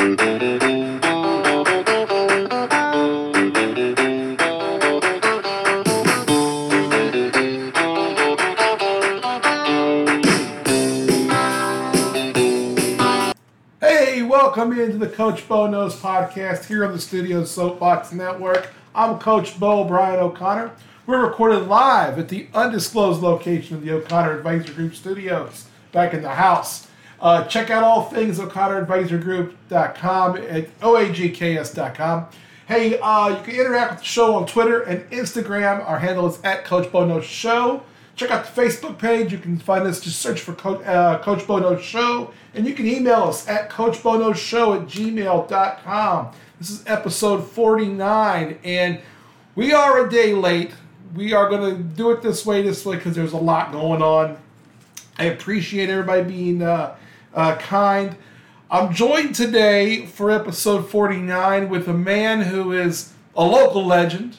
Hey, welcome into the Coach Bo Knows podcast here on the Studio Soapbox Network. I'm Coach Bo Brian O'Connor. We're recorded live at the undisclosed location of the O'Connor Advisor Group Studios back in the house. Uh, check out all things O'ConnorAdvisorGroup.com at OAGKS.com. Hey, uh, you can interact with the show on Twitter and Instagram. Our handle is at Coach Bo Knows Show. Check out the Facebook page. You can find us. Just search for Co- uh, Coach Bo Knows Show. And you can email us at CoachBoKnowsShow at gmail.com. This is episode 49. And we are a day late. We are going to do it this way, this way, because there's a lot going on. I appreciate everybody being uh, uh, kind. I'm joined today for episode 49 with a man who is a local legend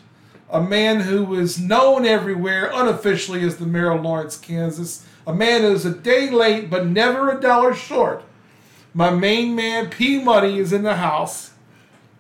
a man who is known everywhere unofficially as the mayor of Lawrence, Kansas, a man who's a day late but never a dollar short. My main man, P Money, is in the house.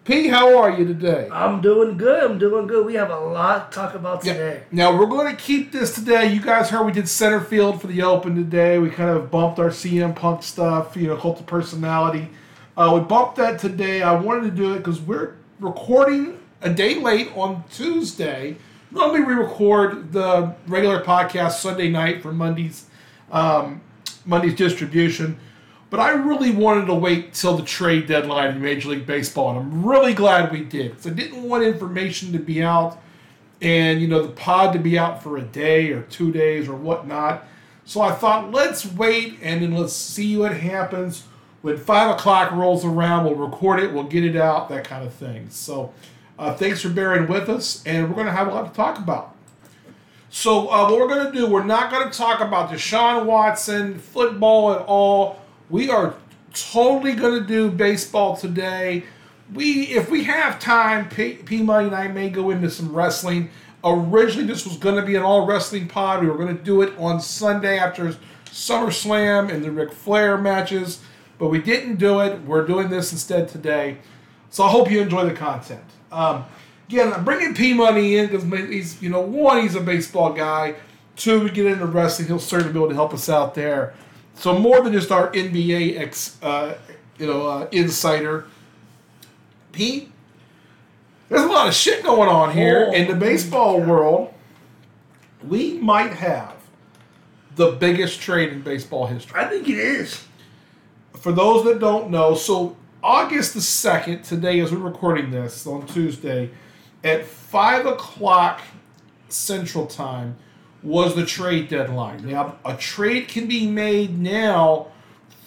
P, how are you today? I'm doing good. I'm doing good. We have a lot to talk about today. Now we're going to keep this today. You guys heard we did center field for the Open today. We kind of bumped our CM Punk stuff, you know, cult of personality. Uh, we bumped that today. I wanted to do it because we're recording a day late on Tuesday. Normally we record the regular podcast Sunday night for Monday's um, Monday's distribution, but I really wanted to wait till the trade deadline in Major League Baseball, and I'm really glad we did. Because I didn't want information to be out, and you know the pod to be out for a day or two days or whatnot. So I thought let's wait and then let's see what happens when five o'clock rolls around. We'll record it, we'll get it out, that kind of thing. So. Uh, thanks for bearing with us, and we're going to have a lot to talk about. So, uh, what we're going to do, we're not going to talk about Deshaun Watson, football at all. We are totally going to do baseball today. We, if we have time, P, P Money and I may go into some wrestling. Originally, this was going to be an all wrestling pod. We were going to do it on Sunday after SummerSlam and the Ric Flair matches, but we didn't do it. We're doing this instead today. So I hope you enjoy the content. Um, again, I'm bringing P Money in because he's, you know, one, he's a baseball guy. Two, we get into wrestling, he'll certainly be able to help us out there. So more than just our NBA ex, uh, you know, uh, insider. Pete, there's a lot of shit going on here Oh, in the baseball yeah. world. We might have the biggest trade in baseball history I think it is. for those that don't know, so August the 2nd, today as we're recording this on Tuesday, at 5 o'clock Central Time was the trade deadline. Now, a trade can be made now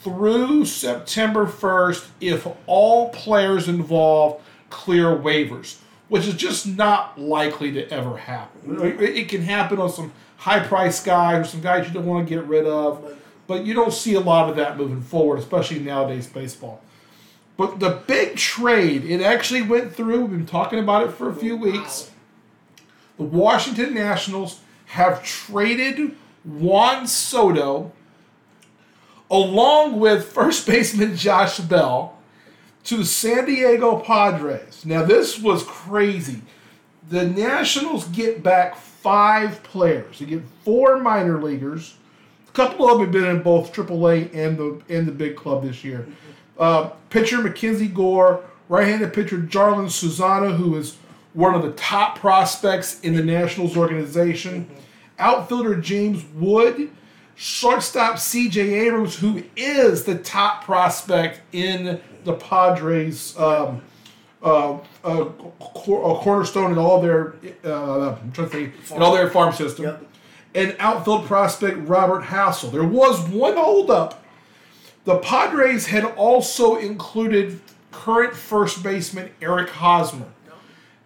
through September 1st if all players involved clear waivers, which is just not likely to ever happen. It can happen on some high price guys or some guys you don't want to get rid of, but you don't see a lot of that moving forward, especially nowadays baseball. But the big trade, it actually went through. We've been talking about it for a few weeks. The Washington Nationals have traded Juan Soto along with first baseman Josh Bell to the San Diego Padres. Now, this was crazy. The Nationals get back five players. They get four minor leaguers. A couple of them have been in both AAA and the and the big club this year. Uh, pitcher Mackenzie Gore, right-handed pitcher Jarlin Susana, who is one of the top prospects in the Nationals organization. Outfielder James Wood, shortstop C.J. Abrams, who is the top prospect in the Padres. Um, uh, uh, cor- a cornerstone in all their uh, I'm trying to think in all their farm system, Yep. and outfield prospect Robert Hassell. There was one holdup. The Padres had also included current first baseman Eric Hosmer.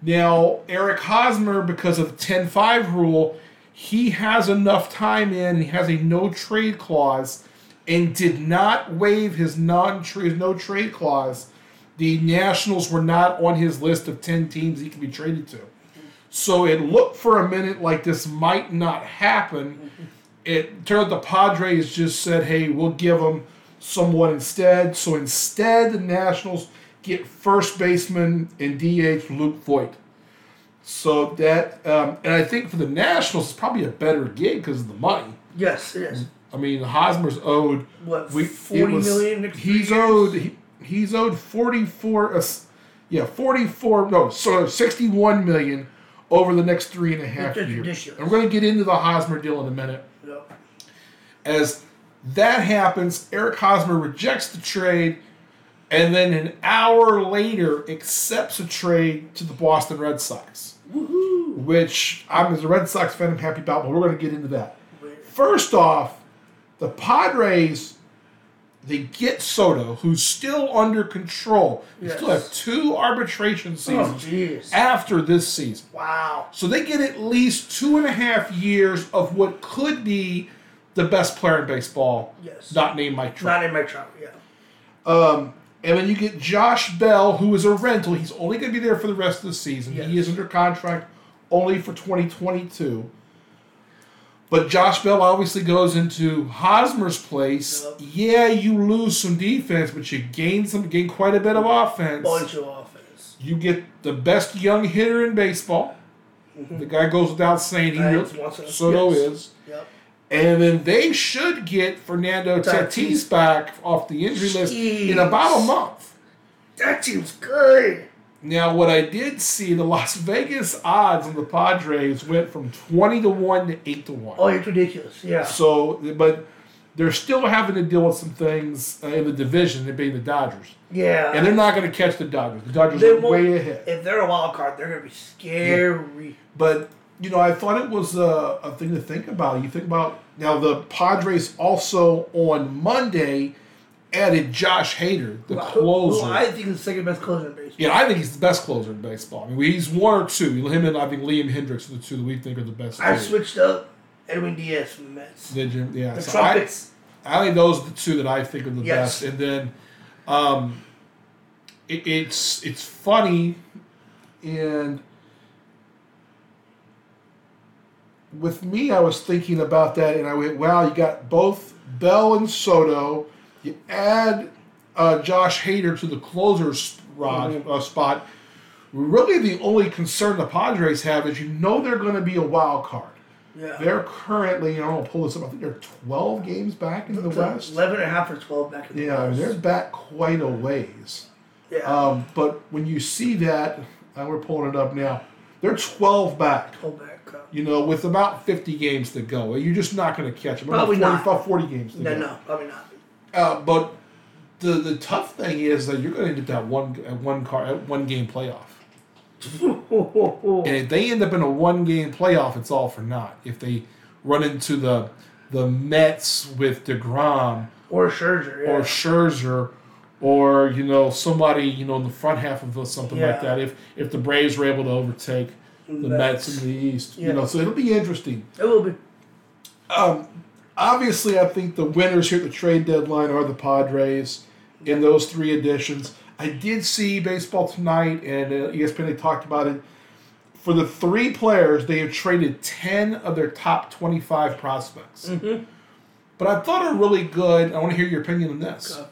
Now, Eric Hosmer, because of the 10 5 rule, he has enough time in, he has a no trade clause, and did not waive his non his no trade clause. The Nationals were not on his list of 10 teams he could be traded to. So it looked for a minute like this might not happen. It turned out the Padres just said, hey, we'll give him someone instead. So instead, the Nationals get first baseman and DH Luke Voit. So that, um, and I think for the Nationals, it's probably a better gig because of the money. Yes, it is. I mean, Hosmer's owed What, we- 40 was- million He's owed. He, he's owed forty four. Uh, yeah, forty four. No, so sixty one million over the next three and a half That's years. ridiculous. And we're going to get into the Hosmer deal in a minute. Yep. As that happens, Eric Hosmer rejects the trade, and then an hour later accepts a trade to the Boston Red Sox, Woohoo! which I'm as a Red Sox fan, I'm happy about. But we're going to get into that. First off, the Padres they get Soto, who's still under control. They still have two arbitration Oh, seasons jeez. after this season. Wow. So they get at least two and a half years of what could be the best player in baseball, Yes. not named Mike Trout. Not in my trout, yeah. Um, and then you get Josh Bell, who is a rental. He's only going to be there for the rest of the season. He is under contract only for 2022. But Josh Bell obviously goes into Hosmer's place. Yep. Yeah, you lose some defense, but you gain some, gain quite a bit of offense. Bunch of offense. You get the best young hitter in baseball. Mm-hmm. The guy goes without saying he really, Soto Yes. is. Yep. And then they should get Fernando Tatis Tatis. back off the injury list in about a month. That seems good. Now, what I did see, the Las Vegas odds on the Padres went from 20 to 1 to 8 to 1. Oh, it's ridiculous. Yeah. So, but they're still having to deal with some things uh, in the division, they being the Dodgers. Yeah. And they're not going to catch the Dodgers. The Dodgers They are way ahead. If they're a wild card, they're gonna be scary. But you know, I thought it was a, a thing to think about. You think about now the Padres also on Monday added Josh Hader, the closer. I think is the second best closer in baseball. yeah, I think he's the best closer in baseball. I mean, he's one or two. Him and I think Liam Hendriks are the two that we think are the best. I switched up Edwin Diaz from the Mets. Did you? Yeah. The so I. I think those are the two that I think are the Yes. best. And then, um, it, it's it's funny, and with me, I was thinking about that, and I went, "Wow, you got both Bell and Soto. You add uh, Josh Hader to the closer rod, Mhm. uh, spot. Really, the only concern the Padres have is you know they're going to be a wild card. yeah. They're currently, you know, I'll pull this up. I think they're 12 games back in the West. 11 and a half or 12 back in the Yeah, West. they're back quite a ways. Yeah. Um, but when you see that, and we're pulling it up now, they're 12 back. Hold back. You know, with about 50 games to go, you're just not going to catch them. Probably about 40, not. about 40 games to no, go. no, probably not. Uh, but the the tough thing is that you're going to get that one one car one game playoff. And if they end up in a one game playoff, it's all for naught. If they run into the the Mets with Degrom or Scherzer. Yeah. or Scherzer or you know somebody you know in the front half of something like that. If if the Braves were able to overtake the Mets, in the East, you know, so it'll be interesting. it will be. Um, obviously, I think the winners here at the trade deadline are the Padres in those three additions. I did see baseball tonight, and uh, ESPN they talked about it. For the three players, they have traded ten of their top twenty-five prospects. Mm-hmm. But I thought are really good. I want to hear your opinion on this. Okay.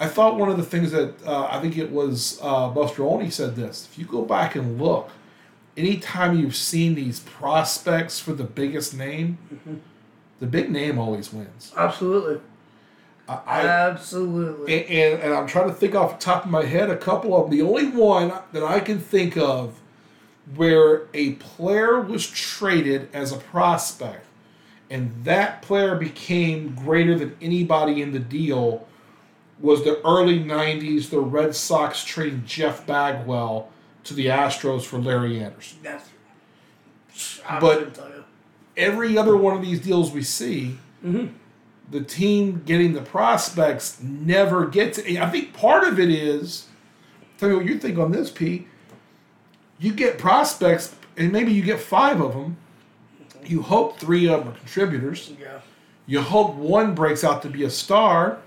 I thought one of the things that uh, I think it was uh, Buster Olney said this. If you go back and look, anytime you've seen these prospects for the biggest name, the big name always wins. Absolutely. I, I Absolutely. and, and, and I'm trying to think off the top of my head a couple of them. The only one that I can think of where a player was traded as a prospect and that player became greater than anybody in the deal was the early 90s, the Red Sox trading Jeff Bagwell to the Astros for Larry Andersen. That's. I But- tell you. Every other one of these deals we see, Mhm. the team getting the prospects never gets it. I think part of it is, tell me what you think on this, Pete. You get prospects, and maybe you get five of them. You hope three of them are contributors. Yeah. You hope one breaks out to be a star.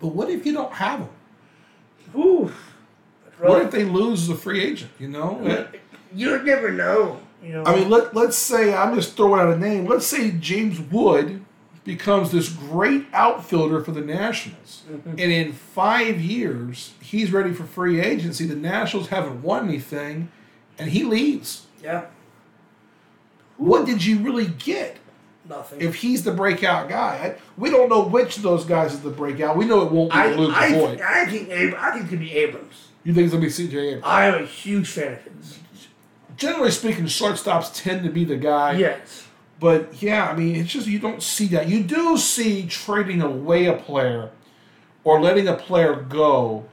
But what if you don't have them? Oof. That's What if they lose as a free agent? You know, You never know. You know. I mean, let let's say I'm just throwing out a name. Let's say James Wood becomes this great outfielder for the Nationals. Mm-hmm. And in five years, he's ready for free agency. The Nationals haven't won anything, and he leaves. Yeah. What did you really get Nothing. if he's the breakout guy? I, we don't know which of those guys is the breakout. We know it won't be I, Luke I, Voit. I think Ab- I think it could be Abrams. You think it's gonna be C.J. Abrams? I am a huge fan of his. Generally speaking, shortstops tend to be the guy. Yes. But yeah, I mean, it's just you don't see that. You do see trading away a player or letting a player go,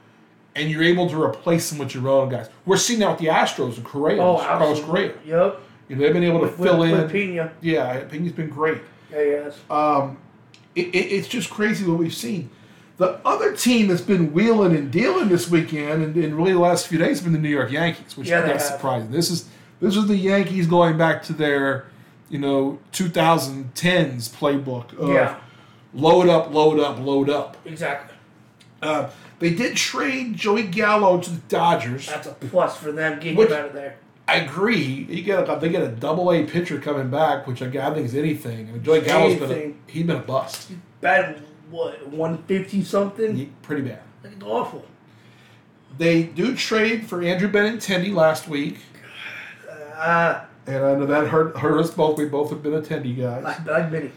and you're able to replace them with your own guys. We're seeing that with the Astros and Correa, Oh, Carlos. Correa. Yep. You know, they've been able to With, fill with, in. with Pena. yeah, he's been great. Yeah, yes. Um, it, it, it's just crazy what we've seen. The other team that's been wheeling and dealing this weekend and, and really the last few days have been the New York Yankees, which Yeah, is not surprising. This is this is the Yankees going back to their, you know, 2010s playbook of yeah. load up, load up, load up. Exactly. Uh, they did trade Joey Gallo to the Dodgers. That's a plus for them getting Which- him out of there. I agree. You get a, they get a double A pitcher coming back, which I I think is anything. And Joey Gallo's been a, he's been a bust. Bad what, one fifty something? He- pretty bad. Like, it's awful. They do trade for Andrew Benintendi last week, Uh and I know that hurt, hurt us both. We both have been Attendi guys. like like many.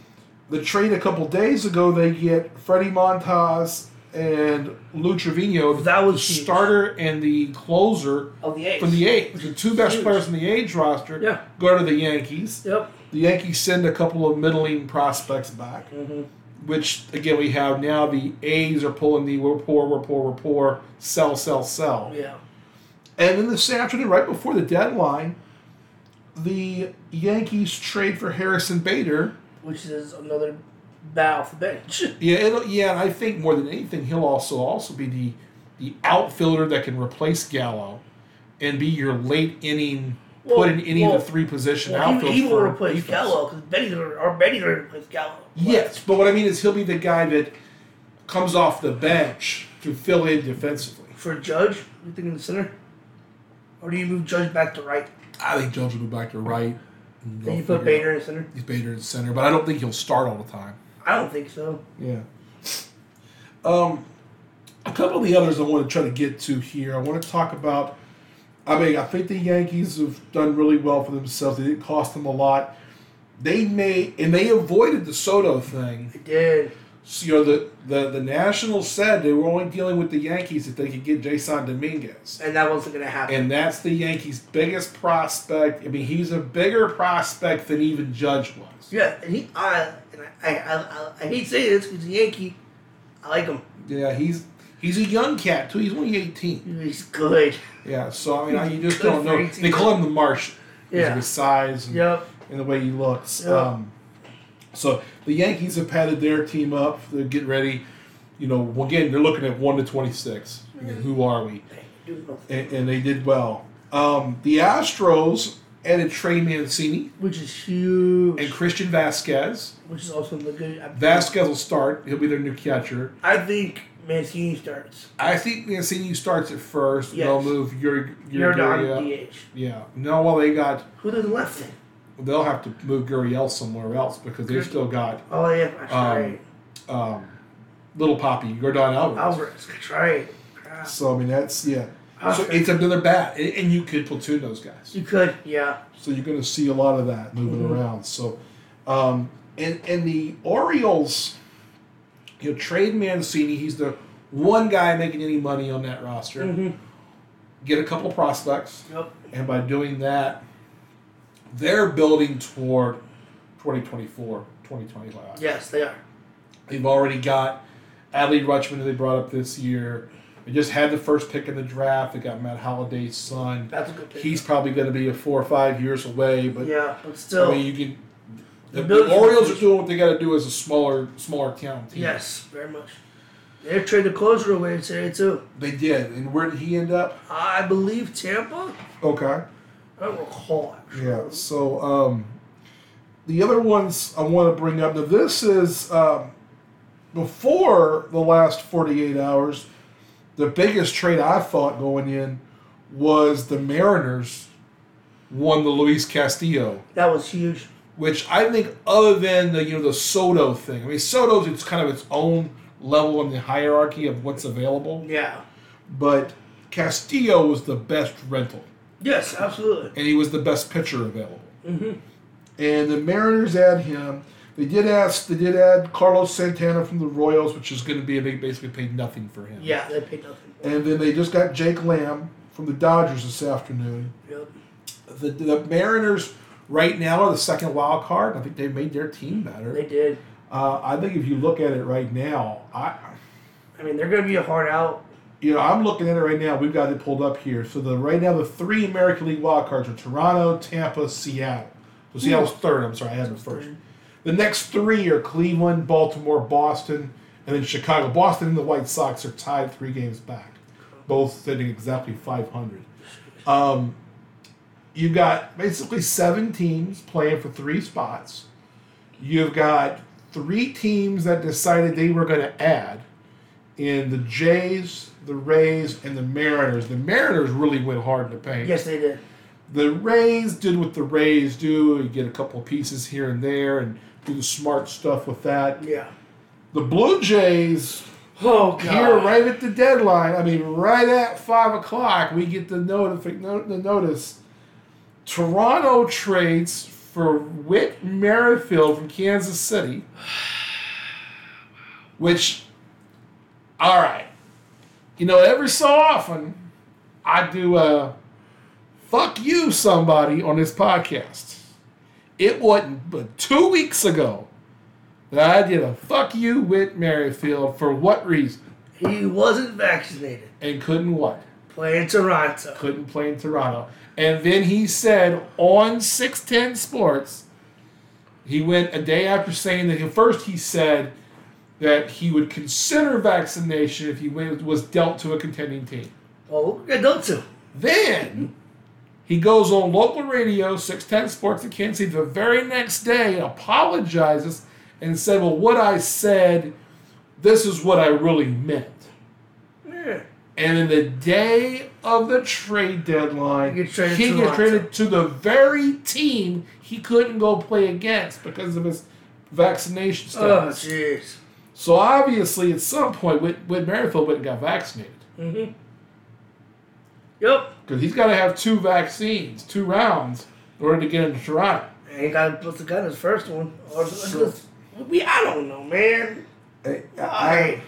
The trade a couple days ago, they get Freddie Montas and Lou Trivino, That was the huge. starter and the closer Of the A's. from the A's. The two best Huge. players in the A's roster Yeah. go to the Yankees. Yep. The Yankees send a couple of middling prospects back, Mm-hmm. Which again we have now. The A's are pulling the we're poor, we're poor, we're poor, sell, sell, sell. Yeah. And then this afternoon, right before the deadline, the Yankees trade for Harrison Bader. Which is another bat off the bench. Yeah, it'll, yeah, and I think more than anything, he'll also also be the the outfielder that can replace Gallo, and be your late inning, Well, put in any well, of the three position Well, outfield he, he will replace defense. Gallo because Benny's or Benny's gonna replace Gallo. Yes, but what I mean is he'll be the guy that comes off the bench to fill in defensively. For Judge, you think in the center, or do you move Judge back to right? I think Judge will go back to right. and you put Bader in center. He's Bader in center, but I don't think he'll start all the time. I don't think so. Yeah. Um, a couple of the others I want to try to get to here. I want to talk about. I mean, I think the Yankees have done really well for themselves. They didn't cost them a lot. They made and they avoided the Soto thing. It did. So, you know, the, the the Nationals said they were only dealing with the Yankees if they could get Jasson Dominguez. And that wasn't gonna happen. And that's the Yankees' biggest prospect. I mean, he's a bigger prospect than even Judge was. yeah, and he, I, and I, I, I, I hate saying this because he's a Yankee. I like him. Yeah, he's he's a young cat too. He's only eighteen. He's good. Yeah, so I mean, I, you just don't know. They call him the because Yeah. of his size and, Yep. and the way he looks. Yeah. Um, so the Yankees have padded their team up. They're getting ready. You know, again, they're looking at one to twenty-six. I mean, who are we? And, and they did well. Um, the Astros added Trey Mancini Which is huge. and Christian Vasquez. which is also the good. Vasquez will start. He'll be their new catcher. I think Mancini starts. I think Mancini starts at first. Yes. They'll move You're Yuri. DH. Yeah. No, well, they got. Who does left then? They'll have to move Gurriel somewhere else because they've still got Oh yeah, that's Um, right. um, little Poppy Yordan Alvarez. Alvarez, that's right. Crap. So I mean that's yeah. So it's another bat, and you could platoon those guys. You could, yeah. So you're going to see a lot of that moving Mhm. around. So, um, and and the Orioles, you know, trade Mancini. He's the one guy making any money on that roster. Mm-hmm. Get a couple prospects, Yep. and by doing that, they're building toward 2024, 2025. Yes, they are. They've already got Adley Rutschman, who they brought up this year. They just had the first pick in the draft. They got Matt Holliday's son. That's a good pick. He's probably going to be a four or five years away, but yeah, but still, I mean, you can. The, The the Orioles are doing what they got to do as a smaller, smaller town team. yes, very much. They traded the closer away today too. they did. And where did he end up? I believe Tampa. Okay. I don't recall actually. Yeah. So um, the other ones I want to bring up. Now this is um, before the last forty-eight hours. The biggest trade I thought going in was the Mariners won the Luis Castillo. That was huge. Which I think other than the you know the Soto thing. I mean, Soto's it's kind of its own level in the hierarchy of what's available, Yeah. but Castillo was the best rental, Yes, absolutely. and he was the best pitcher available. Mm-hmm. And the Mariners add him. They did ask. They did add Carlos Santana from the Royals, which is going to be a big, basically paid nothing for him. Yeah, they paid nothing. And then they just got Jake Lamb from the Dodgers this afternoon. Yep. The, the Mariners right now are the second wild card. I think they made their team better. They did. Uh, I think if you look at it right now, I I mean, they're going to be a hard out. you know I'm looking at it right now. We've got it pulled up here. So the right now the three American League wild cards are Toronto, Tampa, Seattle. So Seattle's third. I'm sorry, I had it first. The next three are Cleveland, Baltimore, Boston, and then Chicago. Boston and the White Sox are tied three games back, both sitting exactly 500. Um, you've got basically seven teams playing for three spots. You've got three teams that decided they were going to add in the Jays, the Rays, and the Mariners. The Mariners really went hard in the paint. Yes, they did. The Rays did what the Rays do. You get a couple of pieces here and there and do the smart stuff with that. Yeah. The Blue Jays, Oh, God. here right at the deadline, I mean, right at 5 o'clock, we get the, notific- no- the notice. Toronto trades for Whit Merrifield from Kansas City, which, all right. You know, every so often, I do a fuck you somebody on this podcast. It wasn't but two weeks ago that I did a fuck you Whit Merrifield for what reason? He wasn't vaccinated. And couldn't what? Playing Toronto. Couldn't play in Toronto. And then he said on 610 Sports, he went a day after saying that first he said that he would consider vaccination if he was dealt to a contending team. Oh, we're going to. Then he goes on local radio, 610 Sports in Kansas City, the very next day and apologizes and said, Well, what I said, this is what I really meant. Yeah. And in the day of the trade deadline, He gets traded he to gets traded to the very team he couldn't go play against because of his vaccination stuff. Oh, status. jeez. so obviously, at some point, Whit, Whit Merrifield went and got vaccinated. Mm-hmm. Yep. Because he's got to have two vaccines, two rounds, in order to get into Toronto. And he got must have got his first one. Or So- just, we, I don't know, man. I,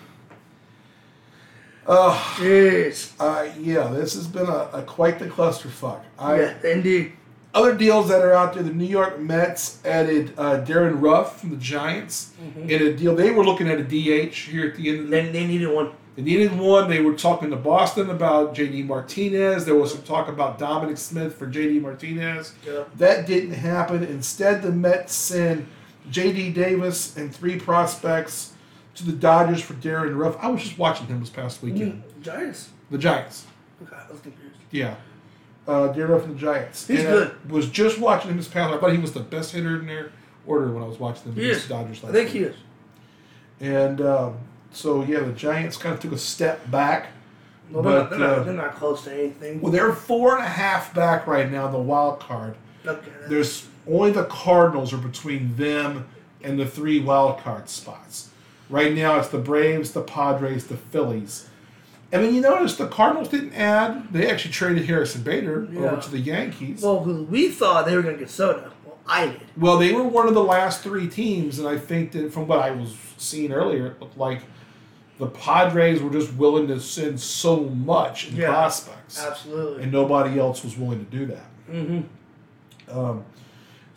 uh, Jeez. uh, yeah, this has been a, a quite the clusterfuck. I, yeah, indeed. Other deals that are out there: the New York Mets added uh, Darin Ruf from the Giants in a deal. They were looking at a DH here at the end of the Then they needed one. They needed one. They were talking to Boston about JD Martinez. There was some talk about Dominic Smith for JD Martinez. Yep. That didn't happen. Instead, the Mets sent JD Davis and three prospects to the Dodgers for Darin Ruf. I was just watching him this past weekend. Mm, Giants. The Giants. Okay, I was confused. Yeah. Uh, Darin Ruf and the Giants. He's and good. I was just watching him this past I thought he was the best hitter in their order when I was watching them He against is. the Dodgers last I think week. he is. And um, so, yeah, the Giants kind of took a step back. No, they're, not, uh, they're not close to anything. Well, they're four and a half back right now in the wild card. Okay, There's only the Cardinals are between them and the three wild card spots. Right now, it's the Braves, the Padres, the Phillies. And then you notice the Cardinals didn't add. They actually traded Harrison Bader Yeah. over to the Yankees. Well, we thought they were going to get Soto. Well, I did. Well, they were one of the last three teams, and I think that from what I was seeing earlier, it looked like the Padres were just willing to send so much in Yeah. prospects, Absolutely. and nobody else was willing to do that. mm-hmm. Um,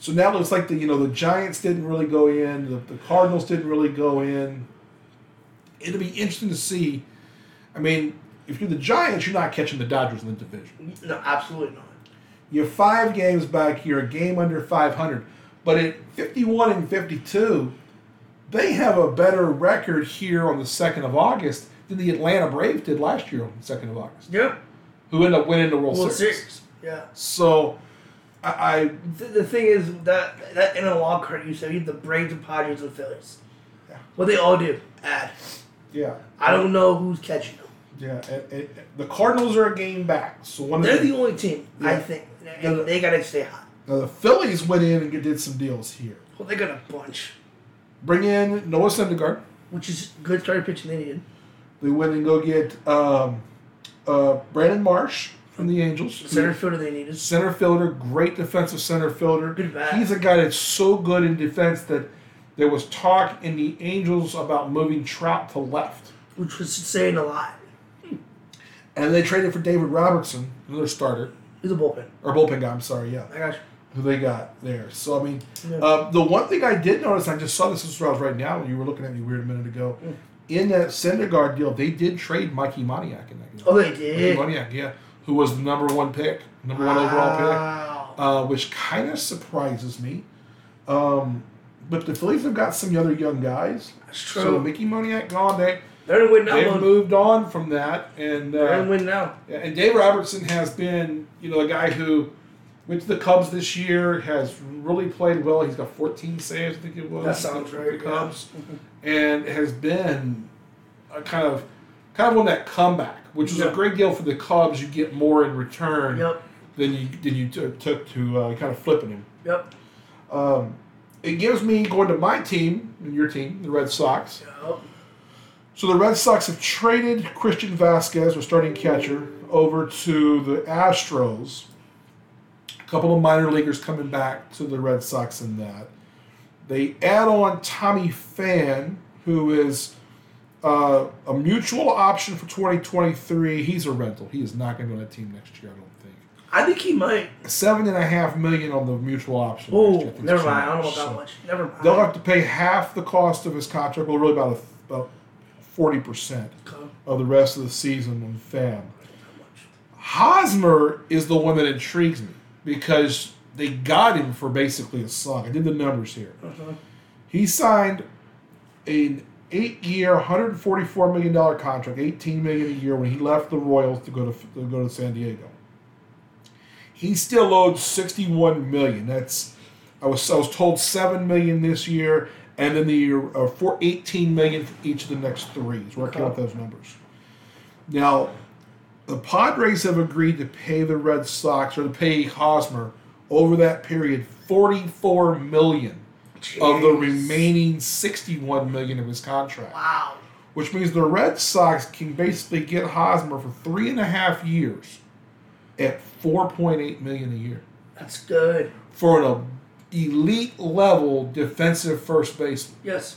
so now it looks like the you know the Giants didn't really go in, the, the Cardinals didn't really go in. It'll be interesting to see. I mean, if you're the Giants, you're not catching the Dodgers in the division. No, absolutely not. You're five games back. You're a game under 500. But at 51 and 52, they have a better record here on the 2nd of August than the Atlanta Braves did last year on the 2nd of August, Yep. who ended up winning the World, World Series. Series. Yeah. So, I, I The, thing is that that in a wild card you said you have the Braves, the Padres, and the Phillies. Yeah. What they all do, add. yeah, I don't know who's catching them. yeah. and- and the Cardinals are a game back. So one They're the, the only team I Yeah. think, Yeah. and they gotta stay hot. Now the Phillies went in and did some deals here. Well, they got a bunch, Bring in Noah Syndergaard. which is good starting pitching they needed. They went and go get um, uh, Brandon Marsh from the Angels. Center fielder they needed. Center fielder, great defensive center fielder. Good bat. He's a guy that's so good in defense that there was talk in the Angels about moving Trout to left. which was saying a lot. And they traded for David Robertson, another starter, He's a bullpen. or bullpen guy, I'm sorry, yeah, I got you. who they got there. So, I mean, Yeah. uh, the one thing I did notice, I just saw this, this I was right now, when you were looking at me weird a minute ago. Mm. In that Syndergaard deal, they did trade Mikey Moniak in that deal. Oh, they Mikey did. Moniak, yeah, who was the number one pick, number one overall pick. Uh, which kind of surprises me. Um, but the Phillies have got some other young guys. That's true. So. Mickey Moniak gone. They They're gonna win now. they've moved on from that, and They're uh, win now. and Dave Robertson has been you know a guy who went to the Cubs this year has really played well. He's got 14 saves, I think it was. That sounds right, The yeah. Cubs, and has been a kind of kind of on that comeback, which is Yeah. a great deal for the Cubs. You get more in return Yep. than you than you t- took to uh, kind of flipping him. Yep. Um, it gives me going to my team and your team, the Red Sox. Yep. So the Red Sox have traded Christian Vasquez, their starting catcher, over to the Astros. A couple of minor leaguers coming back to the Red Sox in that. They add on Tommy Pham, who is uh, a mutual option for 2023. He's a rental. He is not going to be on that team next year, I don't think. I think he might. Seven and a half million on the mutual option. Oh, year. I think never mind. I don't know about that much. much. Never mind. They'll have to pay half the cost of his contract, well, really about a, about forty percent Okay. of the rest of the season on Pham. Hosmer is the one that intrigues me because they got him for basically a song. I did the numbers here. Uh-huh. He signed an eight-year, hundred forty-four million dollar contract, eighteen million a year when he left the Royals to go to, to go to San Diego. He still owed sixty-one million. That's I was I was told seven million this year, and then the year uh, for eighteen million for each of the next three. Is where I came up with those numbers. Now, the Padres have agreed to pay the Red Sox or to pay Hosmer over that period forty-four million of the remaining 61 million of his contract, Wow. which means the Red Sox can basically get Hosmer for three and a half years at 4.8 million a year That's good. for an elite level defensive first baseman, Yes.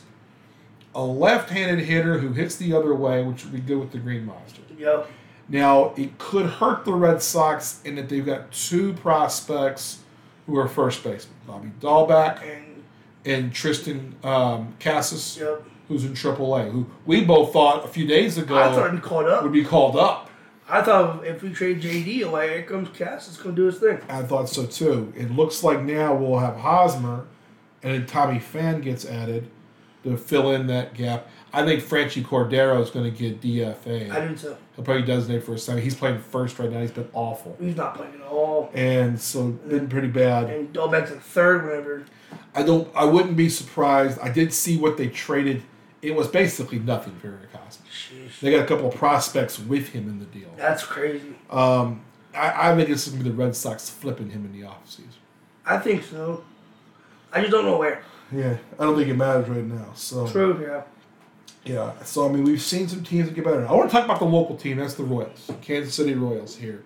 a left-handed hitter who hits the other way, which would be good with the Green Monster. Yep. Now, it could hurt the Red Sox in that they've got two prospects who are first basemen, Bobby Dalbec And Tristan um, Casas. yep. who's in AAA, who we both thought a few days ago I thought he caught up. would be called up. I thought if we trade JD away, here comes Cass. It's gonna do his thing. I thought so too. It looks like now we'll have Hosmer, and then Tommy Pham gets added to fill in that gap. I think Franchy Cordero is going to get DFA. I do too. He'll probably designate for a second. He's playing first right now. He's been awful, He's not playing at all. and so been pretty bad. And go back to third whenever. I don't. I wouldn't be surprised. I did see what they traded. It was basically nothing for Eric. Sheesh. They got a couple of prospects with him in the deal. That's crazy. Um, I, I think this is to be the Red Sox flipping him in the offseason. I think so. I just don't know where. Yeah, I don't think it matters right now. So True, yeah. yeah, so I mean, we've seen some teams that get better. I want to talk about the local team. That's the Royals, Kansas City Royals here.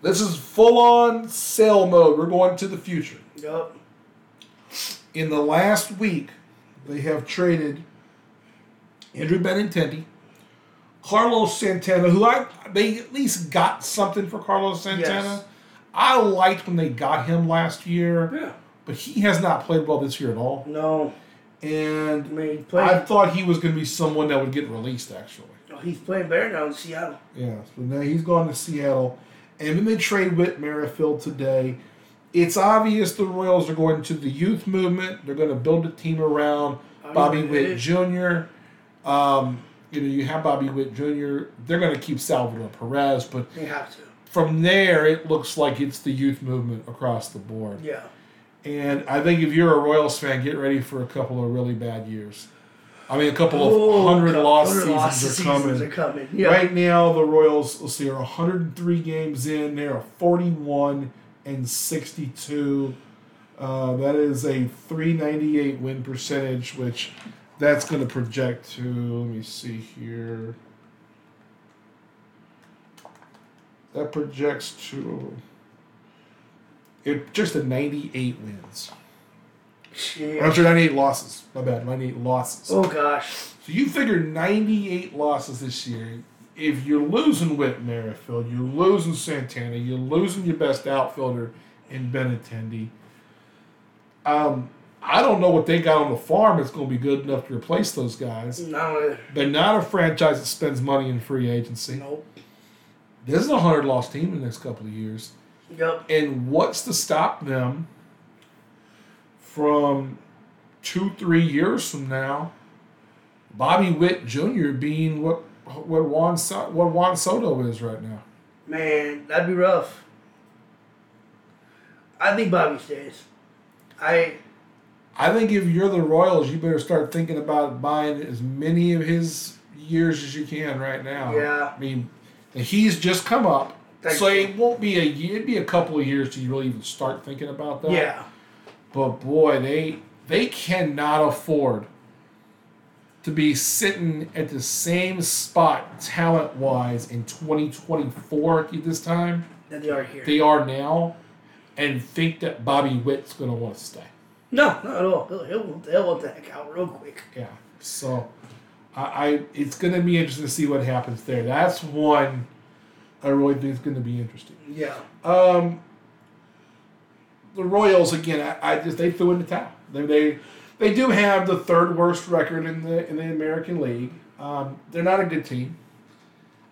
This is full on sale mode. We're going to the future. Yup. In the last week, they have traded Andrew Benintendi, Carlos Santana, who I they at least got something for Carlos Santana. Yes. I liked when they got him last year, Yeah. but he has not played well this year at all. No. I And mean, I thought he was going to be someone that would get released, actually. oh, he's playing better now in Seattle. Yeah, so now he's gone to Seattle. And then they trade Whit Merrifield today. It's obvious the Royals are going to the youth movement. They're going to build a team around Bobby Bobby Witt. Jr. Um, you know, you have Bobby Witt Jr. They're going to keep Salvador Perez, but They have to. from there, it looks like it's the youth movement across the board. Yeah. And I think if you're a Royals fan, get ready for a couple of really bad years. I mean, a couple Oh, of hundred couple- loss 100 seasons are seasons coming. are coming. Yeah. Right now, the Royals, let's see, are 103 games in. They're 41 and sixty-two. Uh, that is a three ninety-eight win percentage, which that's going to project to. Let me see here. That projects to. It just a ninety-eight wins. Shit. I'm ninety-eight losses. My bad, ninety-eight losses. Oh gosh. So you figure 98 losses this year. If you're losing Whit Merrifield, you're losing Santana, you're losing your best outfielder in Benintendi. Um, I don't know what they got on the farm that's going to be good enough to replace those guys. No. They're not a franchise that spends money in free agency. Nope. This is a 100 loss team in the next couple of years. Yep. And what's to stop them from two, three years from now, Bobby Witt Jr. being what what Juan so- what Juan Soto is right now? Man, that'd be rough. I think Bobby stays. I I think if you're the Royals, you better start thinking about buying as many of his years as you can right now. Yeah. I mean, he's just come up, Thank so you. it won't be a year. It'd be a couple of years till you really even start thinking about that. yeah. But boy, they they cannot afford to be sitting at the same spot talent wise in 2024 at this time That they are here. they are now and think that Bobby Witt's going to want to stay. no, not at all. He'll, he'll, he'll want the heck out real quick. Yeah. So I, I it's going to be interesting to see what happens there. That's one I really think is going to be interesting. Yeah. Um, the Royals again. I, I just they threw in the towel. They, they they do have the third worst record in the in the American League. Um, they're not a good team.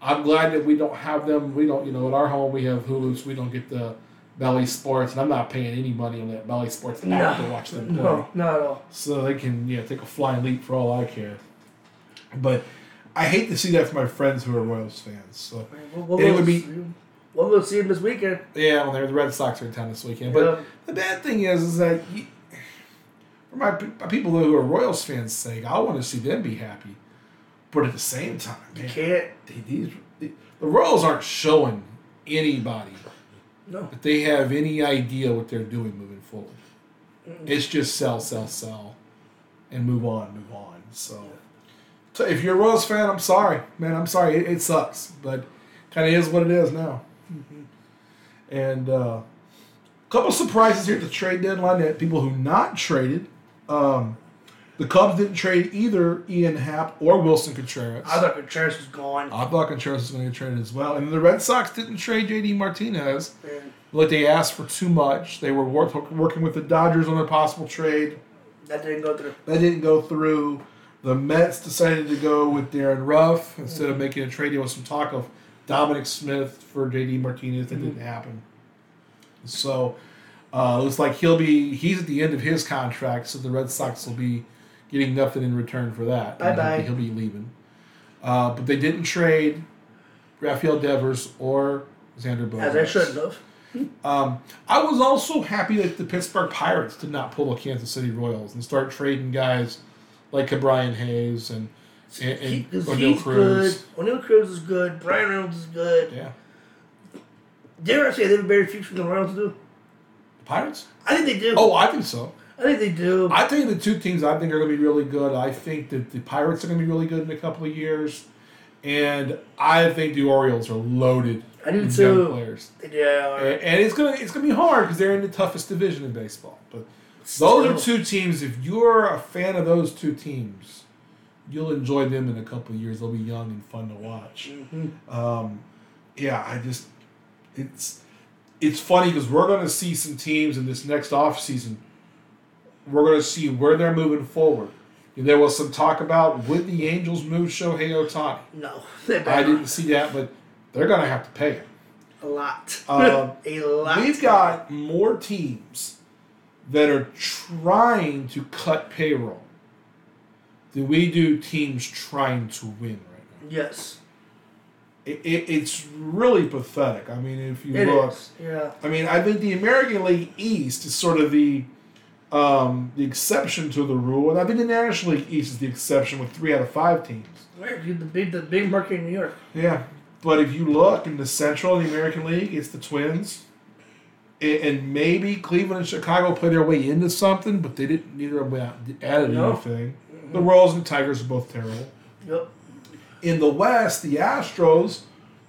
I'm glad that we don't have them. We don't, you know, at our home we have Hulu, so we don't get the Bally Sports, and I'm not paying any money on that Bally Sports app to watch them play. No, not at all. So they can, yeah, take a flying leap for all I care. But I hate to see that for my friends who are Royals fans. So We'll, we'll, It would be- We'll go see them this weekend. yeah, well, the Red Sox are in town this weekend. But Yeah. the bad thing is, is that you, for my, my people who are Royals fans' sake, I want to see them be happy. But at the same time, You can't. they, these the, the Royals aren't showing anybody No. that they have any idea what they're doing moving forward. It's just sell, sell, sell, and move on, move on. So, so if you're a Royals fan, I'm sorry, man. I'm sorry. It, it sucks, but kind of is what it is now. And uh, a couple surprises here at the trade deadline that people who not traded. Um, the Cubs didn't trade either Ian Happ or Willson Contreras. I thought Contreras was gone. I thought Contreras was going to get traded as well. And the Red Sox didn't trade JD Martinez. And Like they asked for too much. They were work, working with the Dodgers on a possible trade. that didn't go through. That didn't go through. The Mets decided to go with Darin Ruf instead of making a trade. There was some talk of Dominic Smith for JD Martinez. That didn't happen. So uh, looks like he'll be he's at the end of his contract, so the Red Sox will be getting nothing in return for that. Bye-bye. He'll be, he'll be leaving. Uh, but they didn't trade Rafael Devers or Xander Bogaerts. As I shouldn't have. Um, I was also happy that the Pittsburgh Pirates did not pull the Kansas City Royals and start trading guys like Brian Hayes and and, He, Oneil Cruz. good. Oneil Cruz is good. Bryan Reynolds is good. Yeah, Dare I say they have a better future than the Royals do? Pirates. I think they do. Oh, I think so. I think they do. I think the two teams I think are going to be really good. I think that the Pirates are going to be really good in a couple of years, and I think the Orioles are loaded I do with too. young players. yeah. And, and it's gonna it's gonna be hard because they're in the toughest division in baseball. But those are two teams. If you're a fan of those two teams, you'll enjoy them in a couple of years. They'll be young and fun to watch. Mhm. Um, yeah, I just it's it's funny because we're going to see some teams in this next off season. We're going to see where they're moving forward. And there was some talk about would the Angels move Shohei Ohtani. No. I didn't see that, but they're going to have to pay him. A lot. Um, a lot. We've got more teams that are trying to cut payroll than we do teams trying to win right now. Yes. It, it, it's really pathetic. I mean, if you It look, is. Yeah. I mean, I think the American League East is sort of the um, the exception to the rule, and I think the National League East is the exception with three out of five teams. Dude, the big the big market in New York. Yeah, but if you look in the Central of the American League, it's the Twins, and, and maybe Cleveland and Chicago play their way into something, but they didn't. Neither of them added No. anything. The Royals and Tigers are both terrible. Yep. In the West, the Astros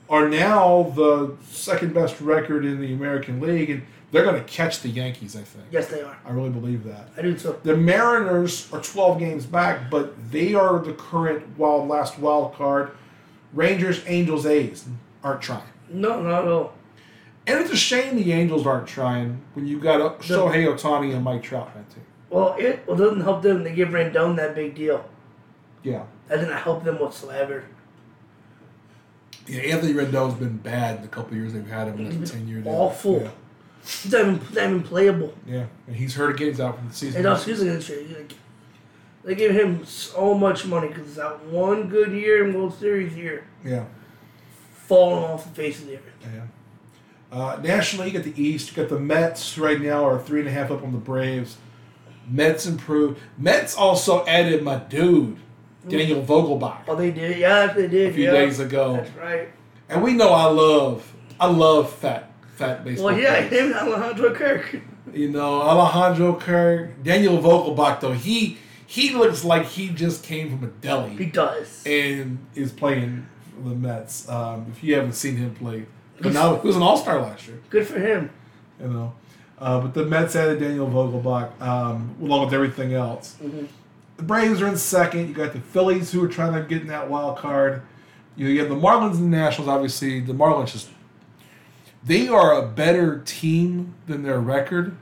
are now the second best record in the American League, and they're going to catch the Yankees. I think. Yes, they are. I really believe that. I do too. The Mariners are 12 games back, but they are the current wild last wild card. Rangers, Angels, A's aren't trying. No, not at all. And it's a shame the Angels aren't trying when you've got a Shohei Ohtani and Mike Trout on that team. Well, it well, doesn't help them. They give Rendon that big deal. Yeah. That didn't help them whatsoever. Yeah, Anthony Rendon's been bad in the couple years they've had him in that 10 year awful. Yeah. He's not even, not even playable. yeah. And he's hurt again. He's out for the season. And also, he's against you. They gave him so much money because that one good year in World Series year Yeah. falling off the face of the earth. Yeah. Uh, National League at the East, you got the Mets right now are three and a half up on the Braves. Mets improved. Mets also added my dude, Daniel Vogelbach, Oh, they did. Yeah, they did. a few yeah. days ago. That's right. And we know I love, I love fat, fat baseball. Well, yeah, players. him Alejandro Kirk. You know, Alejandro Kirk, Daniel Vogelbach, though, he he looks like he just came from a deli. He does. and is playing for the Mets. Um, if you haven't seen him play, but now he was an All Star last year. Good for him. You know, uh, but the Mets added Daniel Vogelbach um, along with everything else. Mhm. The Braves are in second. You got the Phillies who are trying to get in that wild card. You, know, you have the Marlins and the Nationals. Obviously, the Marlins just they are a better team than their record.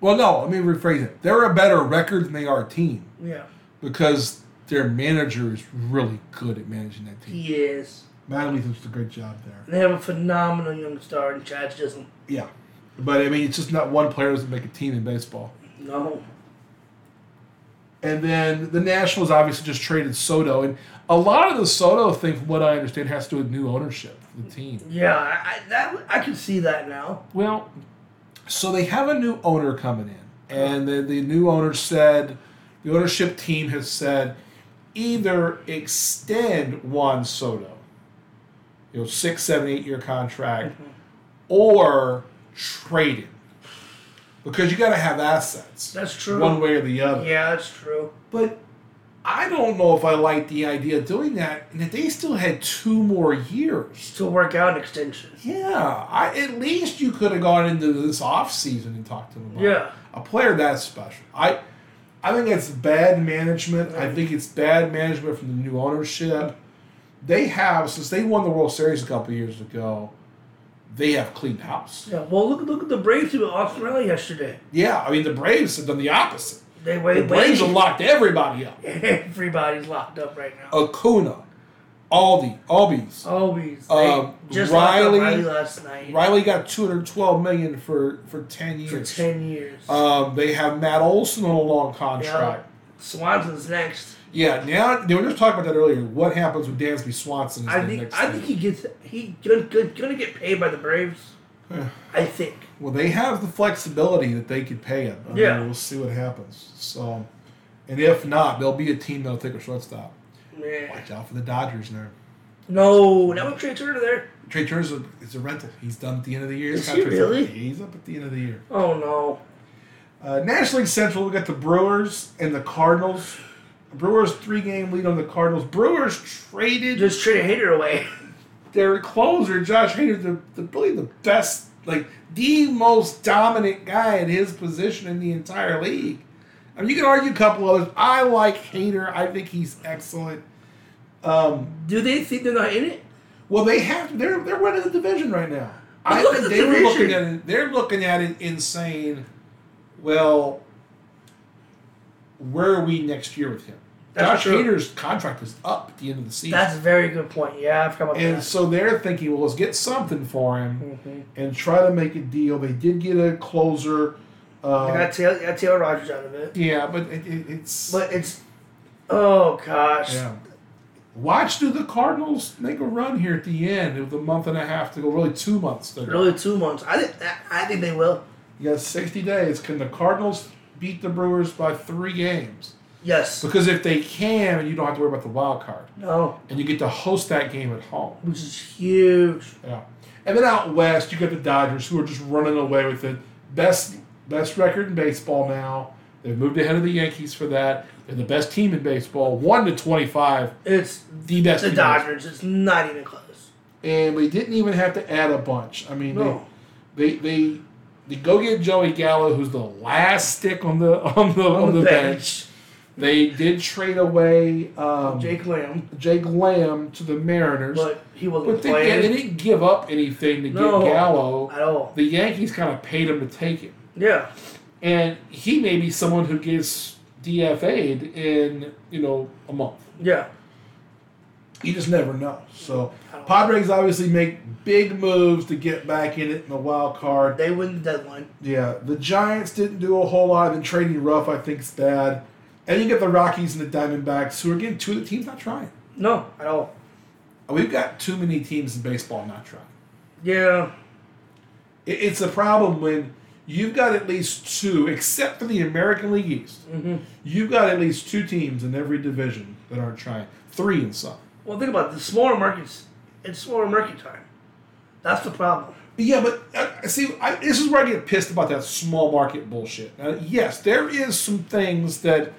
Well, no, let me rephrase it. They're a better record than they are a team Yeah, because their manager is really good at managing that team. he is. Matt does a great job there. They have a phenomenal young star in Chad Chisholm. Yeah, but I mean, it's just not one player doesn't make a team in baseball. No. And then the Nationals obviously just traded Soto, and a lot of the Soto thing, from what I understand, has to do with new ownership for the team. Yeah, I, I, that, I can see that now. Well, so they have a new owner coming in, and the, the new owner said, the ownership team has said, either extend Juan Soto, you know, six, seven, eight year contract, mm-hmm. or trade him. Because you got to have assets. That's true. One way or the other. Yeah, that's true. But I don't know if I like the idea of doing that, and that they still had two more years. To work out an extension. Yeah, I, at least you could have gone into this off season and talked to them about Yeah. a player that special. I, I think it's bad management. I think it's bad management from the new ownership. They have since they won the World Series a couple years ago. They have cleaned house. Yeah. Well, look look at the Braves with Austin Riley yesterday. Yeah, I mean the Braves have done the opposite. They wait, the Braves wait. have locked everybody up. Everybody's locked up right now. Acuna, Aldi, Albies. Always. Um, just Riley- Riley last night Riley got 212 million for for 10 years. for ten years. Um, they have Matt Olson on a long yeah. contract. Swanson's next. Yeah, now they were just talking about that earlier. What happens with Dansby Swanson? I think I think he gets he gonna, gonna, gonna get paid by the Braves. Yeah. I think. Well, they have the flexibility that they could pay him. I mean, Yeah. we'll see what happens. So, and if not, there'll be a team that'll take a shortstop. Yeah. Watch out for the Dodgers now. No, now Trea Turner there. Trea Turner's a, is a rental. He's done at the end of the year. Is he up. really? He's up at the end of the year. Oh no. Uh, National League Central, we got the Brewers and the Cardinals. Brewers three game lead on the Cardinals. Brewers traded Just trade a hater away. their closer, Josh Hader, the, the really the best, like the most dominant guy at his position in the entire league. I mean, you can argue a couple others. I like Hader. I think he's excellent. Um, Do they think they're not in it? well, they have. They're they're winning the division right now. I look think the they were looking division. at it. They're looking at it insane. "Well, where are we next year with him?" That's Josh true. Hader's contract is up at the end of the season. That's a very good point. Yeah, I forgot about And that. And so they're thinking, well, let's get something for him Mhm. and try to make a deal. They did get a closer. Uh, I got Taylor, got Taylor Rogers out of it, yeah, but it, it, it's. but it's oh gosh, yeah. Watch do the Cardinals make a run here at the end with a month and a half to go, really two months to go. really two months. I think I think they will. You got 60 days. Can the Cardinals beat the Brewers by three games? Yes. Because if they can, you don't have to worry about the wild card, No. and you get to host that game at home. Which is huge. Yeah. And then out west, you got the Dodgers, who are just running away with it. Best best record in baseball now. They've moved ahead of the Yankees for that. They're the best team in baseball, one to twenty-five, It's the best. the team in baseball. Dodgers. It's not even close. and we didn't even have to add a bunch. I mean, No. they, they they they go get Joey Gallo, who's the last stick on the on the on, the bench. They did trade away um, Jake Lamb. Jake Lamb to the Mariners, but, But he wasn't they, playing they didn't give up anything to No. get Gallo. at all. The Yankees kind of paid him to take him. Yeah. and he may be someone who gets DFA'd in you know a month. Yeah. You just never know. So Padres obviously make big moves to get back in it in the wild card. They win the deadline. Yeah, the Giants didn't do a whole lot. Then trading Ruf, I think, is bad. And you get the Rockies and the Diamondbacks, who are getting two of the teams not trying. No, at all. We've got too many teams in baseball not trying. Yeah. It- It's a problem when you've got at least two, except for the American League East. hmm You've got at least two teams in every division that aren't trying. Three in some. Well, think about it. the smaller markets. It's smaller market time. That's the problem. Yeah, but uh, see, I, this is where I get pissed about that small market bullshit. Now, yes, there is some things that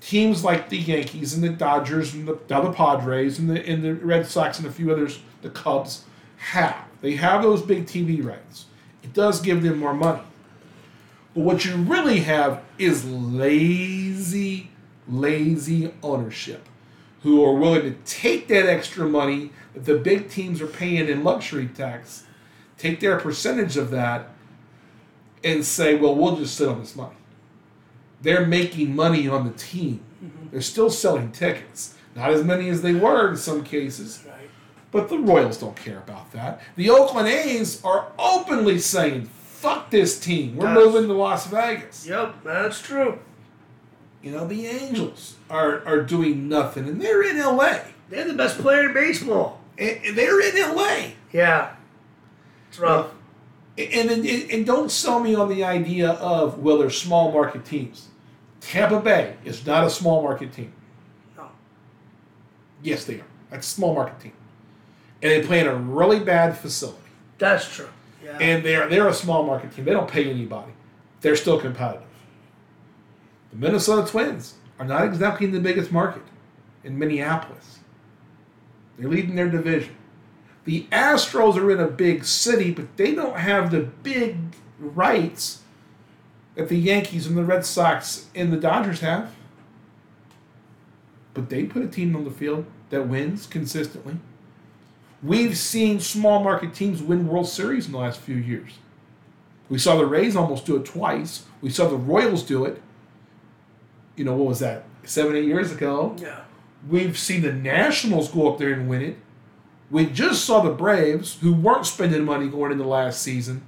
teams like the Yankees and the Dodgers and the, now the Padres and the and the Red Sox and a few others, the Cubs, have. They have those big TV rights. It does give them more money. But what you really have is lazy, lazy ownership who are willing to take that extra money that the big teams are paying in luxury tax, take their percentage of that, and say, well, we'll just sit on this money. They're making money on the team. Mm-hmm. They're still selling tickets. Not as many as they were in some cases, Right. but the Royals don't care about that. The Oakland A's are openly saying, fuck this team. We're That's- moving to Las Vegas. Yep, that's true. You know, the Angels are, are doing nothing, and they're in LA. They're the best player in baseball. And and they're in LA. Yeah. It's rough. And, and, and don't sell me on the idea of, well, they're small market teams. Tampa Bay is not a small market team. No. Yes, they are. That's a small market team. And they play in a really bad facility. That's true. Yeah. And they're, they're a small market team. They don't pay anybody. They're still competitive. The Minnesota Twins are not exactly in the biggest market in Minneapolis. They're leading their division. The Astros are in a big city, but they don't have the big rights that the Yankees and the Red Sox and the Dodgers have. But they put a team on the field that wins consistently. We've seen small market teams win World Series in the last few years. We saw the Rays almost do it twice. We saw the Royals do it. You know, what was that? Seven, eight years ago. yeah. We've seen the Nationals go up there and win it. We just saw the Braves, who weren't spending money going into last season,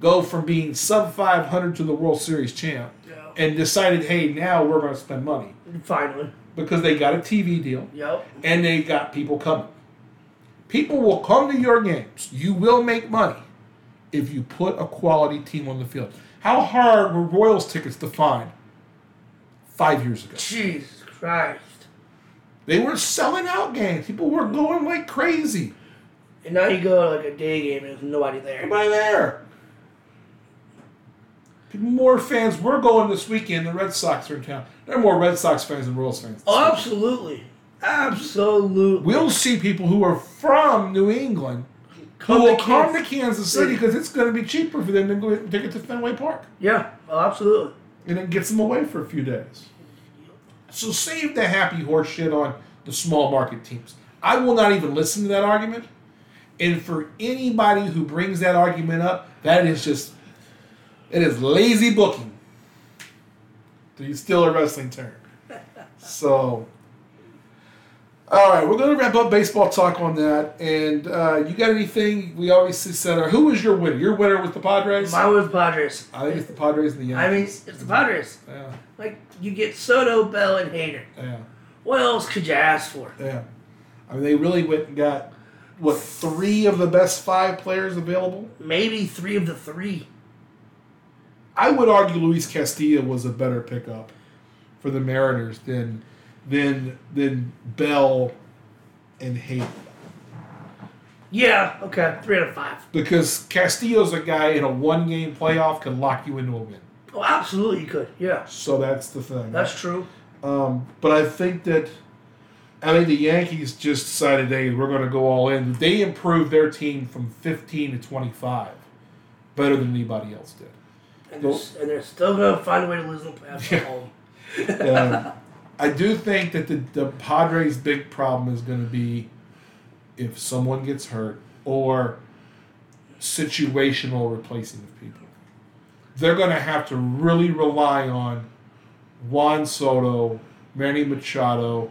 go from being sub 500 to the World Series champ Yeah. and decided, hey, now we're going to spend money Finally. because they got a TV deal Yep. and they got people coming. People will come to your games. You will make money if you put a quality team on the field. How hard were Royals tickets to find five years ago? Jesus Christ. They were selling out games. People were going like crazy. And now you go to like a day game and there's nobody there. Nobody there. More fans were going this weekend. The Red Sox are in town. There are more Red Sox fans than Royals fans. Oh, absolutely. Absolutely. We'll see people who are from New England who Come will to come to Kansas City because it's going to be cheaper for them to go to get to Fenway Park, Yeah, absolutely. and it gets them away for a few days. So save the happy horse shit on the small market teams. I will not even listen to that argument. And for anybody who brings that argument up, that is just it is lazy booking. To use still a wrestling term. So all right, we're going to wrap up baseball talk on that. And uh, you got anything? We obviously said, uh, who was your winner? Your winner with the Padres? Mine was Padres. I think it's the Padres and the Yankees. I mean, it's the Padres. yeah, Like, you get Soto, Bell, and Hader. yeah, What else could you ask for? yeah. I mean, they really went and got what three of the best five players available. Maybe three of the three. I would argue Luis Castillo was a better pickup. for the Mariners than than than Bell and Hayden. Yeah, okay, three out of five. Because Castillo's a guy in a one game playoff can lock you into a win. Oh, absolutely, you could. Yeah, So that's the thing. that's true. Um, but I think that I think the Yankees just decided, hey, we're going to go all in. They improved their team from 15 to 25, better than anybody else did. And they're, s- and they're still gonna find a way to lose in the playoffs at home. Um, I do think that the, the Padres' big problem is going to be if someone gets hurt or situational replacing of people. They're going to have to really rely on Juan Soto, Manny Machado,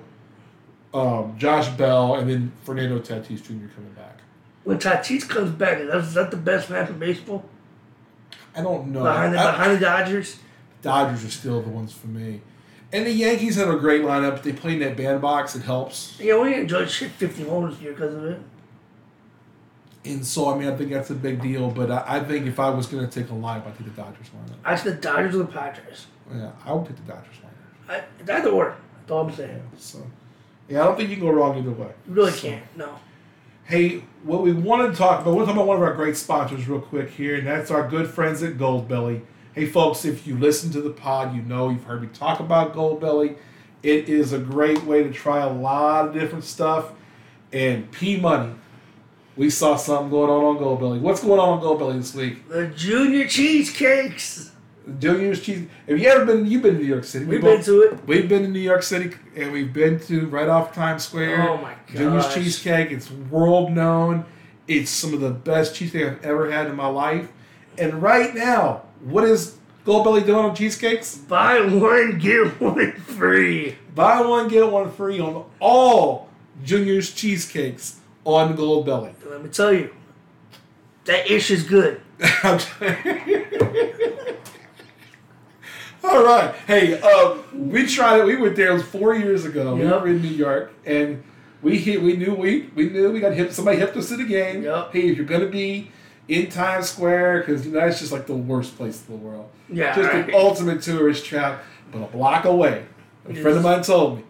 um, Josh Bell, and then Fernando Tatis Jr. coming back. When Tatis comes back, is that, the best man in baseball I don't know. behind the I- behind the Dodgers? Dodgers are still the ones for me. And the Yankees have a great lineup. They play in that bandbox. It helps. Yeah, we enjoyed shit 50 homers here because of it. And so, I mean, I think that's a big deal. But I, I think if I was going to take a lineup, I'd take the Dodgers lineup. I said the Dodgers or the Padres. Yeah, I would take the Dodgers lineup. I, either or. That's all I'm saying. So, yeah, I don't think you can go wrong either way. You really So- can't. No. Hey, what we want to talk about, we're talking about one of our great sponsors real quick here, and that's our good friends at Goldbelly. Hey, folks, if you listen to the pod, you know you've heard me talk about Goldbelly. It is a great way to try a lot of different stuff. And P Money, we saw something going on on Goldbelly. What's going on on Goldbelly this week? The Junior Cheesecakes. Junior's Cheese. Have you ever been? You've been to New York City. We've both- been to it. We've been to New York City and we've been to right off Times Square. Oh my god! Junior's. Cheesecake. It's world known. It's some of the best cheesecake I've ever had in my life. And right now, what is Goldbelly doing on cheesecakes? Buy one, get one free. Buy one, get one free on all Junior's Cheesecakes on Goldbelly. Let me tell you, that ish is good. All right. Hey, um, we tried it. We went there. It was four years ago. We Yep. were in New York, and we hit. We knew we we knew we got hip. Somebody hipped us to the game. Yep. Hey, if you're gonna be in Times Square, because you know that's just like the worst place in the world. Yeah, Just right. the ultimate tourist trap. But a block away, a friend of mine told me,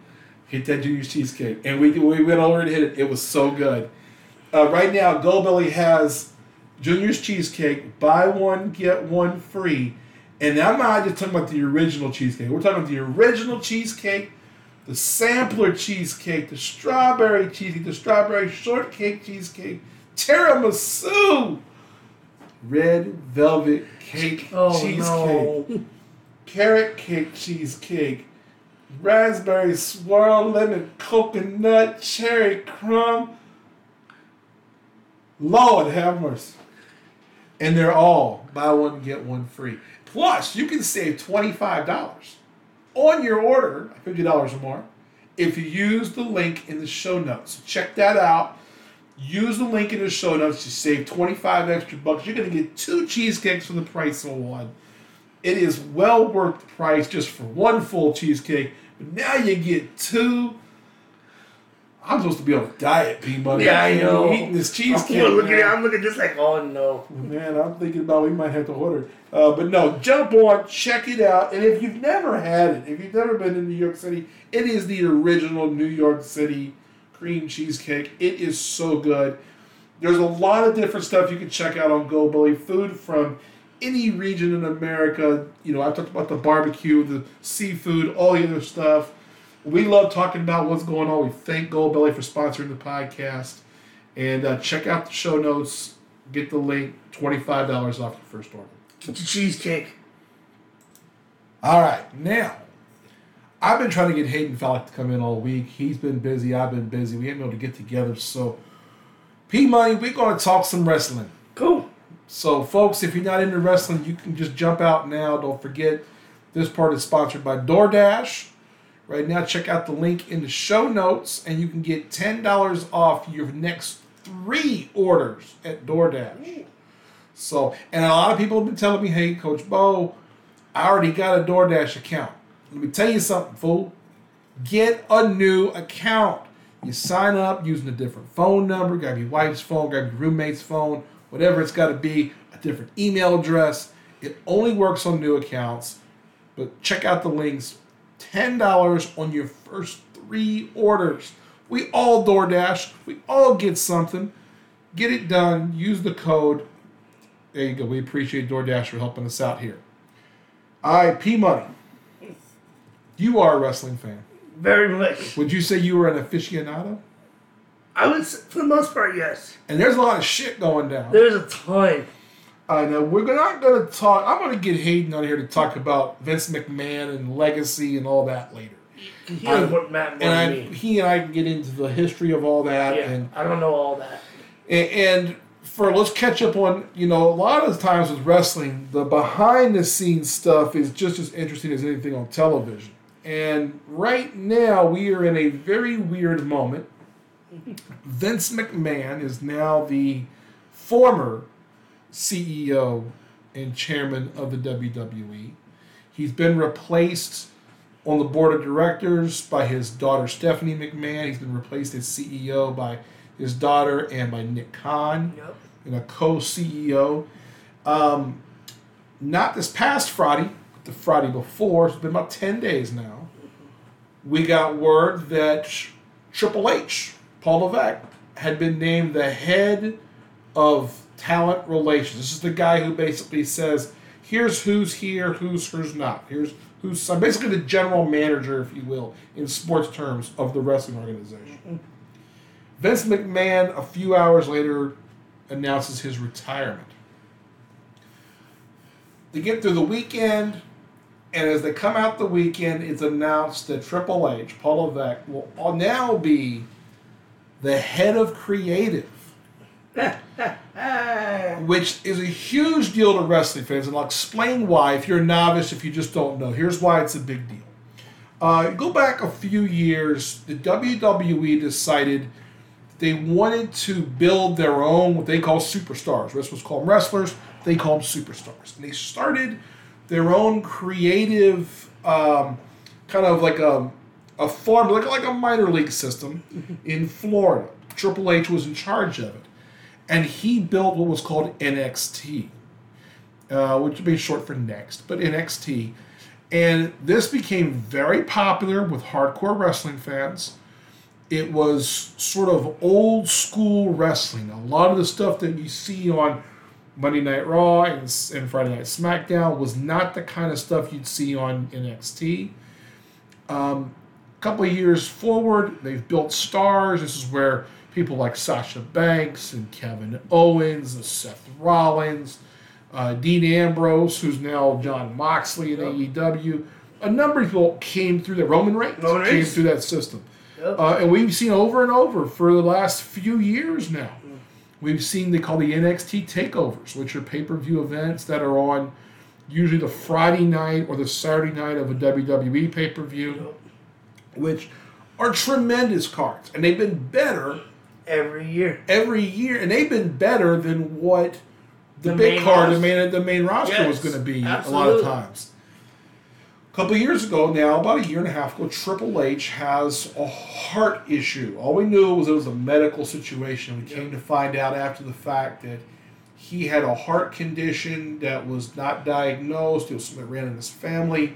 hit that Junior's cheesecake, and we we went over and hit it. It was so good. Uh, right now, Goldbelly has Junior's cheesecake. Buy one get one free. And I'm not just talking about the original cheesecake. We're talking about the original cheesecake, the sampler cheesecake, the strawberry cheesecake, the strawberry shortcake cheesecake, tiramisu, red velvet cake Oh cheesecake, no. carrot cake cheesecake, raspberry swirl, lemon coconut, cherry crumb. Lord have mercy. And they're all buy one, get one free. Plus, you can save $25 on your order, $50 or more, if you use the link in the show notes. Check that out. Use the link in the show notes to save 25 extra bucks. You're going to get two cheesecakes for the price of one. It is well worth the price just for one full cheesecake. Now you get two. I'm supposed to be on a diet, P Money. Yeah, I know. Eating this cheesecake. I'm looking, man. I'm looking just like, oh no. Man, I'm thinking about we might have to order. Uh, but no, jump on, check it out. And if you've never had it, if you've never been to New York City, it is the original New York City cream cheesecake. It is so good. There's a lot of different stuff you can check out on Goldbelly. Food from any region in America. You know, I've talked about the barbecue, the seafood, all the other stuff. We love talking about what's going on. We thank Goldbelly for sponsoring the podcast. And uh, check out the show notes. Get the link. $25 off your first order. Get your cheesecake. All right, now I've been trying to get Hayden Falk to come in all week. He's been busy. I've been busy. We ain't been able to get together. So, P Money, we're going to talk some wrestling. Cool. So, folks, if you're not into wrestling, you can just jump out now. Don't forget, this part is sponsored by DoorDash. Right now, check out the link in the show notes, and you can get $10 off your next three orders at DoorDash. So, and a lot of people have been telling me, hey, Coach Bo, I already got a DoorDash account. Let me tell you something, fool. Get a new account. You sign up using a different phone number, grab your wife's phone, grab your roommate's phone, whatever it's got to be, a different email address. It only works on new accounts. But check out the links $10 on your first three orders. We all DoorDash. We all get something. Get it done. Use the code. There you go. We appreciate DoorDash for helping us out here. All right, P Money. You are a wrestling fan. Very much. Would you say you were an aficionado? I would, for the most part, yes. And there's a lot of shit going down. There's a ton. I know. We're not going to talk. I'm going to get Hayden on here to talk about Vince McMahon and legacy and all that later. He I- what Matt And I, he and I can get into the history of all that. Yeah, And, I don't know all that. and and for let's catch up on you know a lot of times with wrestling, the behind the scenes stuff is just as interesting as anything on television. And right now we are in a very weird moment. Vince McMahon is now the former CEO and chairman of the WWE. He's been replaced on the board of directors by his daughter Stephanie McMahon. He's been replaced as CEO by his daughter and by Nick Khan Yep. and a co-CEO. Um, not this past Friday, but the Friday before. It's been about ten days now. We got word that Triple H, Paul Levesque, had been named the head of talent relations. This is the guy who basically says, "Here's who's here, who's who's not. Here's who's so basically the general manager, if you will, in sports terms of the wrestling organization." Mm-hmm. Vince McMahon, a few hours later, announces his retirement. They get through the weekend, and as they come out the weekend, it's announced that Triple H, Paul Levesque, will now be the head of creative, which is a huge deal to wrestling fans, and I'll explain why if you're a novice, if you just don't know. Here's why it's a big deal. Uh, go back a few years, the WWE decided they wanted to build their own what they call superstars. Wrestlers call them wrestlers, they call them superstars. And they started their own creative, um, kind of like a, a farm, like, like a minor league system in Florida. Triple H was in charge of it. And he built what was called NXT, uh, which would be short for next, but NXT. And this became very popular with hardcore wrestling fans it was sort of old school wrestling. A lot of the stuff that you see on Monday Night Raw and, and Friday Night SmackDown was not the kind of stuff you'd see on NXT. Um, couple of years forward, they've built stars. This is where people like Sasha Banks and Kevin Owens and Seth Rollins, uh, Dean Ambrose, who's now Jon Moxley in AEW. A number of people came through that. Roman Reigns Roman came through that system. Yep. Uh, and we've seen over and over for the last few years now. We've seen they call the NXT takeovers, which are pay per view events that are on usually the Friday night or the Saturday night of a WWE pay per view, which are tremendous cards. And they've been better Every year. every year, and they've been better than what the, The big card, the main the main roster was going to be a lot of times. A couple years ago, now about a year and a half ago, Triple H has a heart issue. All we knew was it was a medical situation. We came to find out after the fact that he had a heart condition that was not diagnosed. It was something that ran in his family.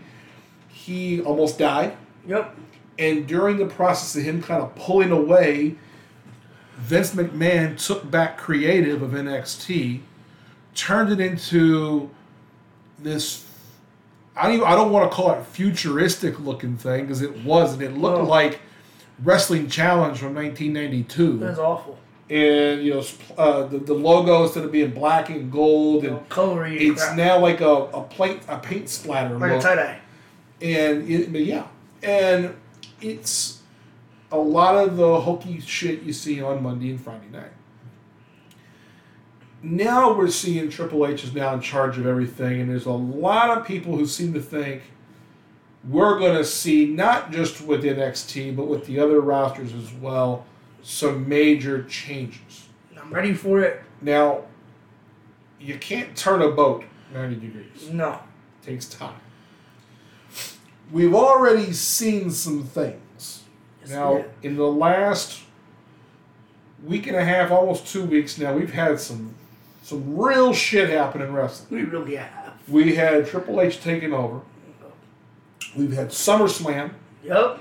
He almost died. Yep. And during the process of him kind of pulling away, Vince McMahon took back creative of NXT, turned it into this. I don't, even, I don't want to call it futuristic looking thing because it wasn't. It looked No. like Wrestling Challenge from 1992, That's awful. and you know uh, the the logo instead of being black and gold, and Coloring. it's crap. now like a, a plate a paint splatter like a tie dye. and it, but yeah, and it's a lot of the hokey shit you see on Monday and Friday night. Now we're seeing Triple H is now in charge of everything, and there's a lot of people who seem to think we're going to see not just with NXT but with the other rosters as well some major changes. I'm ready for it. Now, you can't turn a boat 90 degrees No. It takes time. We've already seen some things. Yes, now, in the last week and a half, almost two weeks now, we've had some some real shit happen in wrestling. We really have. We had Triple H taking over. We've had SummerSlam. Yep.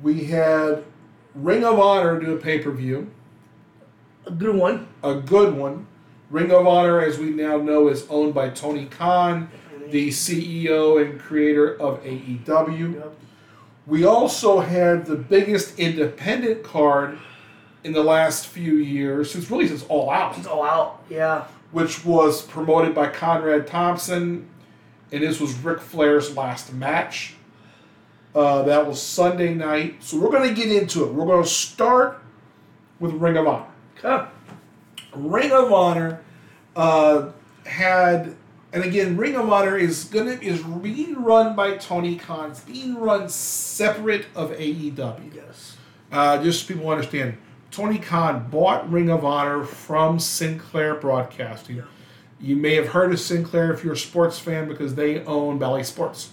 We had Ring of Honor do a pay per view, A good one. a good one. Ring of Honor, as we now know, is owned by Tony Khan, the CEO and creator of AEW. Yep. We also had the biggest independent card in the last few years, since really since All Out, It's all out. Yeah. which was promoted by Conrad Thompson, and this was Ric Flair's last match. Uh, that was Sunday night, so we're going to get into it. We're going to start with Ring of Honor. Okay. Ring of Honor uh, had, and again, Ring of Honor is gonna is being run by Tony Khan. It's being run separate of AEW. Yes. Uh, just so people understand, Tony Khan bought Ring of Honor from Sinclair Broadcasting. Yeah. You may have heard of Sinclair if you're a sports fan because they own Bally Sports.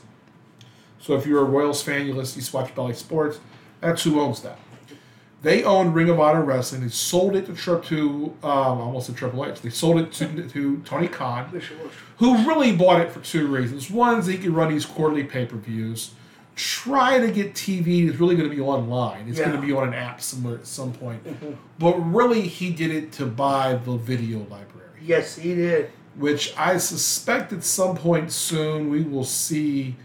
So if you're a Royals fan, you listen, you watch Bally Sports. That's who owns that. They owned Ring of Honor Wrestling. They sold it to to um, almost to Triple H. They sold it to, to Tony Khan Wish it was. who really bought it for two reasons. One is he could run these quarterly pay per views. Try to get TV that's really going to be online. It's going to be on an app somewhere at some point. But really, he did it to buy the video library, Yes, he did. which I suspect at some point soon we will see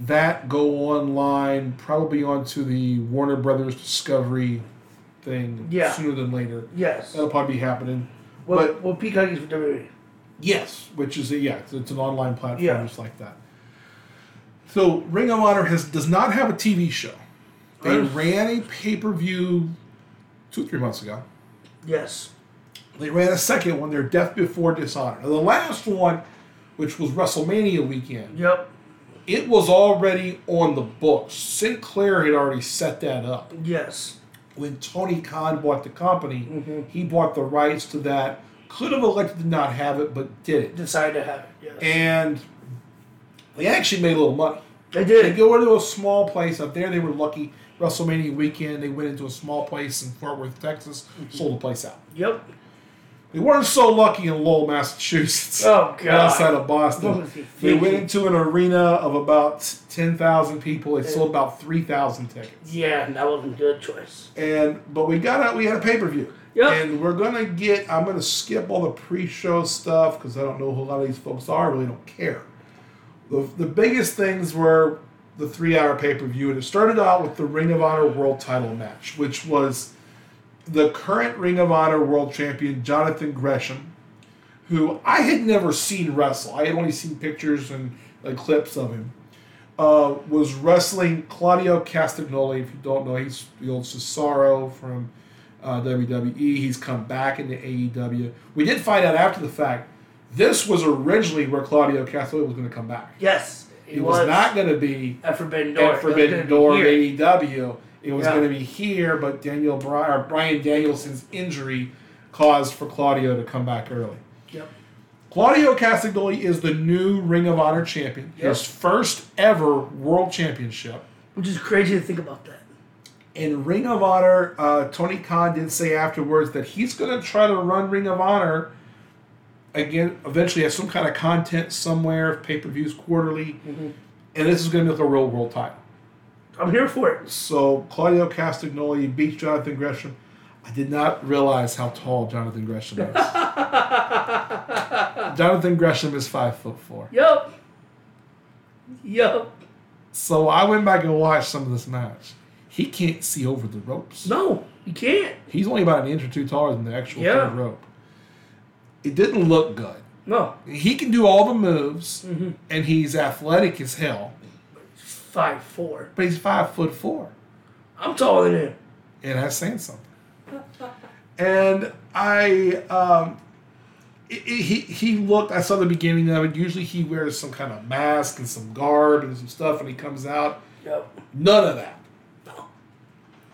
that go online, probably onto the Warner Brothers Discovery thing Yeah. sooner than later. Yes. That'll probably be happening. Well, but- well, Peacock is for WWE. Yes, which is a, yeah, it's, it's an online platform Yeah. just like that. So Ring of Honor has does not have a TV show. They Right. ran a pay per view two three months ago. Yes. They ran a second one, their Death Before Dishonor. Now, the last one, which was WrestleMania weekend, Yep. It was already on the books. Sinclair had already set that up. Yes. When Tony Khan bought the company, Mhm. he bought the rights to that. Could have elected to not have it, but did it. Decided to have it. Yes. and they actually made a little money. they did. They go into a small place up there. They were lucky. WrestleMania weekend, they went into a small place in Fort Worth, Texas, Mm-hmm. sold the place out. Yep. They weren't so lucky in Lowell, Massachusetts, Oh God. outside of Boston. They went into an arena of about ten thousand people. They sold about three thousand tickets. Yeah, that wasn't a good choice. And but we got out. we had a pay per view. Yep. And we're gonna get. I'm gonna skip all the pre-show stuff because I don't know who a lot of these folks are. I really don't care. The the biggest things were the three-hour pay-per-view, and it started out with the Ring of Honor World Title match, which was the current Ring of Honor World Champion Jonathan Gresham, who I had never seen wrestle. I had only seen pictures and like, clips of him. Uh, was wrestling Claudio Castagnoli. If you don't know, he's the old Cesaro from uh, WWE. He's come back into AEW. We did find out after the fact this was originally where Claudio Castagnoli was going to come back. Yes, he was, not going to be at Forbidden Door. at Forbidden Door. AEW. It was Yeah. going to be here, but Daniel Bry- or Bryan Danielson's injury caused for Claudio to come back early. Yep. Claudio Castagnoli is the new Ring of Honor champion. Yep. His first ever world championship. Which is crazy to think about that. In Ring of Honor, uh, Tony Khan did say afterwards that he's going to try to run Ring of Honor again. Eventually, have some kind of content somewhere, pay per views quarterly, Mm-hmm. and this is going to be like a real world title. I'm here for it. So Claudio Castagnoli beats Jonathan Gresham. I did not realize how tall Jonathan Gresham is. Jonathan Gresham is five foot four. Yep. Yep. So I went back and watched some of this match. He can't see over the ropes. No, he can't. He's only about an inch or two taller than the actual Yeah. third rope. It didn't look good. No. He can do all the moves, Mm-hmm. and he's athletic as hell. Five four. But he's five foot four. I'm taller than him. and that's saying something. and I, um, i- i- he he looked. I saw the beginning of it. Usually he wears some kind of mask and some garb and some stuff, and he comes out. Yep. None of that. No.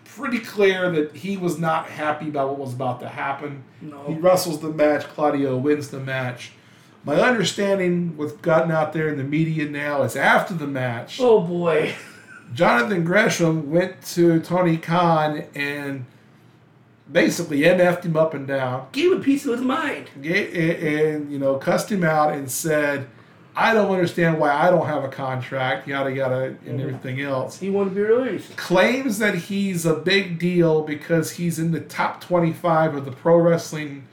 Pretty clear that he was not happy about what was about to happen. No. He wrestles the match. Claudio wins the match. My understanding, what's gotten out there in the media now, is after the match. Oh boy. Jonathan Gresham went to Tony Khan and basically MF'd him up and down, Gave him a piece of his mind. and, and you know cussed him out and said, I don't understand why I don't have a contract, yada yada, and mm-hmm. everything else. He wanted to be released. Claims that he's a big deal because he's in the top 25 of the pro wrestling,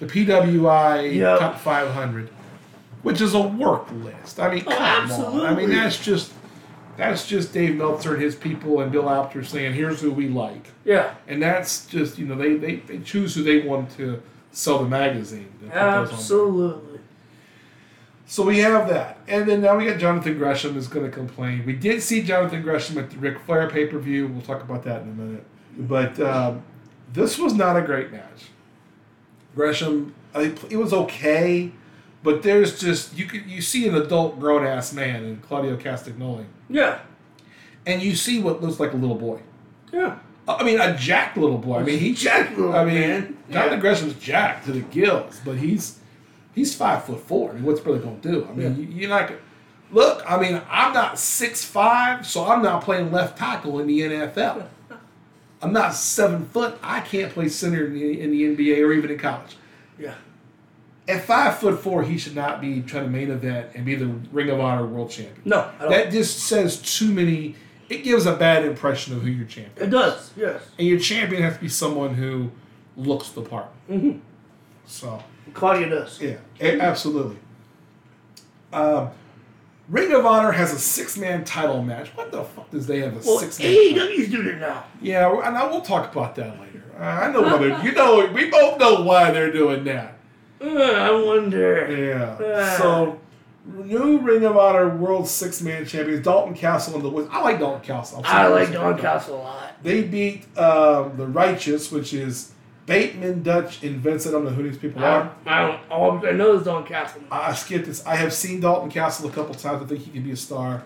the PWI Yep. top 500, which is a work list. I mean, Oh, come on. I mean, that's just that's just Dave Meltzer and his people and Bill Apter saying, "Here's who we like," Yeah. and that's just you know they they, they choose who they want to sell the magazine. to put those on there. Absolutely. So we have that. And then now we got Jonathan Gresham is going to complain. We did see Jonathan Gresham at the Ric Flair pay per view. We'll talk about that in a minute. But um, this was not a great match. Gresham, I, it was okay, but there's just you could you see an adult grown ass man in Claudio Castagnoli, Yeah. and you see what looks like a little boy. Yeah. I mean, a jacked little boy. I mean, he Jacked little I mean, man. Jonathan Yeah. Gresham's jacked to the gills, but he's he's five foot four. I mean, what's really going to do? I mean, you, you're not gonna look. I mean, I'm not six five, so I'm not playing left tackle in the NFL. I'm not seven foot. I can't play center in the, in the NBA or even in college. Yeah. At five foot four, he should not be trying to main event and be the Ring of Honor world champion. No, I don't. That just says too many. It gives a bad impression of who your champion. it does. Yes. And your champion has to be someone who looks the part. Mm-hmm. So, Claudia does. yeah, absolutely. Um, Ring of Honor has a six man title match. What the fuck does they have a Well, six man? AEW's doing it now. Yeah, and I will talk about that later. Uh, I know why they're. You know, we both know why they're doing that. Uh, I wonder. Yeah. Ah. So, new Ring of Honor World Six Man Champions Dalton Castle and the Wiz. I like Dalton Castle. I like Dalton Castle a lot. They beat um, the Righteous, which is Bateman, Dutch, and Vincent. I don't know who these people I are. I don't. All I know is Don Castle. I skipped this. I have seen Dalton Castle a couple times. I think he could be a star.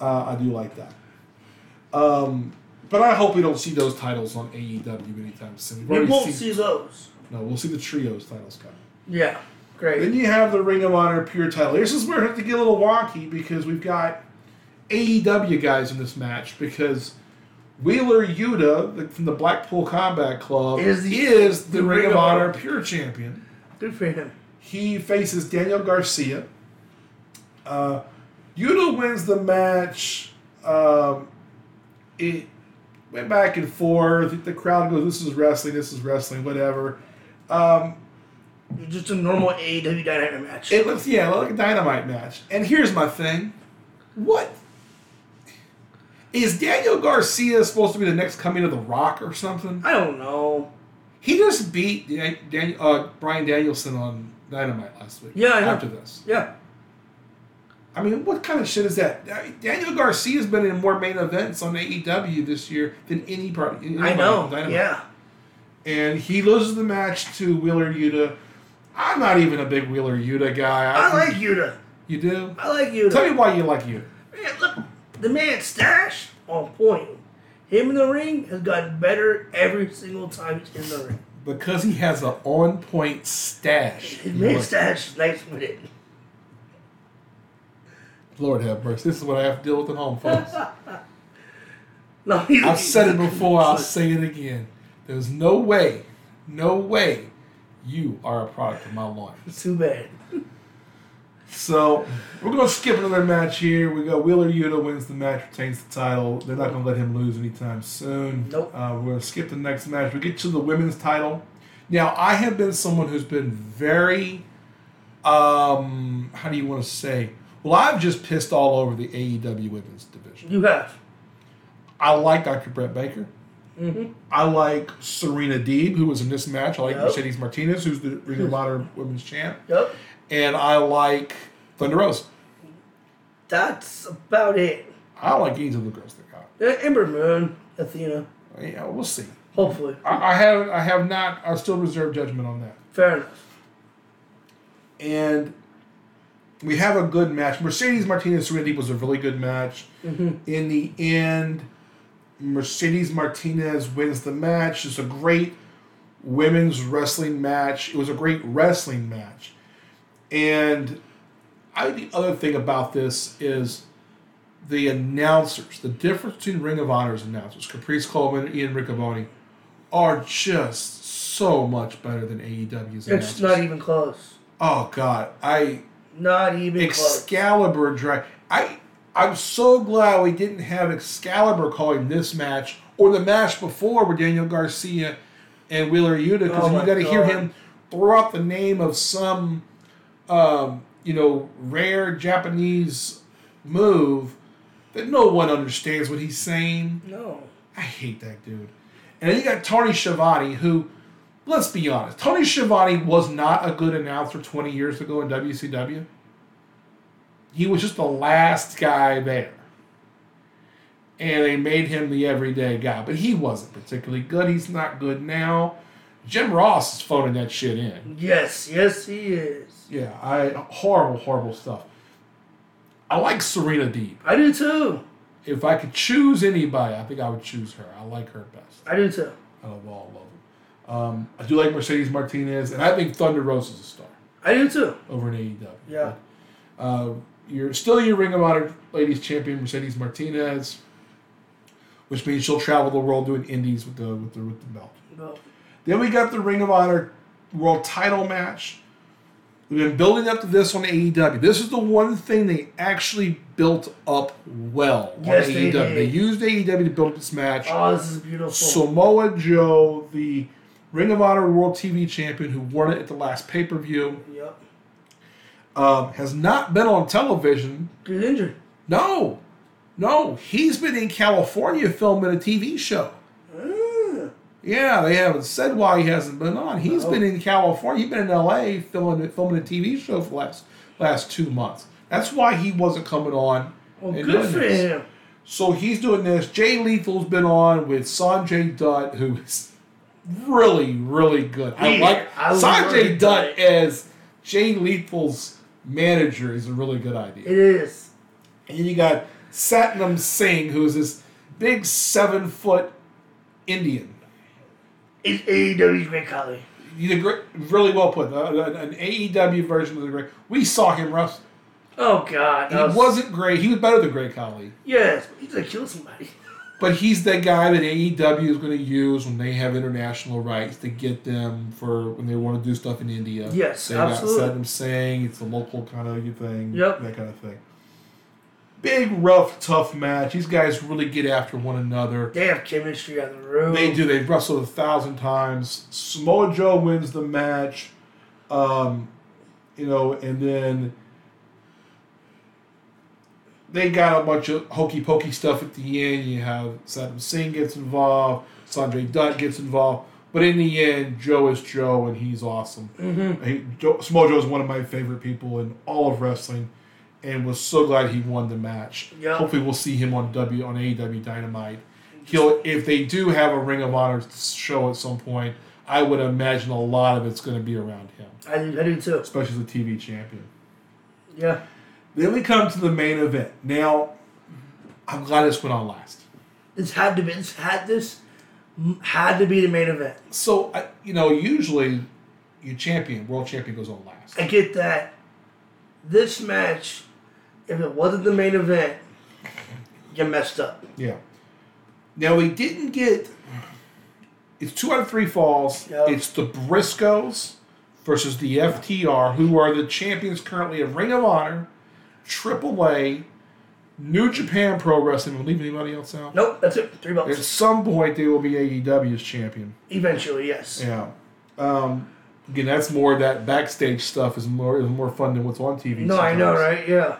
Uh, I do like that. Um, but I hope we don't see those titles on AEW anytime soon. We've We won't seen- see those. No, we'll see the trios titles coming. Yeah. Great. Then you have the Ring of Honor Pure title. This is where it has to get a little wonky because we've got AEW guys in this match because Wheeler Yuta from the Blackpool Combat Club Is the- is the, the Ring, Ring of Honor Honor. Pure Champion. Good for him. He faces Daniel Garcia. Uh, Yuta wins the match. Um, it went back and forth. The crowd goes, "This is wrestling. This is wrestling. Whatever." Um, Just a normal AEW dynamic match. It looks yeah, like a dynamite match. And here's my thing: what is Daniel Garcia supposed to be the next coming of the Rock or something? I don't know. He just beat Dan- Daniel, uh, Bryan Danielson on Dynamite last week. Yeah, I know. After this, Yeah. I mean, what kind of shit is that? Daniel Garcia's been in more main events on AEW this year than any part. I know. Dynamite. Yeah. And he loses the match to Wheeler Yuta. I'm not even a big Wheeler Yuta guy. I like Yuta. You do? I like Yuta. Tell me why you like Yuta. Man, look, the man's stash on point. Him in the ring has gotten better every single time he's in the ring. Because he has an on point stash. His man stash is nice with it. Lord have mercy. This is what I have to deal with at home, folks. No, he's, I've said it before, I'll say it again. There's no way, no way you are a product of my. It's too bad. So we're gonna skip another match here. We got Wheeler Yuta wins the match, retains the title. They're not gonna let him lose anytime soon. Nope. Uh, we're gonna skip the next match. We get to the women's title. Now I have been someone who's been very, um, how do you want to say? Well, I've just pissed all over the AEW women's division. You have. I like Dr. Britt Baker. Mm-hmm. I like Serena Deeb, who was in this match. I like Yep. Mercedes Martinez, who's the of Honor Women's Champ, Yep. And I like Thunder Rosa. That's about it. I like either of the girls they got. Uh, Ember Moon, Athena. Yeah, we'll see. Hopefully. I, I have I have not. I still reserve judgment on that. Fair enough. And we have a good match. Mercedes Martinez Serena Deeb was a really good match. Mm-hmm. In the end, Mercedes Martinez wins the match. It's a great women's wrestling match. It was a great wrestling match. And I the other thing about this is the announcers. The difference between Ring of Honor's announcers, Caprice Coleman, and Ian Riccaboni, are just so much better than AEW's announcers. It's not even close. Oh God, I Not even close. Excalibur drag. I I'm so glad we didn't have Excalibur calling this match or the match before with Daniel Garcia and Wheeler Yuta because Oh you got to hear him throw out the name of some um, you know rare Japanese move that no one understands what he's saying. No. I hate that dude. And then you got Tony Schiavone, who, let's be honest, Tony Schiavone was not a good announcer 20 years ago in WCW. He was just the last guy there. And they made him the everyday guy. But he wasn't particularly good. He's not good now. Jim Ross is phoning that shit in. Yes, yes, he is. Yeah, I horrible, horrible stuff. I like Serena Deeb. I do too. If I could choose anybody, I think I would choose her. I like her best. I do too. I love all of them. Um, I do like Mercedes Martinez, and I think Thunder Rosa is a star I do too. over in AEW. Yeah. But, uh, you're still your Ring of Honor Ladies Champion Mercedes Martinez, which means she'll travel the world doing indies with the with the with the belt. No. Then we got the Ring of Honor World Title match. We've been building up to this on AEW. This is the one thing they actually built up well on Yes, they AEW. did. they used AEW to build up this match. Oh, this is beautiful. Samoa Joe, the Ring of Honor World TV Champion who won it at the last pay per view, yep. um, has not been on television. He's injured. No, no, he's been in California filming a TV show. Ah, Yeah, they haven't said why he hasn't been on. He's No. been in California. He's been in LA filming filming a TV show for the last last two months. That's why he wasn't coming on. well, good for this. him. So he's doing this. Jay Lethal's been on with Sanjay Dutt, who is really, really good. I like I Sanjay Dutt Dutt. as Jay Lethal's manager is a really good idea. It is. And you got Satnam Singh, who is this big seven foot Indian. It's AEW's Great Khali. He's a great, really well put. Uh, an AEW version of the great. We saw him wrestle. Oh God. He was- wasn't great. He was better than Great Khali. Yes, but he's gonna kill somebody. But he's the guy that AEW is going to use when they have international rights to get them for when they want to do stuff in India. Yes, they absolutely. got Satnam Singh it's a local kind of thing. Yep. That kind of thing. Big, rough, tough match. These guys really get after one another. They have chemistry on the road. They do. They've wrestled a thousand times. Samoa Joe wins the match. Um, you know, and then they got a bunch of hokey pokey stuff at the end. You have Satnam Singh gets involved, Sanjay Dutt gets involved. But in the end, Joe is Joe, and he's awesome. Mm-hmm. He, Joe, Samoa Joe is one of my favorite people in all of wrestling, and was so glad he won the match. Yeah. Hopefully, we'll see him on W on AEW Dynamite. He'll if they do have a Ring of Honor show at some point. I would imagine a lot of it's going to be around him, I do. I do too. especially the TV champion. Yeah. Then we come to the main event. Now, I'm glad this went on last. This had to be. This had this had to be the main event. So, I- you know, usually your champion, world champion, goes on last. I get that. This match, if it wasn't the main event, you messed up. Yeah. Now we didn't get. It's two out of three falls. Yep. It's the Briscoes versus the FTR, who are the champions currently of Ring of Honor, AAA, New Japan Pro Wrestling. I leaving anybody else out? Nope. That's it. Three belts. At some point, they will be AEW's champion. Eventually, yes. Yeah. Um, again, that's more that backstage stuff is more is more fun than what's on TV. No, I know, right? Yeah.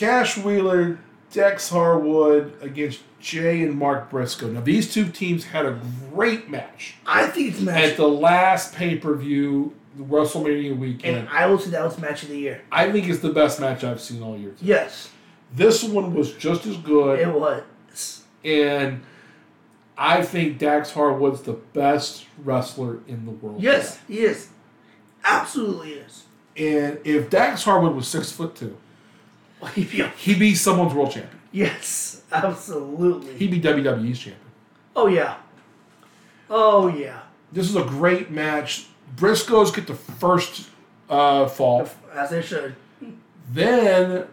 Cash Wheeler, Dax Harwood against Jay and Mark Briscoe. Now these two teams had a great match I think it's match, at the last pay per view, WrestleMania weekend. and. I will say that was match of the year. I think it's the best match I've seen all year. Yes, This one was just as good, it was. and I think Dax Harwood's the best wrestler in the world. Yes, he is. Absolutely is. And if Dax Harwood was six foot two, He'd be someone's world champion. yes, absolutely. He'd be WWE's champion. oh yeah. Oh yeah. This is a great match. Briscoes get the first uh, fall. As they should. Then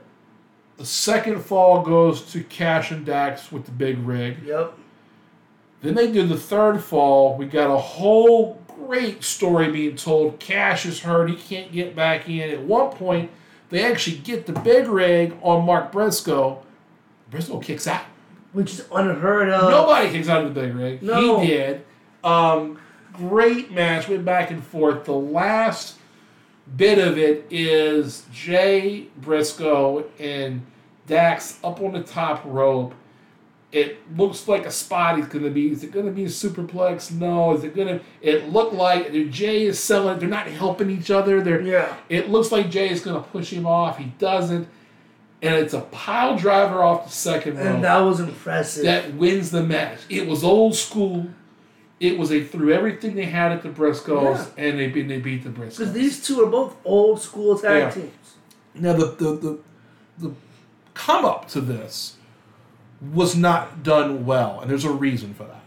the second fall goes to Cash and Dax with the big rig. Yep. Then they do the third fall. We got a whole great story being told. Cash is hurt. He can't get back in. At one point, They actually get the big rig on Mark Briscoe. Briscoe kicks out. Which is unheard of. Nobody kicks out of the big rig. No. He did. Um, great match. Went back and forth. The last bit of it is Jay Briscoe and Dax up on the top rope. It looks like a spot he's going to be. Is it going to be a superplex? No. Is it going to? It looked like Jay is selling. They're not helping each other. They're. Yeah. It looks like Jay is going to push him off. He doesn't, and it's a pile driver off the second rope And that was impressive. that wins the match. It was old school. It was they threw everything they had at the Briscoes, and they beat they beat the Briscoes. Because these two are both old school tag Yeah. teams. Now the the the, the come up to this was not done well, and there's a reason for that.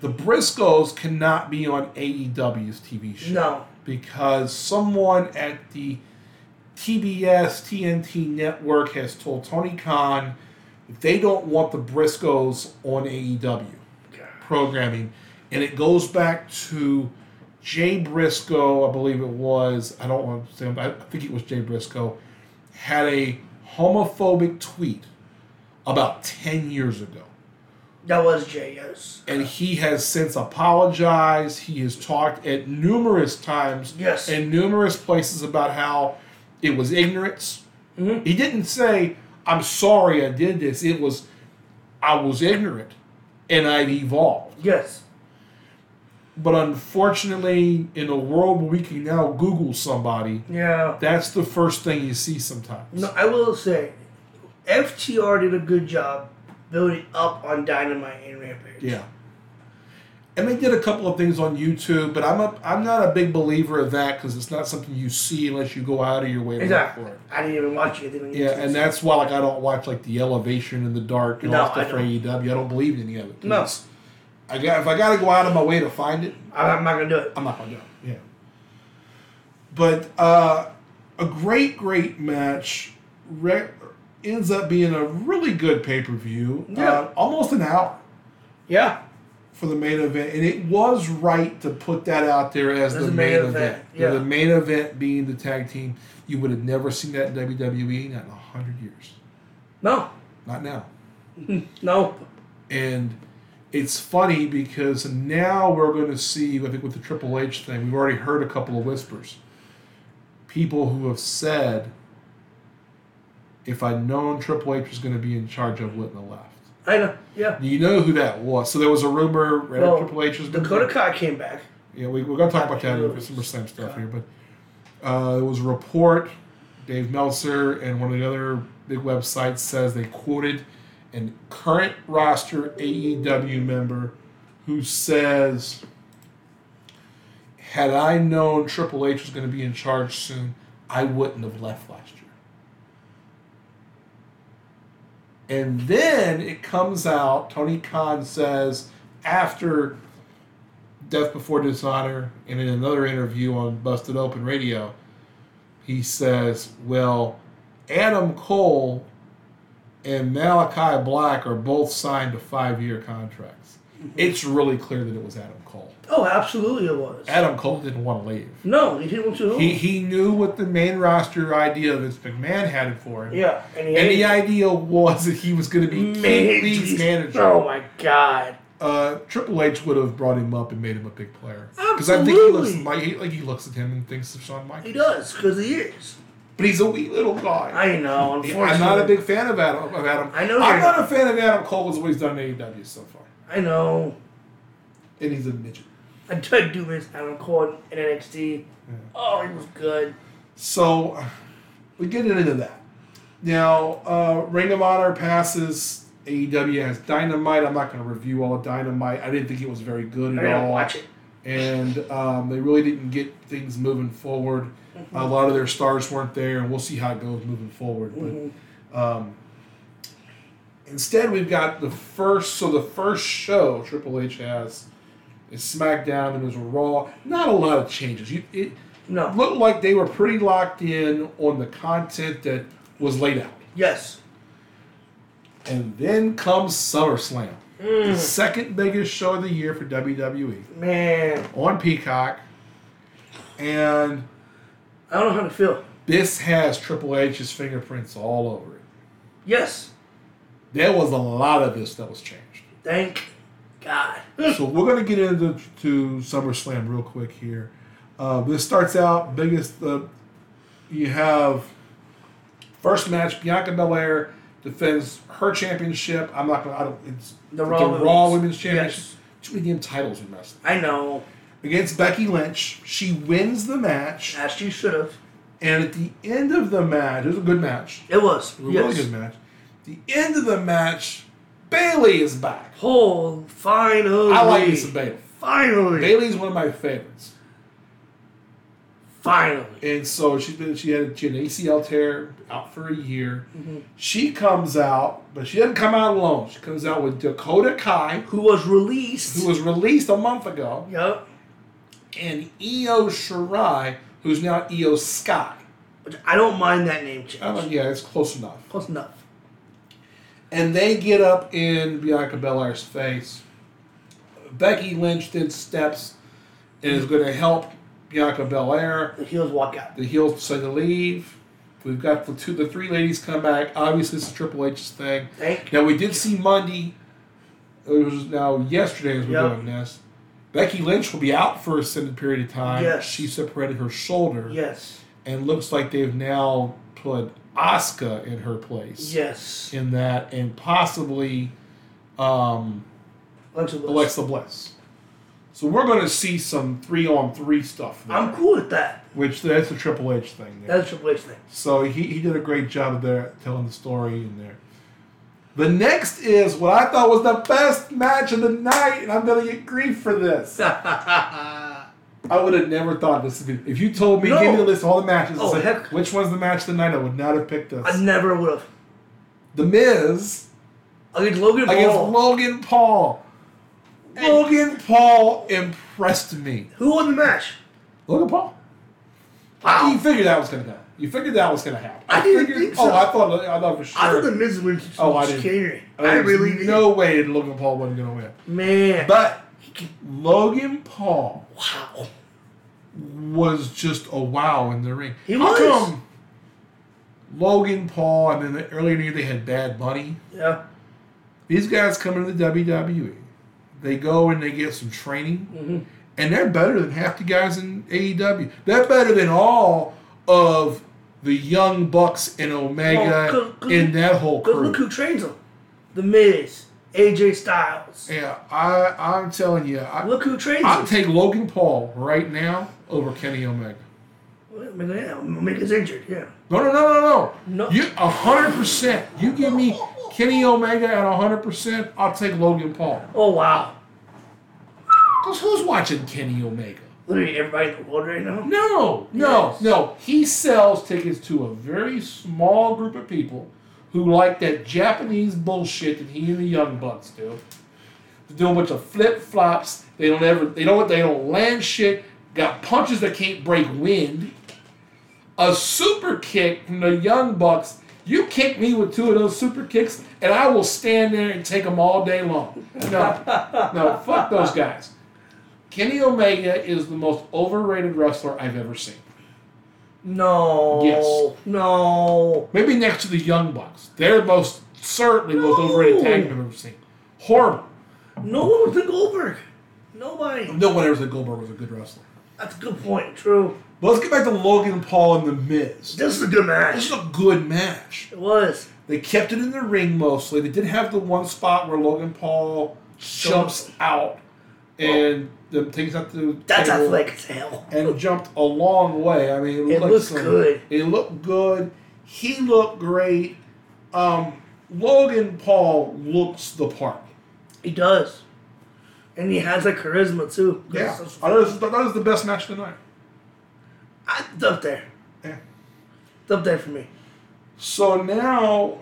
The Briscoes cannot be on AEW's TV show No. because someone at the TBS TNT network has told Tony Khan they don't want the Briscoes on AEW programming, and it goes back to Jay Briscoe, I believe it was. I don't want to say, but I think it was Jay Briscoe had a homophobic tweet about ten years ago. That was Jay, yes. And he has since apologized. He has talked at numerous times Yes. in numerous places about how it was ignorance. Mhm. He didn't say, I'm sorry I did this. It was, I was ignorant and I've evolved. Yes. But unfortunately, in a world where we can now Google somebody, Yeah. that's the first thing you see sometimes. No, I will say, FTR did a good job building up on Dynamite and Rampage. Yeah. And they did a couple of things on YouTube, but I'm a, I'm not a big believer of that because it's not something you see unless you go out of your way to Exactly. look for it. I didn't even watch it. Yeah, and that's why like I don't watch like the elevation in the dark and No, all stuff for. AEW. I don't believe in any of it. No. I got if I got to go out of my way to find it, I'm I'm not gonna do it. I'm not gonna do it. Yeah. But uh, a great, great match re- ends up being a really good pay per view. Yeah. Uh, almost an hour Yeah. for the main event, and it was right to put that out there as, the, main, event. yeah. The main event being the tag team. You would have never seen that in WWE not in a hundred years. No. Not now. No. And it's funny because now we're going to see, I think, with the Triple H thing, we've already heard a couple of whispers. People who have said, if I'd known Triple H was going to be in charge, I wouldn't have left. I know. Yeah. You know who that was? So there was a rumor right Well, Triple H was going Dakota Kai came back. Yeah, we, we're going to talk about that in SummerSlam stuff here. But uh, there was a report, Dave Meltzer and one of the other big websites says they quoted an current roster AEW member who says, Had I known Triple H was going to be in charge soon, I wouldn't have left last year. And then it comes out, Tony Khan says, after Death Before Dishonor, and in another interview on Busted Open Radio, he says, Well, Adam Cole and Malachi Black are both signed to five year contracts. Mm-hmm. It's really clear that it was Adam Cole. Oh, absolutely it was. Adam Cole didn't want to leave. No, he didn't want to. He, he knew what the main roster idea of Vince McMahon had for him. yeah, and And the idea was that he was going to be Man, Lee's manager. Oh my god. Uh, Triple H would have brought him up and made him a big player. Because I think he looks like he, like he looks at him and thinks of Shawn Michaels. He does because he is. But he's a wee little guy. I know. Unfortunately, I'm not a big fan of Adam. Of Adam. I know I'm not a fan of Adam Cole as what he's done in AEW so far, I know. and he's a midget. I did do miss Adam Cole in NXT. Oh, he was good. So we get into that. Now, uh, Ring of Honor passes. AEW has Dynamite. I'm not going to review all of Dynamite. I didn't think it was very good at all. watch it. and um, they really didn't get things moving forward. A lot of their stars weren't there, and we'll see how it goes moving forward. But um, instead, we've got the first. So the first show Triple H has is SmackDown, and it was Raw. Not a lot of changes. You, it No. looked like they were pretty locked in on the content that was laid out. Yes. And then comes SummerSlam, the Mm, second biggest show of the year for WWE man, on Peacock. And I don't know how to feel. This has Triple H's fingerprints all over it. Yes. There was a lot of this that was changed. Thank God. so we're gonna get into to SummerSlam real quick here. Uh, this starts out biggest. Uh, you have first match Bianca Belair defends her championship. I'm not gonna. I don't. It's The the Raw Raw, Women's- Women's Championship. yes. Too many damn titles in wrestling. I know. Against Becky Lynch, she wins the match, As she should have. and at the end of the match, it was a good match. It was. It was a really good match. The end of the match, Bayley is back. Oh, finally. I like some Bayley. Finally. Bayley's one of my favorites. Finally. And so she did. She had, she had an ACL tear out for a year. Mm-hmm. She comes out, but she doesn't come out alone. She comes out with Dakota Kai, Who was released. who was released a month ago, Yep. and Io Shirai, who's now Io Sky. I don't mind that name change. Don't- yeah, it's close enough. Close enough. And they get up in Bianca Belair's face. Becky Lynch then steps and is going to help Bianca Belair. The heels walk out. The heels decide to leave. We've got the two, the three ladies come back. Obviously, this is Triple H's thing. Thank Now we did see Monday. Uh, it was now yesterday as we're Yep. doing this. Becky Lynch will be out for a extended period of time. Yes. She separated her shoulder, Yes. and looks like they've now put Asuka in her place. Yes. In that, and possibly um, Alexa Bliss. Alexa Bliss. So we're going to see some three on three stuff. There, I'm cool with that. Which that's a Triple H thing. There. That's a Triple H thing. So he, he did a great job of there telling the story in there. The next is what I thought was the best match of the night, and I'm gonna get grief for this. I would have never thought this would be. If you told me, No. give me the list of all the matches, Oh, like, heck. which one's the match tonight, I would not have picked this. I never would have. the Miz Against Logan against Paul. Logan Paul. Logan Paul impressed me. Who won the match? Logan Paul. Wow. You figured that was gonna happen. You figured that was gonna happen. I didn't figured, think oh, so. Oh, I thought. I thought for sure. I thought the Miz would win Oh, I didn't. chicanery. I really no way Logan Paul wasn't going to win. Man. But Logan Paul wow. was just a wow in the ring. He How was. come Logan Paul and then the, earlier in the year they had Bad Bunny? Yeah. These guys come into the WWE. They go and they get some training, Mm-hmm. and they're better than half the guys in AEW. They're better than all of the young Bucks and Omega Oh, 'cause- 'cause- in that whole crew. look who trains them. The Miz. AJ Styles. Yeah, I, I'm telling you, I, Look who I'll them. take Logan Paul right now over Kenny Omega. Yeah, Omega's injured, yeah. No, no, no, no, no. No. You a hundred percent. You give me Kenny Omega at a hundred percent. I'll take Logan Paul. Oh, wow. Cause who's watching Kenny Omega? Literally everybody in the world right now. No, no, Yes. no. He sells tickets to a very small group of people who like that Japanese bullshit that he and the Young Bucks do. They do a bunch of flip flops. They don't ever. They don't. They don't land shit. Got punches that can't break wind. A super kick from the Young Bucks. You kick me with two of those super kicks, and I will stand there and take them all day long. No, no, fuck those guys. Kenny Omega is the most overrated wrestler I've ever seen. No. Yes. No. Maybe next to the Young Bucks. They're most certainly the most overrated tag team I've ever seen. Horrible. No one was the Goldberg. Nobody. No one ever said Goldberg was a good wrestler. That's a good point. True. But let's get back to Logan Paul and The Miz. This is a good match. This is a good match. It was. They kept it in the ring mostly. They did have the one spot where Logan Paul jumps out and the things up the That's table athletic as hell. and jumped a long way. I mean, it, It looked looks some- good. It looked good. He looked great. Um, Logan Paul looks the part. He does. And he has that charisma too. Yeah, I this is- that was the best match of the night. I- It's up there. Yeah. It's up there for me. So now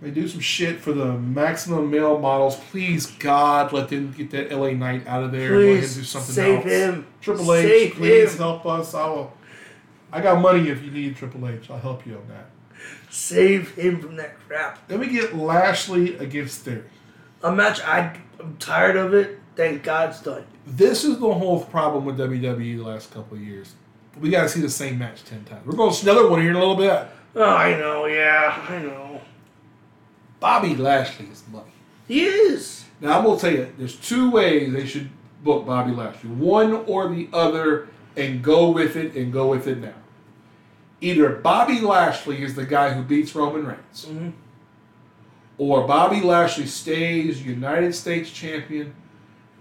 they do some shit for the maximum male models. Please, God, let them get that LA Knight out of there. and let him Please do something save else. him. Triple H, Save please him. help us. I will. I got money if you need Triple H. I'll help you on that. Save him from that crap. Then we get Lashley against Theory. A match I, I'm tired of it. Thank God it's done. This is the whole problem with WWE the last couple of years. We got to see the same match ten times. We're going to see another one here in a little bit. Oh, I know. Yeah, I know. Bobby Lashley is money. He is. Now I'm gonna tell you, there's two ways they should book Bobby Lashley. One or the other, and go with it and go with it now. Either Bobby Lashley is the guy who beats Roman Reigns, Mhm. or Bobby Lashley stays United States champion,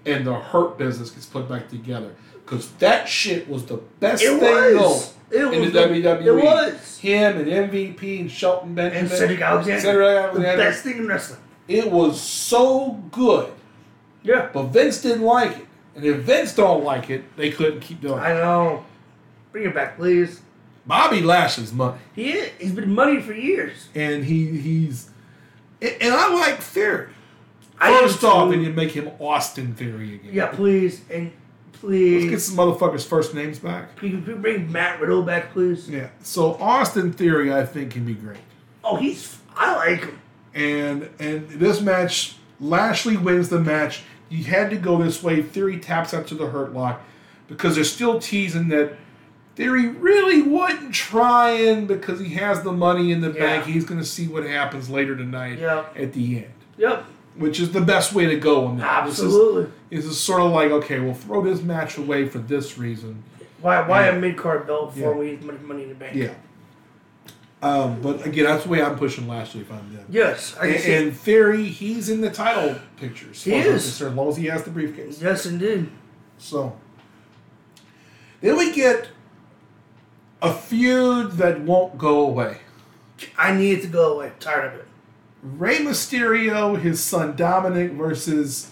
and the Hurt business gets put back together. Because that shit was the best It thing was. It going in was the the- WWE. it was. Him and MVP and Shelton Benjamin And Cedric Alexander. Cedric The best thing in wrestling. It was so good. Yeah. But Vince didn't like it. And if Vince don't like it, they couldn't keep doing it. I it. know. Bring it back, please. Bobby Lashley's money. He is. He's been money for years. And he he's and and I like Theory. I do First off, and you make him Austin Theory again. Yeah, please and Let's please. get some motherfuckers' first names back. Can you bring Matt Riddle back, please? Yeah. So Austin Theory I think can be great. Oh, he's. I like him. And and this match, Lashley wins the match. You had to go this way. Theory taps out to the hurt lock because they're still teasing that Theory really wasn't trying because he has the money in the Yeah. bank. He's going to see what happens later tonight Yeah. at the end, Yep. Which is the best way to go on that. Absolutely. This is, sort of like okay, we'll throw this match away for this reason. Why? Why a mid card belt before Yeah. we use money, in the bank? Yeah. Um, but again, that's the way I'm pushing Lashley if I'm them. Yes, I And, can see. in theory, he's in the title pictures. He as far as I'm is. concerned, As long as he has the briefcase. Yes, indeed. So then we get a feud that won't go away. I need it to go away. Tired of it. Rey Mysterio, his son Dominic versus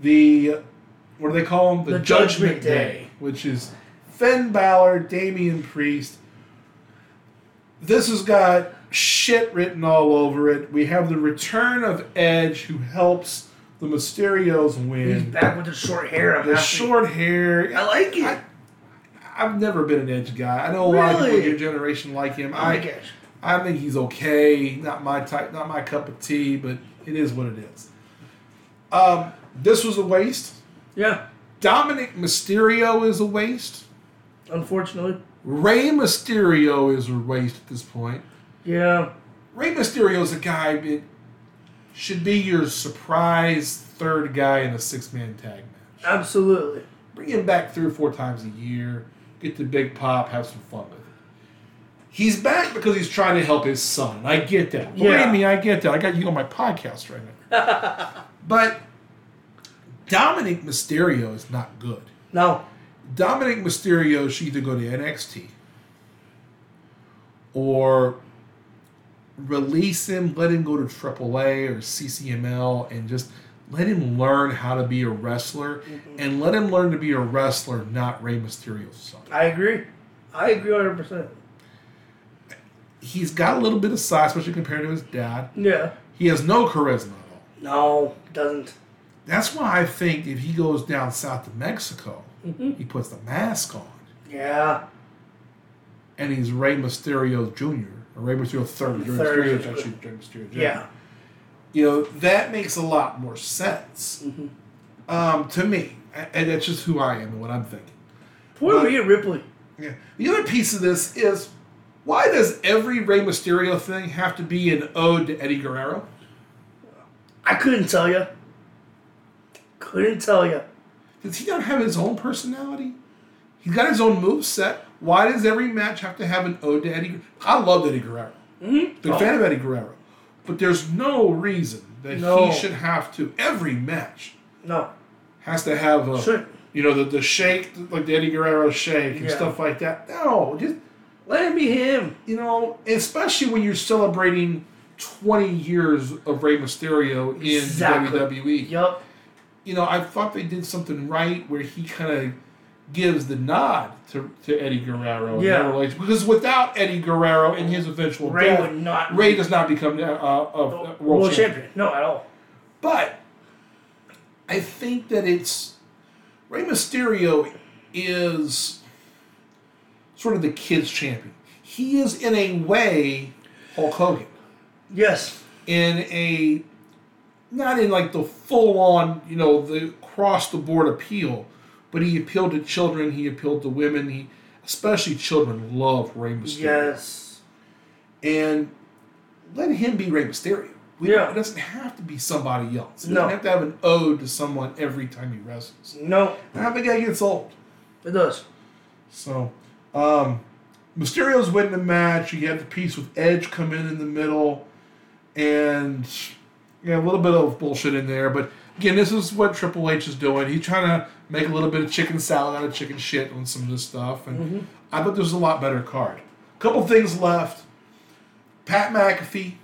the what do they call him? The Judgment Day. which is Finn Balor, Damian Priest. This has got shit written all over it. We have the return of Edge, who helps the Mysterios win. He's back with the short hair. I'm The happy. short hair. I like it. I- I've never been an Edge guy. I know a lot of people in your generation like him. oh my I gosh. I think he's okay. Not my type, not my cup of tea, but it is what it is. Um, this was a waste. Yeah. Dominic Mysterio is a waste. Unfortunately. Rey Mysterio is a waste at this point. Yeah. Rey Mysterio is a guy that should be your surprise third guy in a six man tag match. Absolutely. Bring him back three or four times a year, get the big pop, have some fun with it. He's back because he's trying to help his son. I get that. Believe Yeah. me, I get that. I got you on my podcast right now. but Dominic Mysterio is not good. No. Dominic Mysterio should either go to NXT or release him, let him go to AAA or CMLL, and just let him learn how to be a wrestler, mm-hmm. and let him learn to be a wrestler, not Rey Mysterio's son. I agree. I agree 100%. He's got a little bit of size, especially compared to his dad. Yeah. He has no charisma at all. No, doesn't. That's why I think if he goes down south to Mexico, he puts the mask on. Yeah. and he's Rey Mysterio Jr. or Rey Mysterio third. Rey Third. Mysterio actually Rey Mysterio Jr. Yeah. You know that makes a lot more sense um, to me, and that's just who I am and what I'm thinking. Poor But- Rhea Ripley. Yeah. The other piece of this is why does every Rey Mysterio thing have to be an ode to Eddie Guerrero? I couldn't tell you. Couldn't tell you. Does he not have his own personality? He's got his own move set. Why does every match have to have an ode to Eddie? Guerrero? I love Eddie Guerrero. Mm-hmm. Big fan of Eddie Guerrero. But there's no reason that No. he should have to. Every match No. has to have a, Should. you know, the, the shake, like the Eddie Guerrero shake and Yeah. stuff like that. No, just, Let it be him. you know, especially when you're celebrating 20 years of Rey Mysterio in Exactly. WWE. Yep. You know, I thought they did something right where he kind of gives the nod to, to Eddie Guerrero. in Yeah. relation. Because without Eddie Guerrero and his eventual Rey death, would not. Rey does not become uh, uh, a world, world, champion. champion. No, at all. But I think that it's Rey Mysterio is sort of the kids champion. He is in a way Hulk Hogan. Yes. In a not in like the full on, you know, the cross the board appeal, but he appealed to children, he appealed to women, he especially children, love Rey Mysterio. Yes. And let him be Rey Mysterio. We Yeah. It doesn't have to be somebody else. We No. don't have to have an ode to someone every time he wrestles. No, I think that gets old. it does. So, um, Mysterio's winning the match. You have the piece with Edge come in in the middle, and yeah, a little bit of bullshit in there. But again, this is what Triple H is doing. He's trying to make a little bit of chicken salad out of chicken shit on some of this stuff, and I thought there was a lot better card. A couple things left. Pat McAfee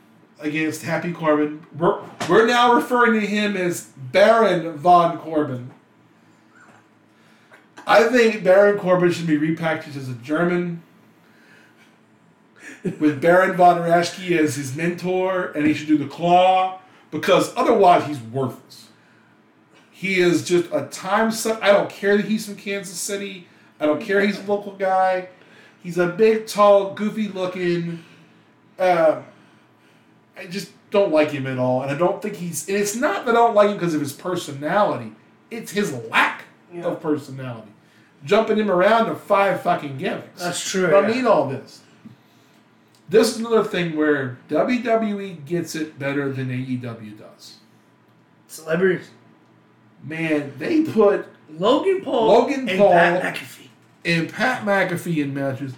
against Happy Corbin. We're, we're now referring to him as Baron Von Corbin. I think Baron Corbin should be repackaged as a German with Baron von Raschke as his mentor, and he should do the claw because otherwise he's worthless. He is just a time suck. I don't care that he's from Kansas City. I don't care he's a local guy. He's a big, tall, goofy looking. Uh, I just don't like him at all, and I don't think he's. And it's not that I don't like him because of his personality. It's his lack Yeah. of personality. Jumping him around to five fucking gimmicks. That's true. I yeah. need all this. This is another thing where WWE gets it better than AEW does. Celebrities. Man, they put Logan Paul Logan and Paul. Pat McAfee. in Pat McAfee in matches.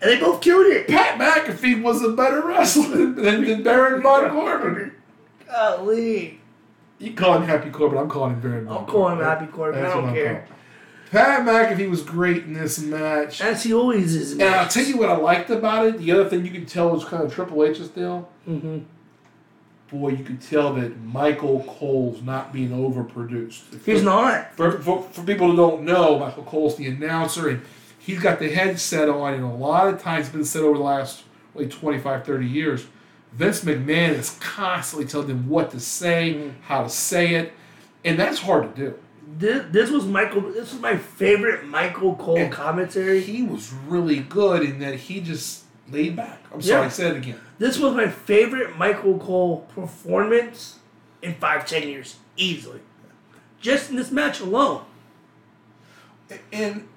And they both killed it. Pat McAfee was a better wrestler than, than, Baron Von Corbin. Golly. You call him Happy Corbin, I'm calling him Baron Von I'll call him Happy Corbin. I don't I'm care. Pat McAfee was great in this match. As he always is. And I'll tell you what I liked about it. The other thing you could tell was kind of Triple H's deal. hmm Boy, you could tell that Michael Cole's not being overproduced. He's not. For, for, for people who don't know, Michael Cole's the announcer, and he's got the headset on, and a lot of times it's been said over the last like 25, 30 years. Vince McMahon is constantly telling them what to say, Mm. how to say it, and that's hard to do. This, this was Michael. This was my favorite Michael Cole And commentary. He was really good in that he just laid back. I'm sorry, Yeah. I said it again. This was my favorite Michael Cole performance in five, ten years, easily. Just in this match alone. And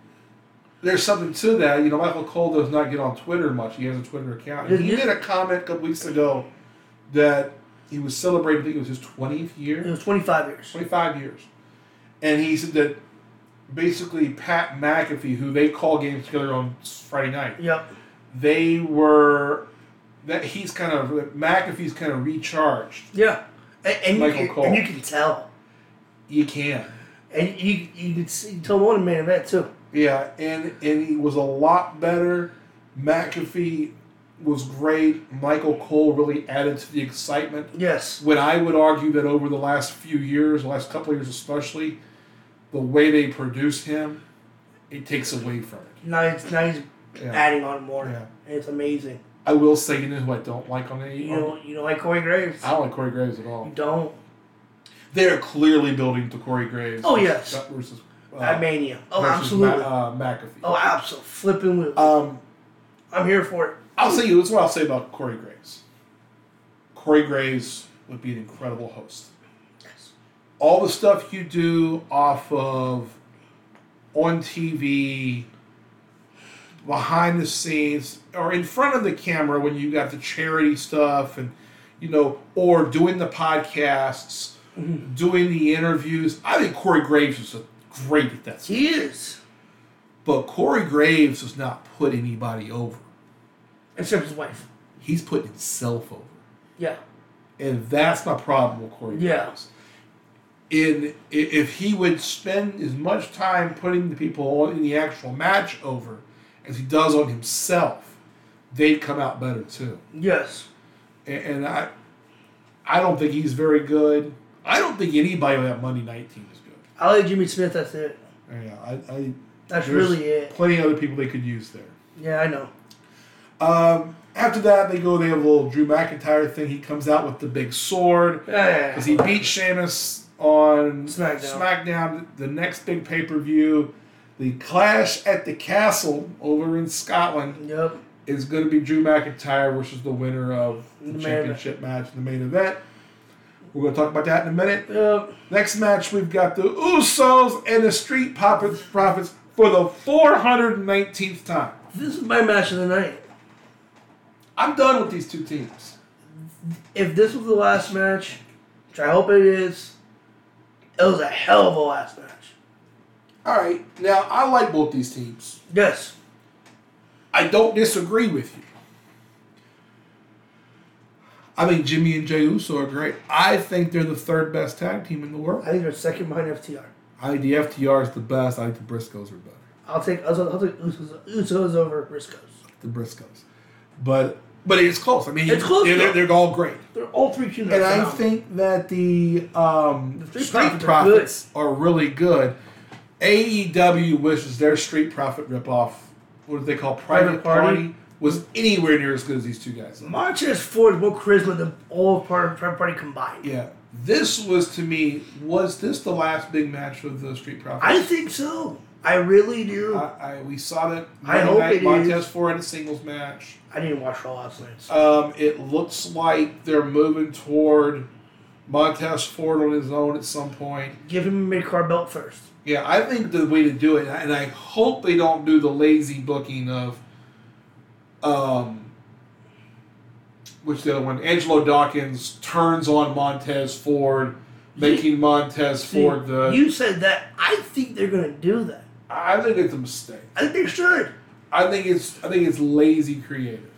there's something to that. You know, Michael Cole does not get on Twitter much. He has a Twitter account. And he made a comment a couple weeks ago that he was celebrating, I think it was his 20th year. It was 25 years. 25 years. And he said that basically Pat McAfee, who they call games together on Friday night, Yep. they were, that he's kind of, McAfee's kind of recharged. Yeah. And, and, you Michael can, Cole. and you can tell. You can. And you you could see, you told him on the main event too. Yeah, and and he was a lot better. McAfee was great. Michael Cole really added to the excitement. Yes. When I would argue that over the last few years, the last couple of years especially, the way they produce him, it takes away from it. Now he's now he's Yeah. adding on more. Yeah. And it's amazing. I will say, you know who I don't like on the You know you know like Corey Graves. I don't like Corey Graves at all. You don't. They're clearly building to Corey Graves. Oh, yes. Versus, uh, At Mania. Oh, absolutely. Ma- uh, McAfee. oh, absolutely. Flipping with. Um, I'm here for it. I'll say you. This is what I'll say about Corey Graves. Corey Graves would be an incredible host. All the stuff you do off of on TV, behind the scenes, or in front of the camera when you got the charity stuff, and you know, or doing the podcasts, mm-hmm. doing the interviews. I think Corey Graves is a great at that. stuff. He is. But Corey Graves does not put anybody over. Except his wife. He's putting himself over. Yeah. And that's my problem with Corey Yeah. Graves. In if he would spend as much time putting the people in the actual match over as he does on himself, they'd come out better too. Yes. And, and I, I don't think he's very good. I don't think anybody on that Monday night team is good. I like Jimmy Smith. That's it. Yeah, I, I That's really it. Plenty of other people they could use there. Yeah, I know. Um, after that, they go. They have a little Drew McIntyre thing. He comes out with the big sword. Yeah, yeah, yeah. Because he beat Sheamus on SmackDown. SmackDown, the next big pay per view. The Clash at the Castle over in Scotland Yep. is going to be Drew McIntyre versus the winner of the, The championship match the main event. We're going to talk about that in a minute. Yep. Next match, we've got the Usos and the Street Profits, Profits for the 419th time. This is my match of the night. I'm done with these two teams. If this was the last match, which I hope it is, it was a hell of a last match. All right, now I like both these teams. Yes. I don't disagree with you. I think Jimmy and Jey Uso are great. I think they're the third best tag team in the world. I think they're second behind FTR. I think the FTR is the best. I think the Briscoes are better. I'll take I'll, I'll take Usos, Usos over Briscoes. The Briscoes, but but it's close. I mean, It's close, They're, they're, they're all great, They're all three are and I think that the um, The Street Street, Profits are are, really good. AEW wishes their Street Profit ripoff, what do they call Private, Private Party? Party, was anywhere near as good as these two guys. Montez Ford more charisma than all part Private Party combined. Yeah, this was to me. Was this the last big match of the Street Profits? I think so. I really do. I, I we saw that. I hope night, Montez is. Ford had a singles match. I didn't watch Raw last night. So. Um, it looks like they're moving toward Montez Ford on his own at some point. Give him a mid card belt first. Yeah, I think the way to do it, and I hope they don't do the lazy booking of, um, which the other one, Angelo Dawkins turns on Montez Ford, making Montez See, Ford the. You said that. I think they're gonna do that. I think it's a mistake. I think they should. I think it's I think it's lazy creative.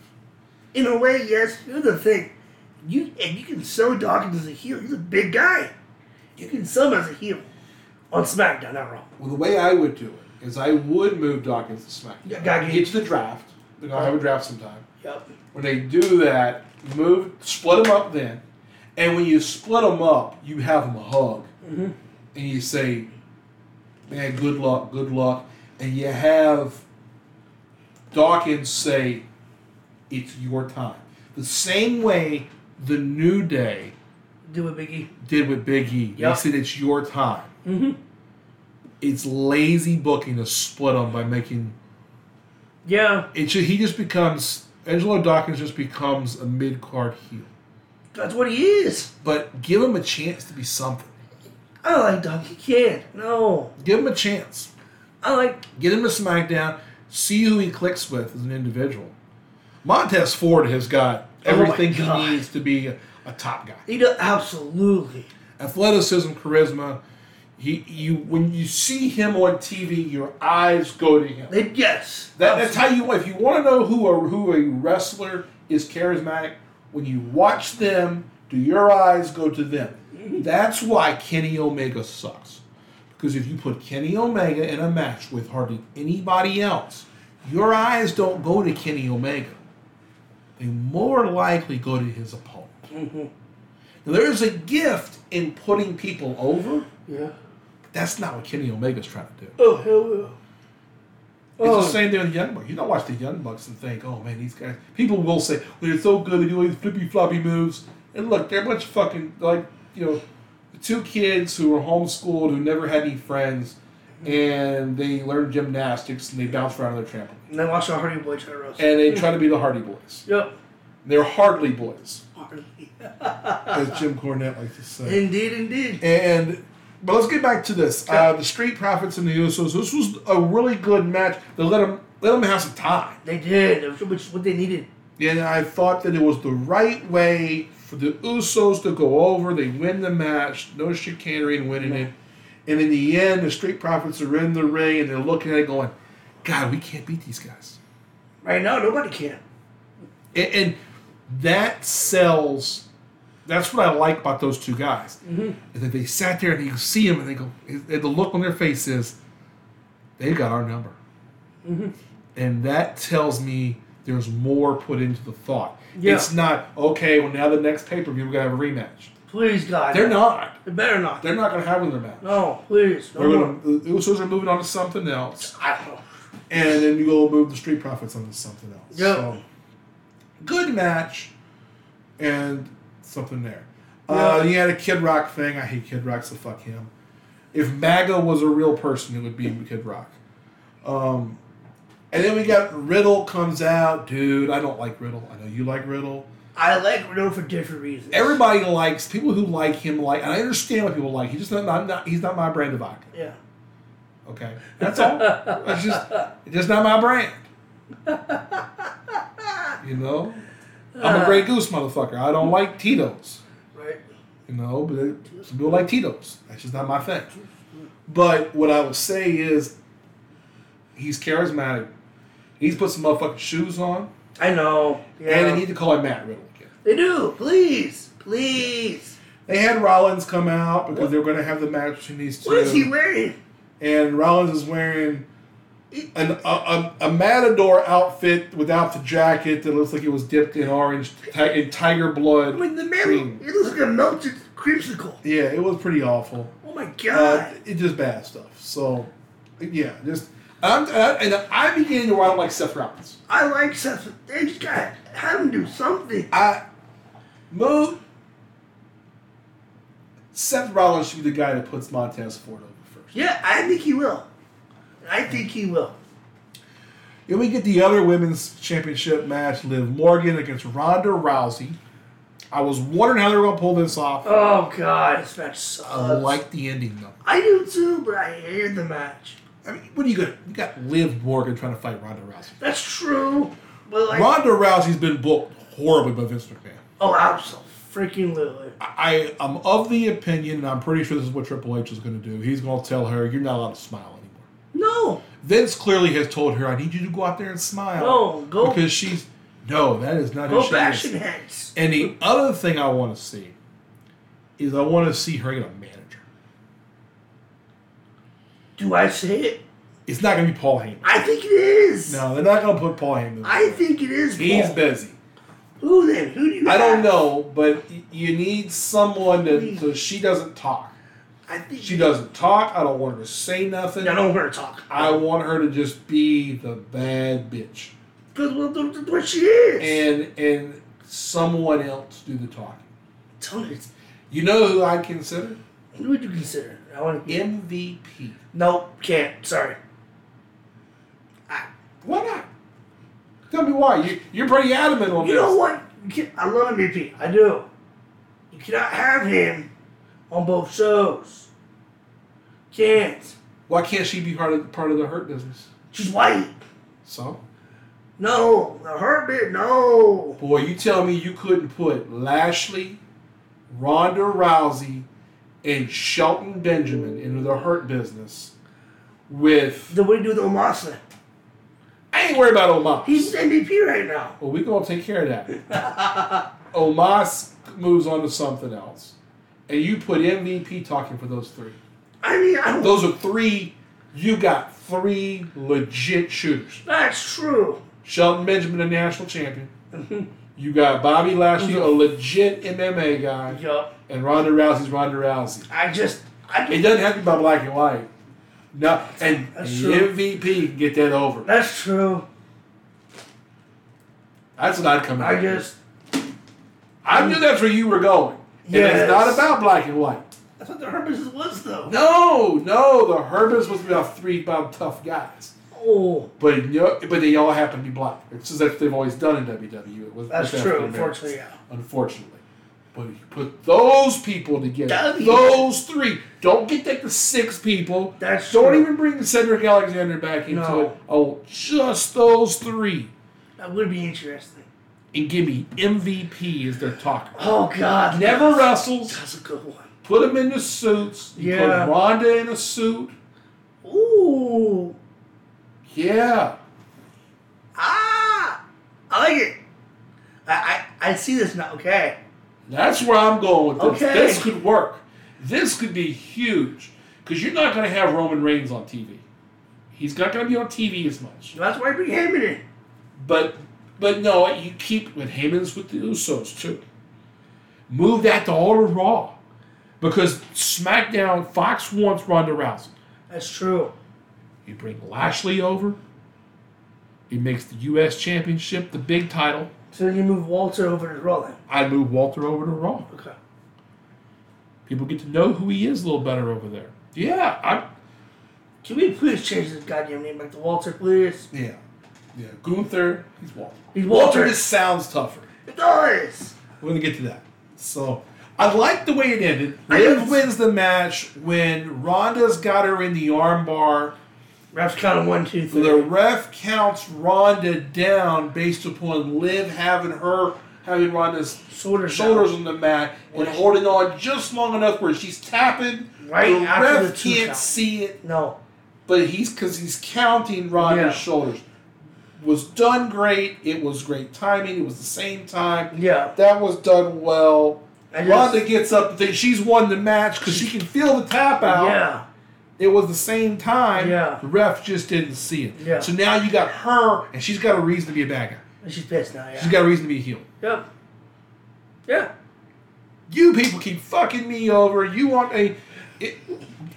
In a way, yes. Here's the thing. You and you can sell Dawkins as a heel. He's a big guy. You can sell him as a heel on SmackDown. Not wrong. Well, the way I would do it is I would move Dawkins to SmackDown. Yeah, gotta get to the draft. They're gonna have a draft sometime. Yep. When they do that, move, split them up then, and when you split them up, you have them hug, Mm-hmm. and you say, "Man, good luck, good luck," and you have Dawkins say, "It's your time." The same way the New Day Do it, Biggie. did with Big E. Yep. They said it's your time. Mm-hmm. It's lazy booking to split them by making Yeah, it. ju- He just becomes Angelo Dawkins just becomes a mid card heel. that's what he is. But give him a chance to be something. I like Dawkins. He can't. No. Give him a chance. I like. Get him to SmackDown. See who he clicks with as an individual. Montez Ford has got Oh everything he needs to be a, a top guy. He does absolutely. Athleticism, charisma. He, you, when you see him on TV, your eyes go to him. They, yes. That, that's how you. If you want to know who a who a wrestler is charismatic, when you watch them, do your eyes go to them? That's why Kenny Omega sucks. Because if you put Kenny Omega in a match with hardly anybody else, your eyes don't go to Kenny Omega. They more likely go to his opponent. Mhm. Now, there is a gift in putting people over. Yeah. But that's not what Kenny Omega's trying to do. Oh hell yeah. It's Oh. the same thing with the Young Bucks. You don't watch the Young Bucks and think, oh man, these guys. People will say, well, they're so good, they do all these flippy floppy moves. And look, they're a bunch of fucking, like, you know, two kids who were homeschooled, who never had any friends, and they learned gymnastics and they bounced around on their trampoline. And they watched the Hardy Boys try to roast. And they try to be the Hardy Boys. Yep. They're Hardly Boys, Hardy. as Jim Cornette likes to say. Indeed, indeed. And but let's get back to this. Uh, the Street Profits and the Usos. This was a really good match. They let them let them have some time. They did, which is what they needed. And I thought that it was the right way for the Usos to go over. They win the match, no chicanery in winning it. And in the end, the Street Profits are in the ring and they're looking at it going, God, we can't beat these guys. Right now, nobody can. And, and that sells. That's what I like about those two guys. Mm-hmm. Is that they sat there and you see them and they go, and the look on their face is, they've got our number. Mm-hmm. And that tells me there's more put into the thought. Yeah. It's not, okay, well, now the next pay per view, we're to have a rematch. Please, God. They're not. They better not. They're not going to have another match. no, please. No more. gonna, the Usos are moving on to something else. I don't know. and then you go move the Street Profits onto something else. Yep. So, good match, and something there. Yeah. Uh, you had a Kid Rock thing. I hate Kid Rock, so fuck him. If MAGA was a real person, it would be Kid Rock. Um, and then we got Riddle comes out, dude. I don't like Riddle. I know you like Riddle. I like Riddle for different reasons. Everybody likes people who like him. Like, and I understand what people like. He just not, not, not he's not my brand of vodka. Yeah. Okay, that's all. That's just it's just not my brand. You know, I'm a uh. Grey Goose motherfucker. I don't like Tito's. Right. You know, but some people like Tito's. That's just not my thing. But what I would say is, he's charismatic. He's put some motherfucking shoes on, I know. Yeah. and they need to call him Matt Riddle again. They do. Please. Please. They had Rollins come out because they were going to have the match between these two. What is he wearing? and Rollins is wearing an, a, a, a matador outfit without the jacket that looks like it was dipped in orange, ti- in tiger blood. I mean, the man, he looks like a melted creamsicle. Yeah, it was pretty awful. Oh my Uh, god. it just bad stuff. So, yeah, just I'm uh, and I'm beginning to want like Seth Rollins. I like Seth. They just got have him do something. I Mo Seth Rollins should be the guy that puts Montez Ford over first. Yeah, I think he will. I think he will. Then we get the other women's championship match: Liv Morgan against Ronda Rousey. I was wondering how they were gonna pull this off. Oh god, this match sucks. I like the ending though. I do too, but I hated the match. I mean, what are you gonna? You got Liv Morgan trying to fight Ronda Rousey. That's true, but like, Ronda Rousey's been booked horribly by Vince McMahon. oh, absolutely freaking literally. I am of the opinion, and I'm pretty sure this is what Triple H is going to do. He's going to tell her, "You're not allowed to smile anymore." No, Vince clearly has told her, "I need you to go out there and smile." No, go- because she's no, that is not go heads. And the other thing I want to see is I want to see her get a manager. Do I say it? It's not going to be Paul Heyman. I think it is. No, they're not going to put Paul Heyman. I think it is. He's Paul. busy. Who then? Who do you? I don't know, but you need someone that so she doesn't talk. I think She doesn't talk. I don't want her to say nothing. I don't want her to talk. I want her to just be the bad bitch, Because well, th- th- what she is. and and someone else do the talking. Tell me, You know who I consider who would you consider? I want to. MVP. No, can't. Sorry. I, Why not? Tell me why. You you're pretty adamant on you this. You know what? You I love MVP. I do. You cannot have him on both shows. Can't. Why can't she be part of part of the hurt business? She's white. So, No, the hurt bit. No. boy, you tell me you couldn't put Lashley, Ronda Rousey, and Shelton Benjamin into the hurt business with. Then what do you do with Omasa? I ain't worried about Omos. He's MVP right now. Well, we're gonna take care of that. Omos moves on to something else, and you put MVP talking for those three. I mean, I don't. Those are three. You got three legit shooters. That's true. Shelton Benjamin, a national champion. You got Bobby Lashley, a legit MMA guy, Yup. And Ronda Rousey's Ronda Rousey. I just. I It doesn't have to be by black and white. No, and That's the true. MVP can get that over. That's true. That's what I'd come. I out with. just. I knew that's where you were going. And Yes. it's not about black and white. That's what the hurt was, though. No, no, the Hurt is supposed to be about three about tough guys. Oh, But you know, but they all happen to be black. It's just that they've always done in WWE. With, that's with true. African Americans, Unfortunately, yeah. Unfortunately. But you put those people together. Those three. Don't get like the six people. That's Don't true. even bring Cedric Alexander back into No. it. Oh, just those three. That would be interesting. And give me MVP as their talker. Oh God, Never that's, wrestles. That's a good one. Put them in the suits. You Yeah. Put Ronda in a suit. Ooh, Yeah. ah, I like it. I I, I see this now. Okay, That's where I'm going with this. Okay. This could work. This could be huge. Because you're not going to have Roman Reigns on TV. He's not going to be on TV as much. that's why I bring Heyman in. But but no, you keep with Heyman's with the Usos too. Move that to all of Raw. Because SmackDown, Fox wants Ronda Rousey. That's true. You bring Lashley over. He makes the U.S. Championship the big title. So you move Walter over to Raw then. I move Walter over to Raw. Okay. People get to know who he is a little better over there. Yeah, I. Can we please change this goddamn name back to Walter, please? Yeah, yeah. Gunther, he's Walter. He's Walter Walter. just sounds tougher. It does. We're gonna get to that. So, I like the way it ended. Liv wins the match when Ronda's got her in the armbar. Refs counted one, two, three. The ref counts Ronda down based upon Liv having her having Ronda's Shoulders shoulders on the mat and holding on just long enough where she's tapping. Right the after ref the can't count. see it, No. but he's because he's counting Ronda's Yeah. shoulders. Was done great. It was great timing. It was the same time. Yeah. That was done well. Ronda gets up and she's won the match because she can feel the tap out. Yeah. It was the same time. Yeah. The ref just didn't see it. Yeah. So now you got her, and she's got a reason to be a bad guy. She's pissed now, Yeah. She's got a reason to be a heel. Yep. Yeah. You people keep fucking me over. You want a. It,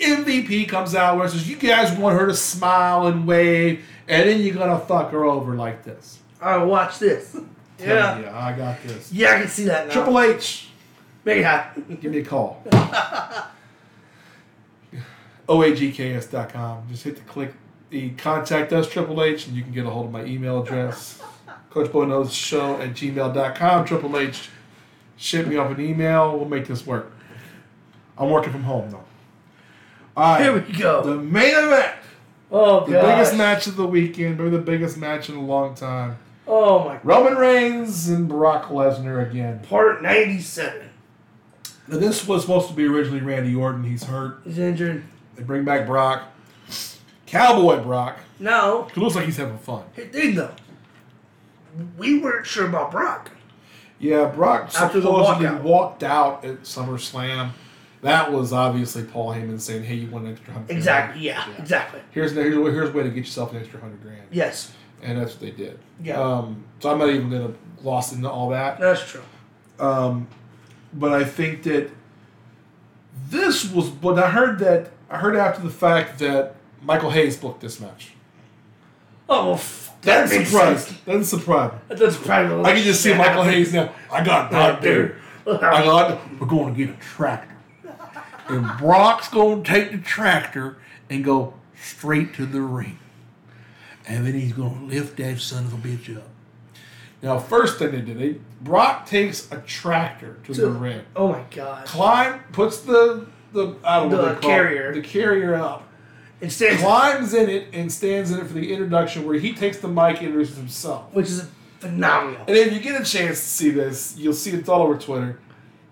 MVP comes out where it says, You guys want her to smile and wave, and then you're to fuck her over like this. All right, watch this. Yeah. Yeah, I got this. Yeah, I can see that now. Triple H, Make it happen. give me a call. OAGKS.com. Just hit the click the contact us, Triple H, and you can get a hold of my email address. CoachBoKnowsShow at gmail.com. Triple H, ship me off an email. We'll make this work. I'm working from home though. All right. Here we go. The main event. oh, The God. biggest match of the weekend, maybe the biggest match in a long time. Oh, my Roman Reigns and Brock Lesnar again. Part 97. Now, this was supposed to be originally Randy Orton. He's hurt. He's injured. They bring back Brock. Cowboy Brock. No. It looks like he's having fun. hey, thing though. We weren't sure about Brock. Yeah, Brock After the supposedly walkout. walked out at SummerSlam. That was obviously Paul Heyman saying, "Hey, you want an extra hundred? grand? Exactly. Yeah, exactly. Here's here's a way- here's a way to get yourself an extra hundred grand." Yes, And that's what they did. Yeah. Um, so I'm not even gonna gloss into all that. that's true. Um, but I think that this was. But I heard that I heard after the fact that Michael Hayes booked this match. Oh, well, f- that Doesn't makes surprise. sense. Doesn't surprise me. That doesn't surprise me. I can just see Michael Hayes now. I got out there. I got. We're going to get a tractor, and Brock's going to take the tractor and go straight to the ring, and then he's going to lift that son of a bitch up. Now, first thing they did, they Brock takes a tractor to the ring. Oh my god. Climb puts the the I don't know The what they call it, carrier. the carrier up. Instead, Climbs in it and stands in it for the introduction, where he takes the mic and introduces himself. which is phenomenal. And if you get a chance to see this, you'll see it's all over Twitter.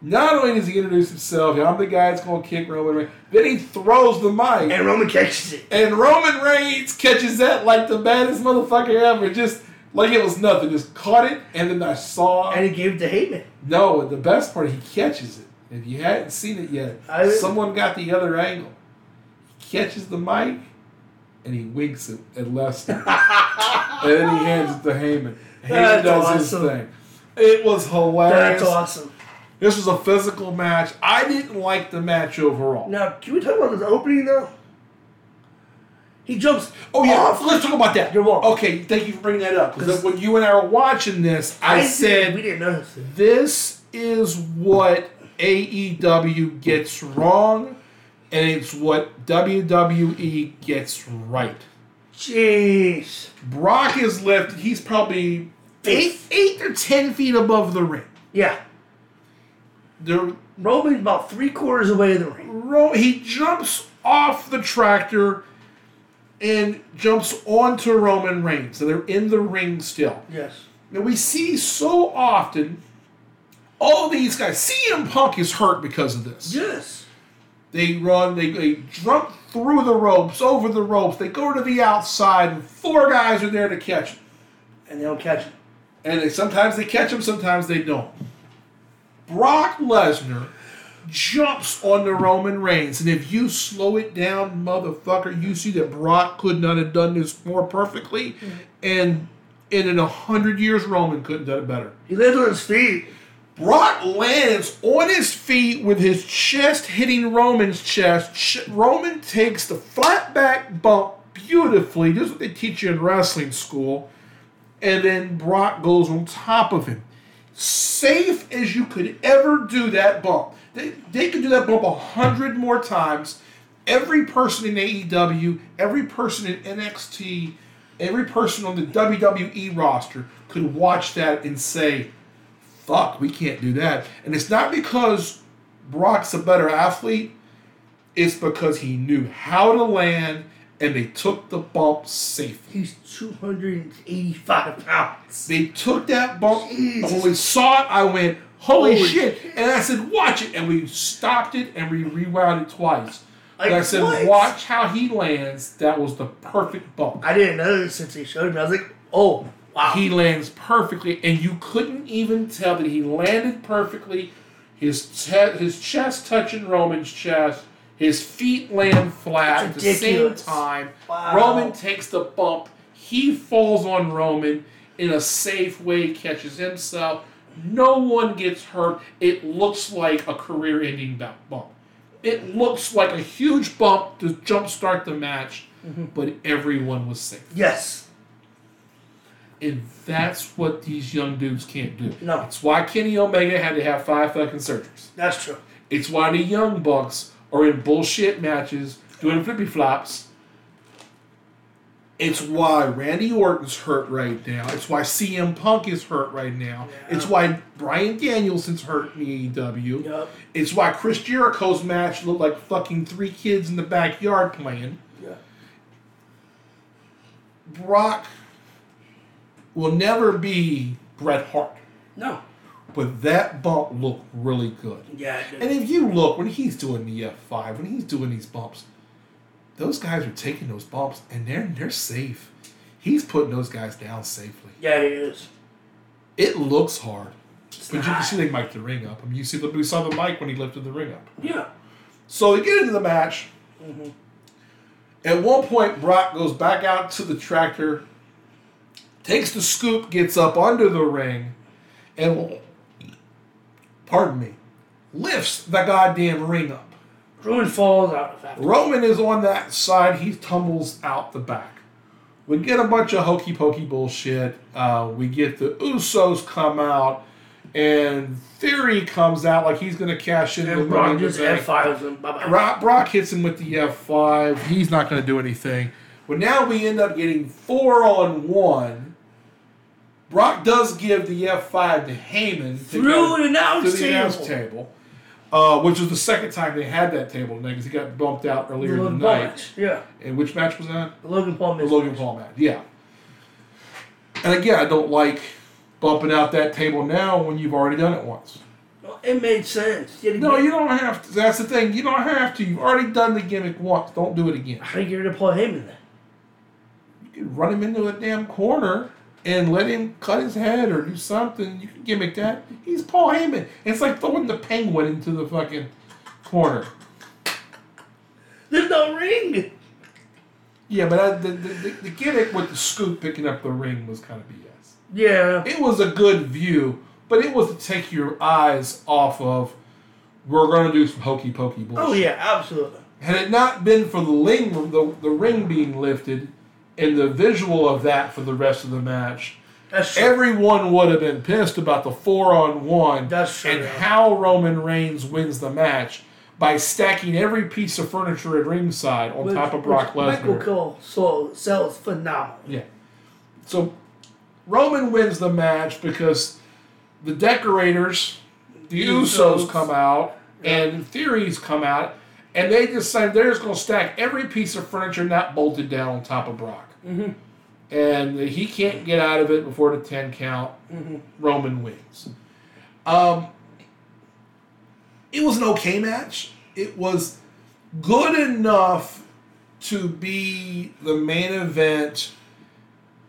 Not only does he introduce himself, I'm the guy that's going to kick Roman Reigns, then he throws the mic. And Roman catches it. And Roman Reigns catches that like the baddest motherfucker ever. Just like it was nothing. Just caught it, and then I saw. And he gave it to Heyman. no, the best part, he catches it. If you hadn't seen it yet, I- someone got the other angle. He catches the mic, and he winks it at Lesnar. and then he hands it to Heyman. Heyman does awesome. his thing. It was hilarious. That's awesome. This was a physical match. I didn't like the match overall. Now, can we talk about this opening though? He jumps. Oh yeah, off. let's talk about that. You're welcome. Okay, thank you for bringing that up. Because when you and I were watching this, I, didn't- said we didn't notice it. this is what AEW gets wrong, and it's what WWE gets right. Jeez. Brock is lifted. He's probably eight, eight or ten feet above the ring. Yeah. The Roman's about three quarters away the ring. Ro- he jumps off the tractor and jumps onto Roman Reigns. So they're in the ring still. Yes. Now we see so often all these guys. CM Punk is hurt because of this. Yes. They run, they, they jump through the ropes, over the ropes. They go to the outside, and four guys are there to catch him. And they don't catch him. And they, sometimes they catch him, sometimes they don't. Brock Lesnar jumps on the Roman Reigns, and if you slow it down, motherfucker, you see that Brock could not have done this more perfectly, and, and in a hundred years, Roman couldn't have done it better. He lands on his feet. Brock lands on his feet with his chest hitting Roman's chest. Ch- Roman takes the flat back bump beautifully. This is what they teach you in wrestling school. And then Brock goes on top of him. Safe as you could ever do that bump. They, they could do that bump a hundred more times. Every person in AEW, every person in NXT, every person on the WWE roster could watch that and say, fuck, we can't do that. And it's not because Brock's a better athlete, it's because he knew how to land and they took the bump safely. He's 285 pounds. They took that bump. Jesus. When we saw it, I went, holy, Holy shit. shit. And I said, watch it. And we stopped it and we rewound it twice. Like, and I said, what? watch how he lands. That was the perfect bump. I didn't know this since he showed me. I was like, oh, wow. He lands perfectly, and you couldn't even tell that he landed perfectly. His te- his chest touching Roman's chest. His feet land flat at the same time. Wow. Roman takes the bump. He falls on Roman in a safe way, catches himself. No one gets hurt. It looks like a career-ending bu- bump. It looks like a huge bump to jumpstart the match, Mm-hmm. but everyone was safe. yes. And that's what these young dudes can't do. No. It's why Kenny Omega had to have five fucking surgeries. That's true. It's why the young bucks are in bullshit matches doing flippy flops. It's why Randy Orton's hurt right now. It's why CM Punk is hurt right now. Yeah. It's why Bryan Danielson's hurt in AEW. Yep. It's why Chris Jericho's match looked like fucking three kids in the backyard playing. Yeah. Brock will never be Bret Hart. No. But that bump looked really good. Yeah. it did. And if you look, when he's doing the F5, when he's doing these bumps, those guys are taking those bumps and they're they're safe. He's putting those guys down safely. yeah, it is. It looks hard. It's But you can see they mic the ring up. I mean, you see the we saw the mic when he lifted the ring up. Yeah. So they get into the match. Mm-hmm. At one point, Brock goes back out to the tractor, takes the scoop, gets up under the ring, and pardon me, lifts the goddamn ring up. Roman falls out of after. Roman is on that side. He tumbles out the back. We get a bunch of hokey pokey bullshit. Uh, we get the Usos come out, and Theory comes out like he's going to cash in. the And Brock just. F5s him. Bye bye. Brock, Brock hits him with the F5. He's not going to do anything. But now we end up getting four on one. Brock does give the F5 to Heyman. to Through an announce to the announce table. table. Uh, which was the second time they had that table tonight because he got bumped out earlier The in the night. match. Yeah. And which match was that? The Logan Paul match. The. Logan Paul match. Yeah. And again, I don't like bumping out that table now when you've already done it once. Well, It made sense. No, you don't have to. That's the thing. You don't have to. You've already done the gimmick once. Don't do it again. How do you get rid of Paul Heyman then? You can run him into a damn corner and let him cut his head or do something. You can gimmick that. He's Paul Heyman. It's like throwing the penguin into the fucking corner. There's no ring. Yeah, but I, the, the, the, gimmick with the scoop picking up the ring was kind of BS. Yeah. It was a good view, but it was to take your eyes off of we're going to do some hokey pokey oh, bullshit. Oh yeah, absolutely. Had it not been for the ring, the, the ring being lifted, and the visual of that for the rest of the match, true. everyone would have been pissed about the four on one That's and yeah. how Roman Reigns wins the match by stacking every piece of furniture at ringside on Which- top of Brock which Michael Lesnar. Cole so sells phenomenal. Yeah. So Roman wins the match because the decorators, the Usos, Usos. come out and Theories come out, and they decide they're just going to stack every piece of furniture not bolted down on top of Brock. Mm-hmm. And he can't get out of it before the 10 count. Mm-hmm. Roman wins. Um, it was an okay match. It was good enough to be the main event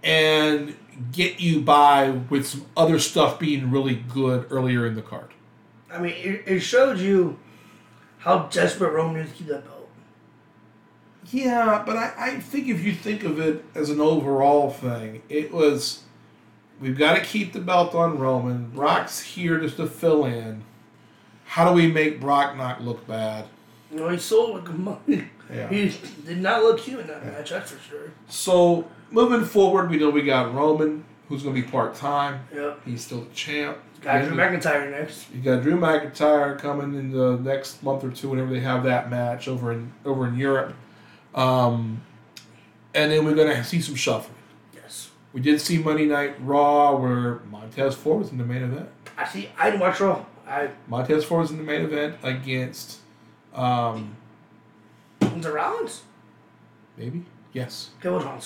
and get you by with some other stuff being really good earlier in the card. I mean, it, it showed you how desperate Roman is to keep that belt. Yeah, but I, I think if you think of it as an overall thing, it was we've got to keep the belt on Roman. Brock's here just to fill in. How do we make Brock not look bad? You know, he sold like a money. Yeah. He did not look cute in that match, that's for sure. So moving forward, we know we got Roman, who's going to be part time. Yep. He's still the champ. Got Drew McIntyre next. You got Drew McIntyre coming in the next month or two, whenever they have that match over in over in Europe. Um, and then we're gonna see some shuffling. Yes. We did see Monday Night Raw where Montez Ford was in the main event. Actually, I didn't watch Raw. I Montez was in the main event against, um, the Rollins. maybe yes, wrong,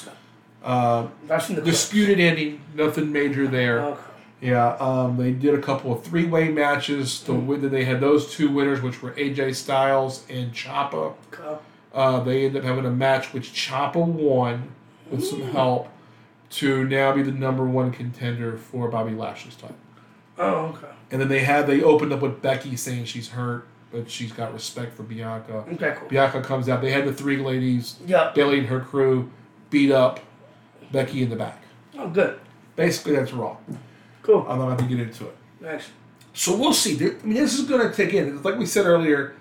uh, seen the clips. disputed ending, nothing major there. Okay. Yeah, um, they did a couple of three-way matches. The win they had those two winners, which were AJ Styles and. Okay. Uh, they ended up having a match which Ciampa won with some help to now be the number one contender for Bobby Lashley's title. Oh, okay. And then they had they opened up with Becky saying she's hurt, but she's got respect for Bianca. Okay, cool. Bianca comes out. They had the three ladies, Yeah. Bayley and her crew, beat up Becky in the back. Oh, good. Basically, that's Raw. Cool. I'm not going to get into it. Next. So we'll see. I mean, this is going to take in. Like we said earlier,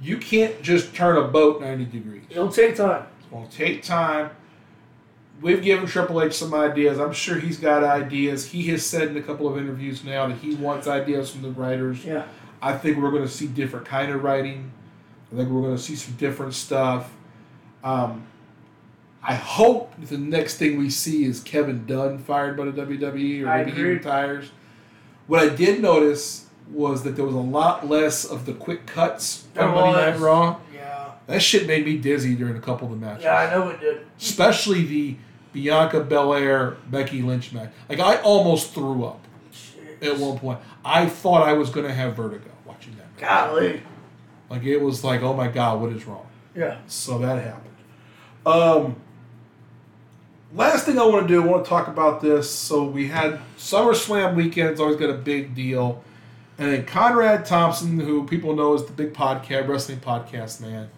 you can't just turn a boat 90 degrees. It'll take time. To take time. We've given Triple H some ideas. I'm sure he's got ideas. He has said in a couple of interviews now that he wants ideas from the writers. Yeah. I think we're going to see different kind of writing. I think we're going to see some different stuff. Um, I hope the next thing we see is Kevin Dunn fired by the WWE or I maybe he agree. retires. What I did notice was that there was a lot less of the quick cuts There on Monday Night was. Raw. Yeah. That shit made me dizzy during a couple of the matches. Yeah, I know it did. Especially the Bianca Belair Becky Lynch match. Like I almost threw up at one point. I thought I was going to have vertigo watching that. match. Golly. Like it was like, oh my god, what is wrong? Yeah. So that happened. Um, last thing I want to do, I want to talk about this. So we had SummerSlam weekends, always got a big deal. And then Conrad Thompson, who people know as the big podcast, wrestling podcast man,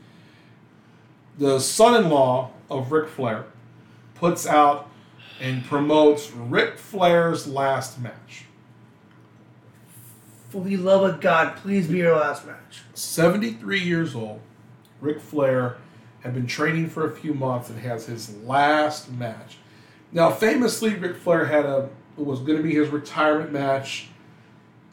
the son-in-law of Ric Flair, puts out and promotes Ric Flair's last match. For the love of God, please be your last match. 73 years old, Ric Flair had been training for a few months and has his last match. Now, famously, Ric Flair had a was going to be his retirement match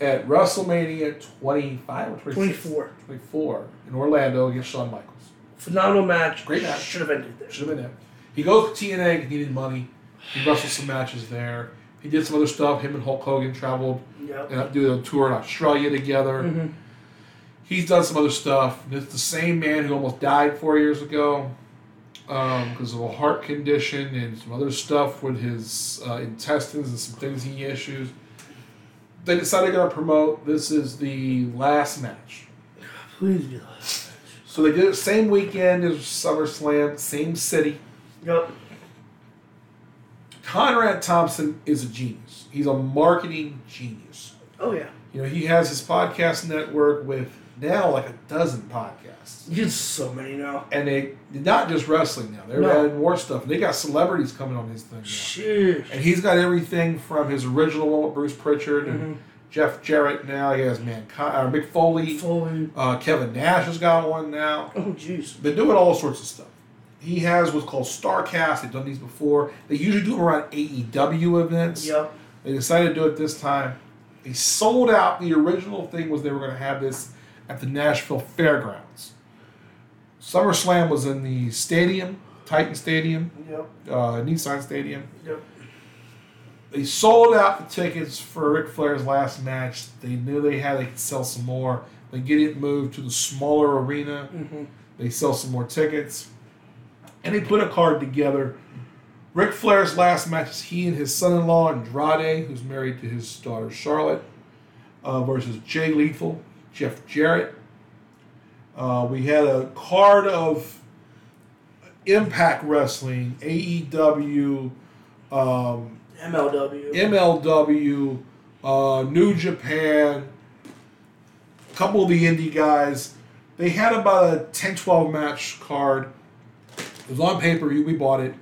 at WrestleMania 25 or 26? 24. 24 in Orlando against Shawn Michaels. Phenomenal match. Great match. Should have ended there. Should have been there. He goes to TNA he needed money. He wrestled some matches there. He did some other stuff. Him and Hulk Hogan traveled Yep. and do a tour in Australia together. hmm He's done some other stuff. It's the same man who almost died four years ago because of a heart condition and some other stuff with his uh, intestines and some things he issues. They decided they're going to promote this is the last match. Please match. So they did it same weekend as SummerSlam, same city. Yep. Conrad Thompson is a genius. He's a marketing genius. Oh, yeah. You know, he has his podcast network with now like a dozen podcasts. You did so many now. And they not just wrestling now. They're No. adding more stuff. They got celebrities coming on his thing now. Sheesh. And he's got everything from his original one with Bruce Pritchard and Mhm. Jeff Jarrett now. He has Mankind, uh, Mick Foley. Foley. Uh, Kevin Nash has got one now. Oh, jeez. Been doing all sorts of stuff. He has what's called Starcast. They've done these before. They usually do them around AEW events. Yep. They decided to do it this time. They sold out. The original thing was they were going to have this at the Nashville Fairgrounds. SummerSlam was in the stadium, Titan Stadium, Yep. uh, Nissan Stadium. Yep. They sold out the tickets for Ric Flair's last match. They knew they had they could sell some more. They get it moved to the smaller arena. hmm They sell some more tickets. And they put a card together. Ric Flair's last match is he and his son in law, Andrade, who's married to his daughter Charlotte, uh, versus Jay Lethal, Jeff Jarrett. Uh, we had a card of Impact Wrestling, AEW, um, MLW. MLW, uh, New Japan, a couple of the indie guys. They had about a 10 12 match card. It was on pay per view. We bought it.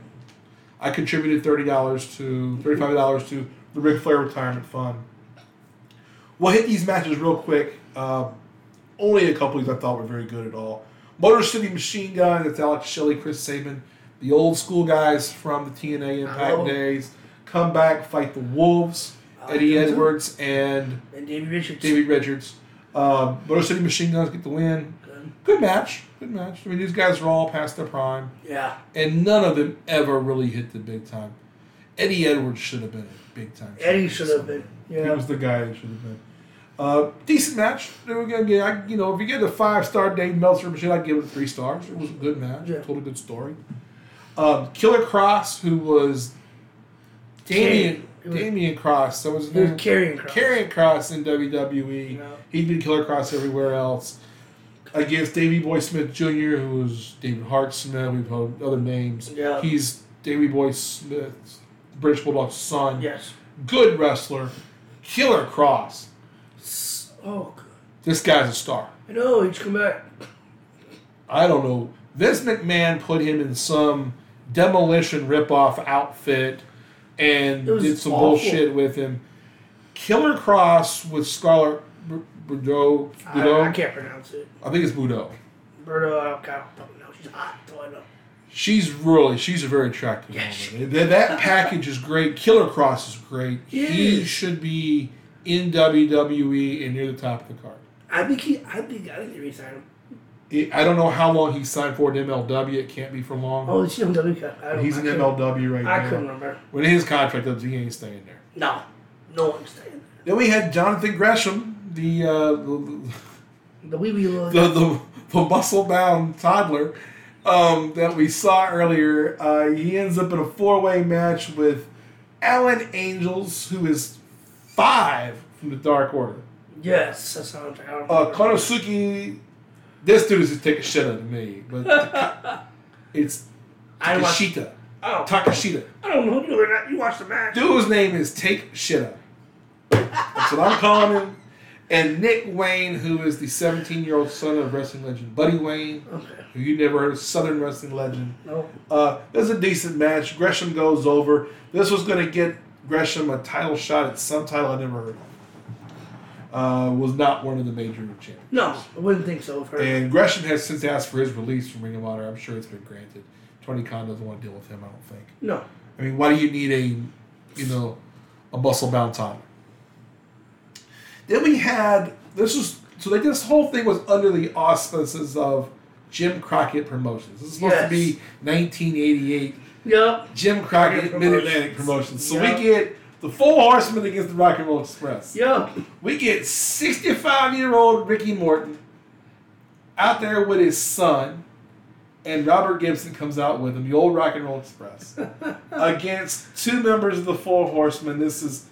I contributed $30 to $35 to the Ric Flair Retirement Fund. We'll hit these matches real quick. Uh, only a couple of these I thought were very good at all. Motor City Machine Gun, that's Alex Shelley, Chris Sabin, the old school guys from the TNA Impact Hello. days. Come back, fight the Wolves, like Eddie them. Edwards and And Davey Richards. David Richards. Um, Motor City Machine Guns get the win. Good. Good match. Good match. I mean, these guys are all past their prime, Yeah. and none of them ever really hit the big time. Eddie Edwards should have been a big time. Eddie should have been. He Yeah. was the guy that should have been. Uh, decent match. They were gonna get, I, you know, if you get a five star Dave Meltzer machine, I'd give it three stars. It was a good match. Yeah. Told a good story. Um, Killer Kross, who was Damian He was- Damian Cross, that was his name. Karrion Kross. Karrion Kross in WWE. He'd been Killer Kross everywhere else. Against Davey Boy Smith Jr., who was David Hart Smith. We've heard other names. Yeah. He's Davey Boy Smith's British Bulldog's son. Yes. Good wrestler. Killer Kross. Oh, good. This guy's a star. I know. He's come back. I don't know. Vince McMahon put him in some demolition ripoff outfit and did some awful. bullshit with him. Killer Kross with Scarlett B- Bordeaux. I, I can't pronounce it. I think it's Bordeaux. Berto, I don't, I don't know. She's hot. All I know. She's really, she's a very attractive Yes. woman. That, that package is great. Killer Kross is great. He should be in WWE and near the top of the card. I think he. I think. I think they resign him. It, I don't know how long he signed for in MLW. It can't be for long. Oh, he's in W I don't. He's I in MLW right I now. I couldn't remember. When his contract ends, he ain't staying there. No, no one's staying. There. Then we had Jonathan Gresham, the uh, the, The wee wee little. the, the, the muscle bound toddler um, that we saw earlier. Uh, he ends up in a four way match with Alan Angels, who is five from the Dark Order. yes, that's not. I don't Uh. Konosuke, this dude is just taking shit out of me, but it's. Takeshita. Oh, Takeshita. I don't know who you're not. You watched the match. Dude's name is Take Shitta. That's what I'm calling him. And Nick Wayne, who is the 17 year old son of wrestling legend Buddy Wayne, Okay. who you never heard of, Southern wrestling legend. No. Uh, this is a decent match. Gresham goes over. This was going to get Gresham a title shot at some title I never heard of. Uh, was not one of the major champions. No, I wouldn't think so. Of her. And Gresham has since asked for his release from Ring of Honor. I'm sure it's been granted. Tony Khan doesn't want to deal with him, I don't think. no. I mean, why do you need a, you know, a muscle bound toddler? Then we had this was so like this whole thing was under the auspices of Jim Crockett Promotions. This is supposed Yes. to be 1988 Yep. Jim Crockett Crockett Mid Atlantic Promotions. Promotions. So Yeah. we get the Four Horsemen against the Rock and Roll Express. Yep. We get 65 year old Ricky Morton out there with his son, and Robert Gibson comes out with him, the old Rock and Roll Express, against two members of the Four Horsemen. This is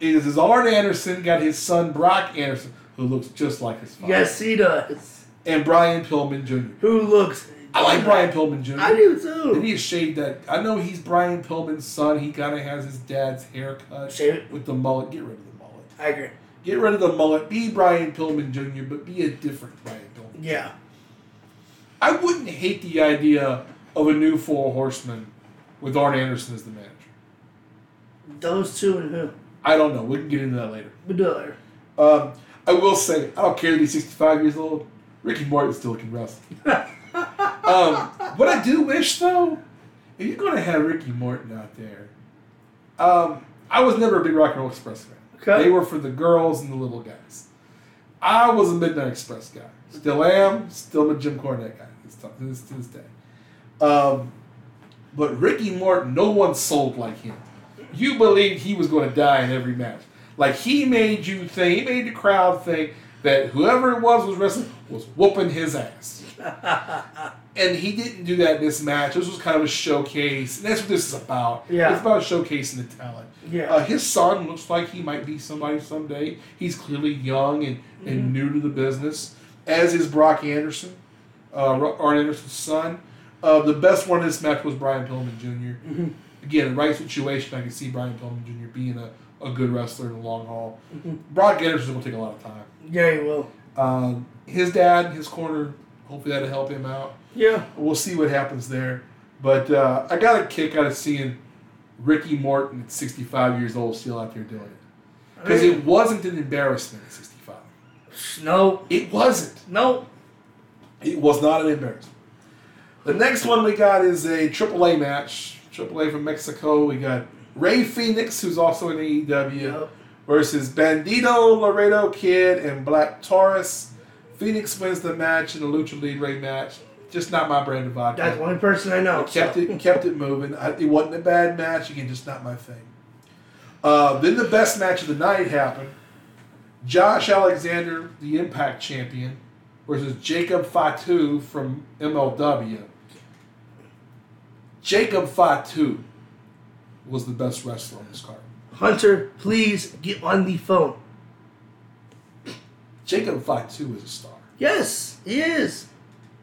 it is Arn Anderson got his son Brock Anderson, who looks just like his father, Yes, he does. and Brian Pillman Jr. Who looks? I like Brian Pillman Jr. I do too. he has shaved that. I know he's Brian Pillman's son. He kind of has his dad's haircut Shave it. with the mullet. Get rid of the mullet. I agree. Get rid of the mullet. Be Brian Pillman Jr., but be a different Brian Pillman. Yeah. I wouldn't hate the idea of a new Four Horsemen with Arn Anderson as the manager. Those two and who? I don't know. We can get into that later. We do it later. Um, I will say, I don't care that he's 65 years old. Ricky Morton still can wrestle. um, what I do wish, though, if you're going to have Ricky Morton out there, um, I was never a big Rock and Roll Express fan. Okay. They were for the girls and the little guys. I was a Midnight Express guy. Still am. Still a Jim Cornette guy. It's tough to this, to this day. Um, but Ricky Morton, no one sold like him. You believed he was going to die in every match. Like he made you think, he made the crowd think that whoever it was was wrestling was whooping his ass. and he didn't do that in this match. This was kind of a showcase. And that's what this is about. Yeah. It's about showcasing the talent. Yeah. Uh, his son looks like he might be somebody someday. He's clearly young and, and new to the business, as is Brock Anderson, uh, Arn Anderson's son. Uh, the best one in this match was Brian Pillman junior Again, right situation, I can see Brian Pillman Jr. being a, a good wrestler in the long haul. Brock Anderson's going to take a lot of time. Yeah, he will. Um, his dad, his corner, hopefully that'll help him out. Yeah. We'll see what happens there. But uh, I got a kick out of seeing Ricky Morton at 65 years old still out there doing it. Because it wasn't an embarrassment at 65. No. It wasn't. No. It was not an embarrassment. The next one we got is a AAA match. AAA from Mexico. We got Rey Fénix, who's also in AEW, Yep. Versus Bandido, Laredo Kid, and Black Taurus. Fénix wins the match in the Lucha Libre match. Just not my brand of vodka. That's the only person I know. Kept so. it kept it moving. I, it wasn't a bad match. Again, just not my thing. Uh, then the best match of the night happened. Josh Alexander, the Impact champion, versus Jacob Fatu from MLW. Jacob Fatu was the best wrestler on this card. Hunter, please get on the phone. Jacob Fatu is a star. Yes, he is.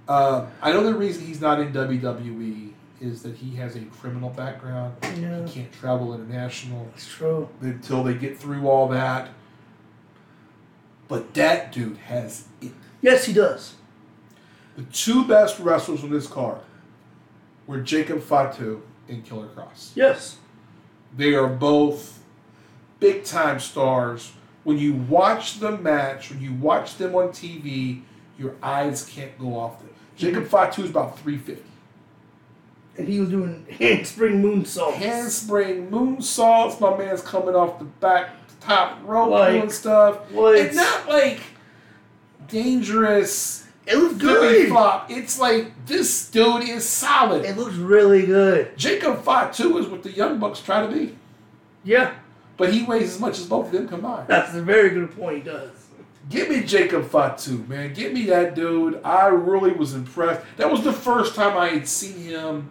Uh, I know the reason he's not in WWE is that he has a criminal background. Yeah. He can't travel international It's true. until they get through all that. But that dude has it. Yes, he does. The two best wrestlers on this card were Jacob Fatu and Killer Kross. Yes. They are both big time stars. When you watch the match, when you watch them on TV, your eyes can't go off them. Jacob Fatu is about 350. And he was doing handspring moonsaults. Handspring moonsaults, my man's coming off the back top rope Like- doing stuff. like- it's not like dangerous It looks good. flop. It's like this dude is solid. It looks really good. Jacob Fatu is what the Young Bucks try to be. Yeah, But he weighs as much as both of them combined. that's a very good point. He does. Give me Jacob Fatu, man. Give me that dude. I really was impressed. That was the first time I had seen him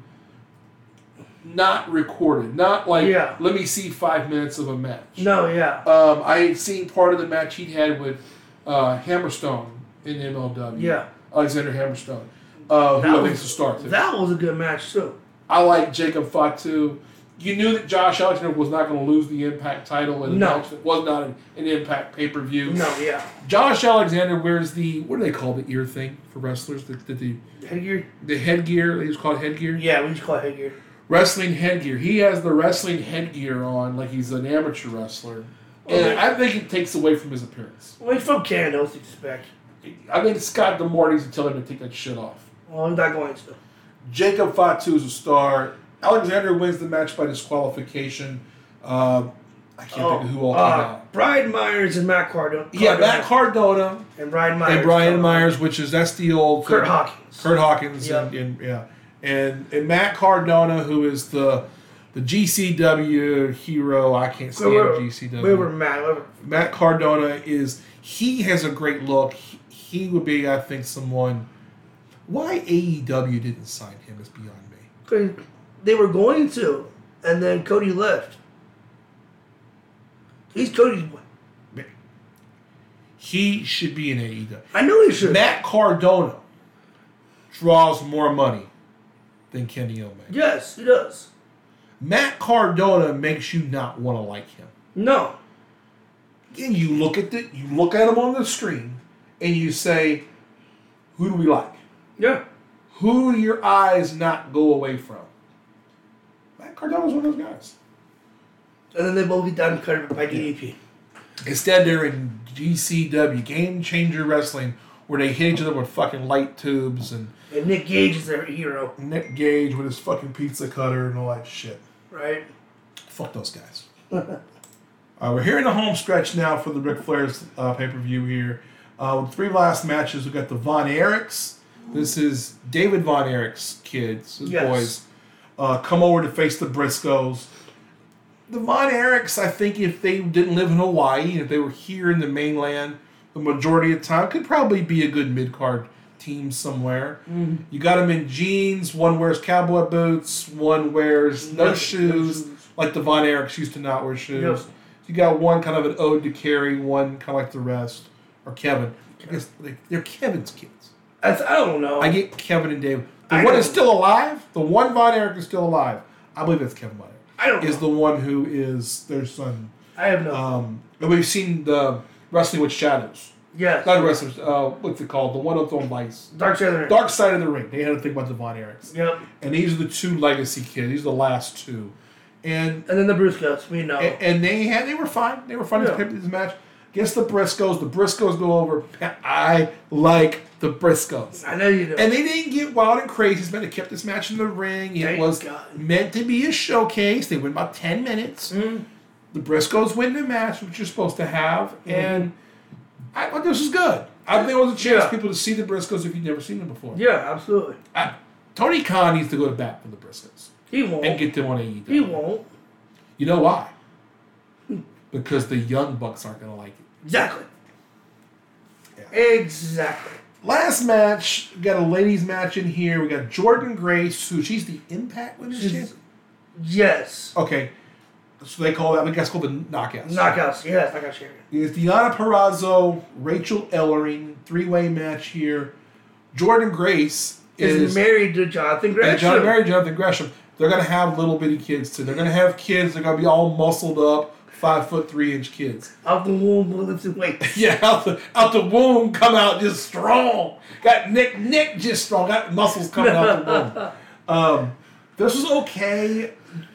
not recorded. Not like, Yeah. let me see five minutes of a match. No, yeah. Um, I had seen part of the match he'd had with uh, Hammerstone in MLW. Yeah. Alexander Hammerstone. Uh, who That I think was- is a star too. That was a good match too. I like Jacob Fatu. You knew that Josh Alexander was not going to lose the Impact title in a No. match that was not an, an Impact pay per view. No, yeah. Josh Alexander wears the what do they call the ear thing for wrestlers? The the, the, Headgear? the headgear. They just call it headgear. Yeah, we just call it headgear. Wrestling headgear. He has the wrestling headgear on like he's an amateur wrestler, oh, and Okay. I think it takes away from his appearance. Well, he's from Canada, what's to expect? I think Scott D'Amore needs to tell him to take that shit off. Well, I'm not going to. Jacob Fatu is a star. Alexander wins the match by disqualification. Uh, I can't think of who all came uh, out. Brian Myers and Matt Cardona. Yeah, Matt Cardona and Brian Myers. and Brian Myers, which is that's the old Kurt Hawkins. Kurt Hawkins Yeah. and, and yeah, and and Matt Cardona, who is the the GCW hero. I can't stand We were, GCW. we were Matt. We were, Matt Cardona is he has a great look. He, he would be, I think, someone. Why AEW didn't sign him is beyond me. They were going to, and then Cody left. He's Cody's boy. He should be in AEW. I know he should. Matt Cardona draws more money than Kenny Omega. Yes, he does. Matt Cardona makes you not want to like him. No. And you look at the you look at him on the screen and you say, who do we like? Yeah. Who do your eyes not go away from? Matt Cardona's one of those guys. And then they both get done cut by DDP. Instead, they're in GCW, Game Changer Wrestling, where they hit each other with fucking light tubes and And Nick Gage is their hero, Nick Gage with his fucking pizza cutter and all that shit. right? Fuck those guys. uh, we're here in the home stretch now for the Ric Flair's uh, pay per view here. Uh, with three last matches, we got the Von Erichs. This is David Von Erich's kids, his Yes. boys, uh, come over to face the Briscoes. The Von Erichs, I think, if they didn't live in Hawaii, if they were here in the mainland, the majority of the time, could probably be a good mid card team somewhere. You got them in jeans. One wears cowboy boots. One wears no, No- shoes, shoes. like the Von Erichs used to not wear shoes. Yep. You got one kind of an ode to Kerry, one kind of like the rest, or Kevin. I guess they, they're Kevin's kids. That's, I don't know. I get Kevin and David. The I one is still alive. The one Von Erich is still alive. I believe that's Kevin Von Erich. I don't Is know. the one who is their son. I have no. Um, and we've seen the Wrestling with Shadows. yes. Not wrestlers. Uh, what's it called? The one up on Vice. Dark Side of the Ring. Dark Side of the Ring. They had to think about the Von Erichs. Yep. And these are the two legacy kids. These are the last two. And And then the Guts, we know. and, and they had they were fine. They were fine Yeah. in this match. Against the Briscoes. The Briscoes go over. I like the Briscoes. I know you do. And they didn't get wild and crazy. It's meant to keep this match in the ring. It Thank was God. meant to be a showcase. They went about 10 minutes. Mm. The Briscoes win the match, which you're supposed to have. Mm-hmm. And I thought this was good. I think it was a chance Yeah. for people to see the Briscoes if you've never seen them before. yeah, absolutely. I- Tony Khan needs to go to bat for the Briscoes He won't. and get them on AEW. he won't. You know why? Because the young bucks aren't going to like it. Exactly. Exactly. Last match, we got a ladies match in here. We got Jordynne Grace, who she's the Impact Women's She's- Champion. Yes. Okay, so they call that. I guess called the Knockouts. Knockouts. Yes, knockout champion. It's Deonna Purrazzo, Rachel Ellering, three way match here. Jordynne Grace Is, is married to Jonathan Gresham. and. John Mary Jonathan Gresham. They're gonna have little bitty kids too. They're gonna have kids. They're gonna be all muscled up, five foot three inch kids. Out the womb, lifted weights. Yeah, out the out the womb, come out just strong. Got Nick Nick just strong. Got muscles coming out the womb. Um, this was okay.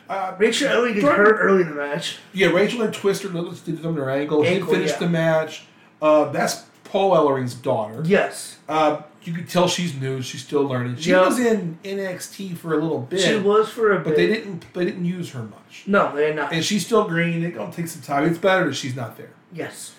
Uh, Rachel Ellie gets hurt early in the match. Yeah, Rachel had twisted let's did them their ankle. He Ankle, finished yeah. the match. Uh, that's Paul Ellering's daughter. Yes. Uh, you could tell she's new. She's still learning. She Yep. was in NXT for a little bit, She was for a bit. but they didn't. They didn't use her much. No, they're not. And she's still green. It's gonna take some time. It's better that she's not there. yes.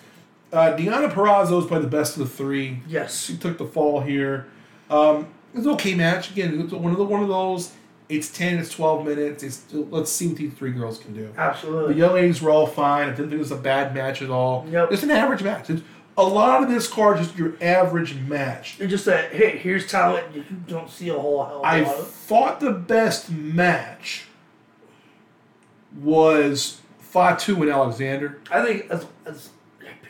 Uh, Deonna Purrazzo is probably the best of the three. Yes. She took the fall here. Um, it was an okay match. Again, it's one of the one of those. It's ten. It's twelve minutes. It's let's see what these three girls can do. Absolutely. The Absolutely. young ladies were all fine. I didn't think it was a bad match at all. Yep. It's an average match. It's, a lot of this card is just your average match. It's just that, hey, here's talent you don't see a whole hell of a I lot of. thought the best match was Fatu and Alexander, I think that's, that's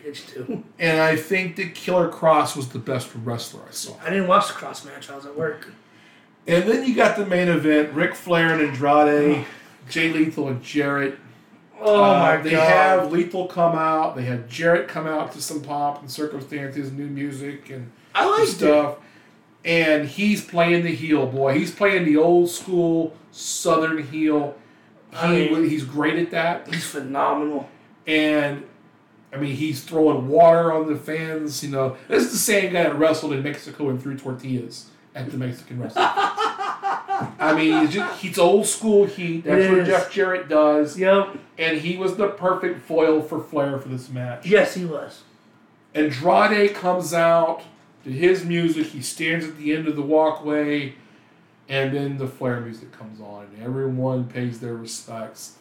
pitch too. and I think that Killer Kross was the best wrestler I saw. I didn't watch the Kross match. I was at work. And then you got the main event: Ric Flair and Andrade, oh. Jay Lethal and Jarrett. Oh Uh, my they god. They have Lethal come out. They have Jarrett come out to some pomp and circumstances, new music and I liked it. stuff. And he's playing the heel, boy. He's playing the old school Southern heel. He, I mean- he's great at that. He's phenomenal. And I mean, he's throwing water on the fans. You know, this is the same guy that wrestled in Mexico and threw tortillas at the Mexican wrestling. I mean, he's, just, he's old school heat. That's what. Jeff Jarrett does. Yep. And he was the perfect foil for Flair for this match. Yes, he was. Andrade comes out to his music. He stands at the end of the walkway, and then the Flair music comes on, and everyone pays their respects.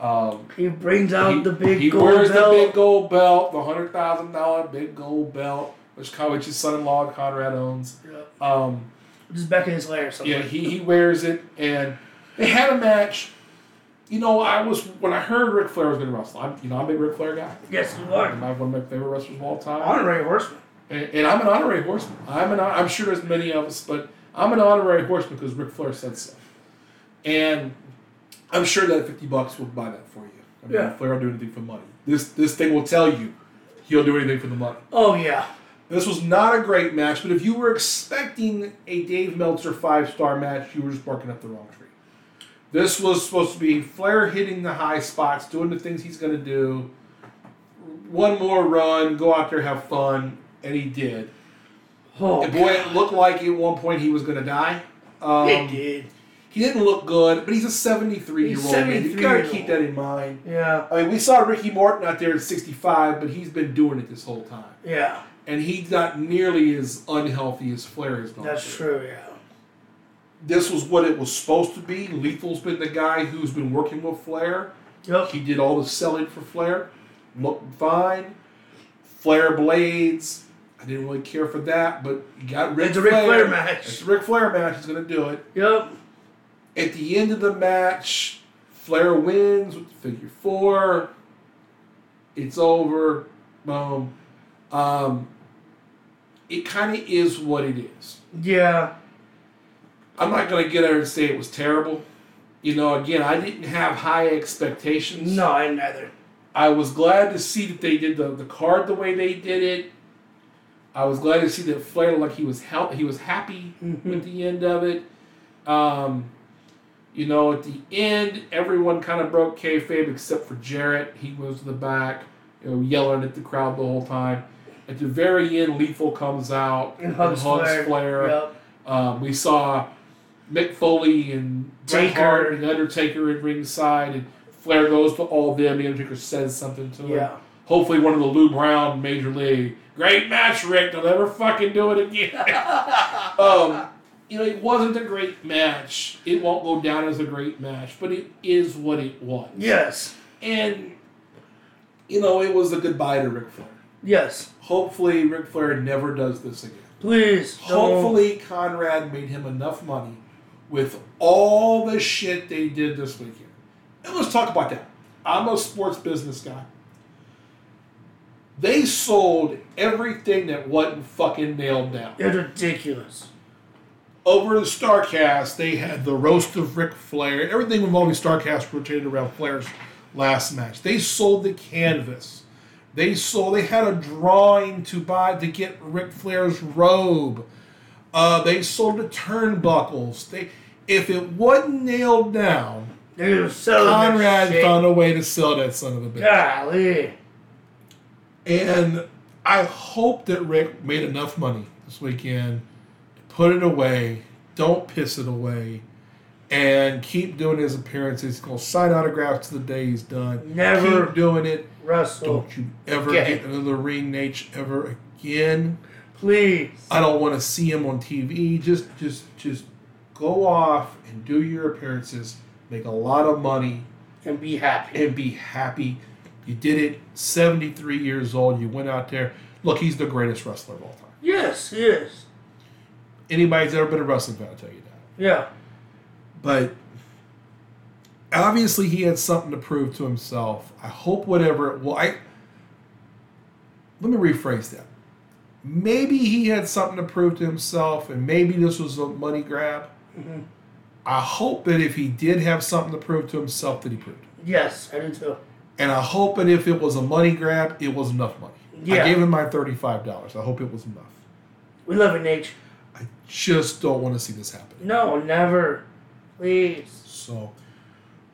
Um, He brings out he, the big gold. he gold wears belt. the big gold belt, the hundred thousand dollar big gold belt, which which his son-in-law Conrad owns. Yep. Um, Just back in his lair. Somewhere. yeah, he, he wears it, and they had a match. You know, I was when I heard Ric Flair was going to wrestle. I'm, you know, I'm a big Ric Flair guy. Yes, you I'm are. one of my favorite wrestlers of all time. Honorary horseman. And, and I'm an honorary horseman. I'm an I'm sure there's many of us, but I'm an honorary horseman because Ric Flair said so. And I'm sure that fifty bucks will buy that for you. I mean, Yeah. Flair will do anything for money. This this thing will tell you he'll do anything for the money. Oh yeah. This was not a great match, but if you were expecting a Dave Meltzer five star match, you were just barking up the wrong tree. This was supposed to be Flair hitting the high spots, doing the things he's going to do. One more run, go out there, have fun, and he did. Oh And boy, it looked like at one point he was going to die. Um, it did. He didn't look good, but he's a 73 year He's old man. You 73 got to keep that in mind. Yeah. I mean, we saw Ricky Morton out there at 65, but he's been doing it this whole time. Yeah. And he's not nearly as unhealthy as Flair gone. That's true. Yeah. This was what it was supposed to be. Lethal's been the guy who's been working with Flair. Yep. He did all the selling for Flair. Looked fine. Flair blades. I didn't really care for that, but he got Ric It's a Ric Flair match. It's a Ric Flair match. He's going to do it. Yep. At the end of the match, Flair wins with the figure four. It's over. Boom. Um, it kind of is what it is. Yeah. I'm not going to get there and say it was terrible. You know, again, I didn't have high expectations. No, I neither. I was glad to see that they did the, the card the way they did it. I was glad to see that Flair looked like he was hel- he was happy Mhm. with the end of it. Um, you know, at the end, everyone kind of broke kayfabe except for Jarrett. He was in the back, you know, yelling at the crowd the whole time. At the very end, Lethal comes out And hugs Flair. Yep. um, we saw Mick Foley and Taker. Hart and Undertaker at ringside, and Flair goes to all of them. The Undertaker says something to him. Yeah. Hopefully, one of the Lou Brown Major League. Great match, Ric. Don't ever fucking do it again. um, you know, it wasn't a great match. It won't go down as a great match, but it is what it was. Yes. And, you know, it was a goodbye to Ric Flair. Yes. Hopefully, Ric Flair never does this again. Please. don't. Hopefully, Conrad made him enough money with all the shit they did this weekend. And let's talk about that. I'm a sports business guy. They sold everything that wasn't fucking nailed down. It's ridiculous. Over the Starrcast, they had the roast of Ric Flair. Everything involving Starrcast rotated around Flair's last match. They sold the canvas. They sold. They had a drawing to buy to get Ric Flair's robe. Uh, they sold the turnbuckles. They, if it wasn't nailed down, Conrad found a way to sell that son of a bitch. Golly. And I hope that Ric made enough money this weekend to put it away, don't piss it away, and keep doing his appearances. He's to sign autographs to the day he's done. Never- Keep doing it. Russell. Don't you ever Okay. get another ring Nate ever again. Please. I don't want to see him on TV. Just, just, just go off and do your appearances. Make a lot of money And be happy. and be happy. You did it. 73 years old. You went out there. Look, he's the greatest wrestler of all time. Yes, he is. Anybody's ever been a wrestling fan will tell you that. Yeah. But obviously, he had something to prove to himself. I hope whatever it will. I let me rephrase that. Maybe he had something to prove to himself, and maybe this was a money grab. Mhm. I hope that if he did have something to prove to himself, that he proved it. Yes, I do too. And I hope that if it was a money grab, it was enough money. Yeah. I gave him my thirty-five dollars. I hope it was enough. We love you, Nate. I just don't want to see this happen. No, never. Please. So,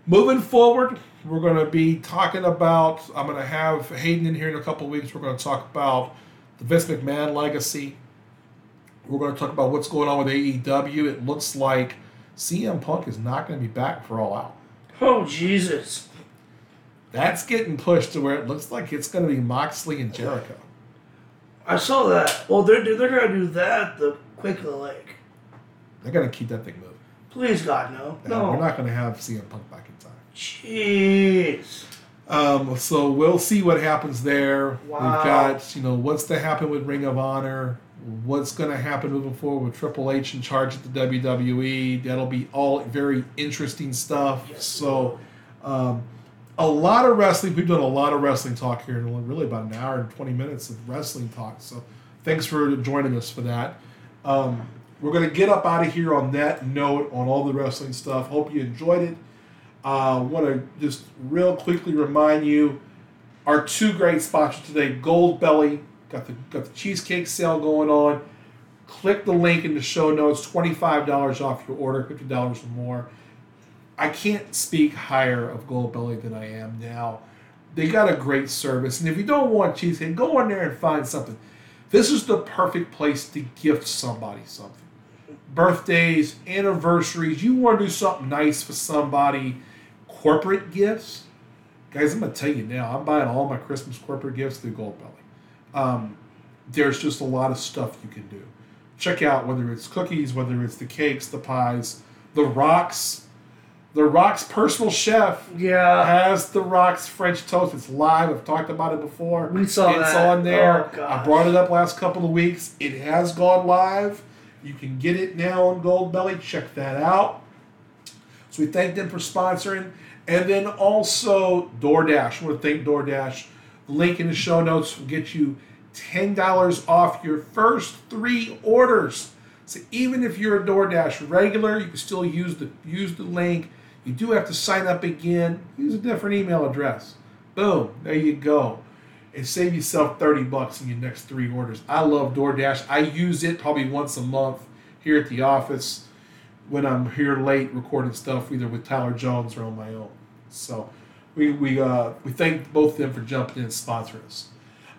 moving forward, we're going to be talking about. I'm going to have Hayden in here in a couple weeks. We're going to talk about the Vince McMahon legacy. We're going to talk about what's going on with AEW. It looks like CM Punk is not going to be back for All Out. Oh, Jesus. That's getting pushed to where it looks like it's going to be Moxley and Jericho. I saw that. Well, they're, they're going to do that the quick of the leg. They're going to keep that thing moving. Please, God, no. No, we're not going to have CM Punk back in time. Jeez. Um, so we'll see what happens there. Wow. We've got, you know, what's to happen with Ring of Honor, what's going to happen moving forward with Triple H in charge at the WWE. That'll be all very interesting stuff. Yes. So, um, a lot of wrestling. We've done a lot of wrestling talk here in really about an hour and 20 minutes of wrestling talk. So, thanks for joining us for that. Um, we're going to get up out of here on that note on all the wrestling stuff. Hope you enjoyed it. I uh, want to just real quickly remind you our two great sponsors today Goldbelly got the got the cheesecake sale going on. Click the link in the show notes $25 off your order, $50 or more. I can't speak higher of Goldbelly than I am now. They got a great service. And if you don't want cheesecake, go in there and find something. This is the perfect place to gift somebody something birthdays, anniversaries, you want to do something nice for somebody, corporate gifts. Guys, I'm going to tell you now, I'm buying all my Christmas corporate gifts through Goldbelly. Um, there's just a lot of stuff you can do. Check out whether it's cookies, whether it's the cakes, the pies, the rocks. The Rock's personal chef Yeah. has the Rock's French toast. It's live. I've talked about it before. We saw it's that. on there. Oh, I brought it up last couple of weeks. It has gone live. You can get it now on Goldbelly. Check that out. So we thank them for sponsoring. And then also DoorDash. I want to thank DoorDash. The link in the show notes will get you $10 off your first three orders. So even if you're a DoorDash regular, you can still use the use the link. You do have to sign up again. Use a different email address. Boom, there you go. And save yourself 30 bucks in your next three orders. I love DoorDash. I use it probably once a month here at the office when I'm here late recording stuff, either with Tyler Jones or on my own. So we we uh, we thank both of them for jumping in and sponsoring us.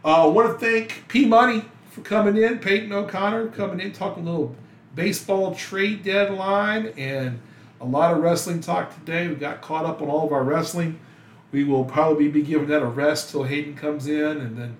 Uh, I want to thank P Money for coming in, Peyton O'Connor coming in, talking a little baseball trade deadline and a lot of wrestling talk today. We got caught up on all of our wrestling. We will probably be giving that a rest till Hayden comes in, and then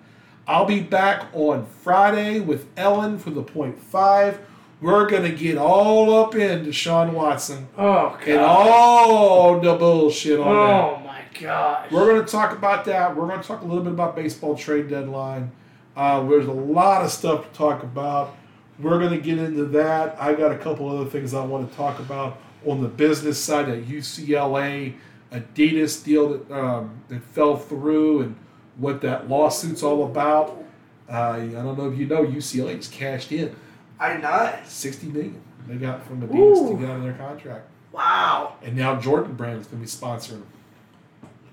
I'll be back on Friday with Ellen for the point five. We're gonna get all up into Sean Watson Oh, and God. all the bullshit on that. Oh, my gosh. We're going to talk about that. We're going to talk a little bit about baseball trade deadline. Uh, there's a lot of stuff to talk about. We're going to get into that. I got a couple other things I want to talk about on the business side at UCLA, Adidas deal that, um, that fell through and what that lawsuit's all about. Uh, I don't know if you know UCLA's cashed in I did not. 60 million they got from Adidas Ooh. to get out of their contract. Wow. And now Jordan Brand is going to be sponsoring them.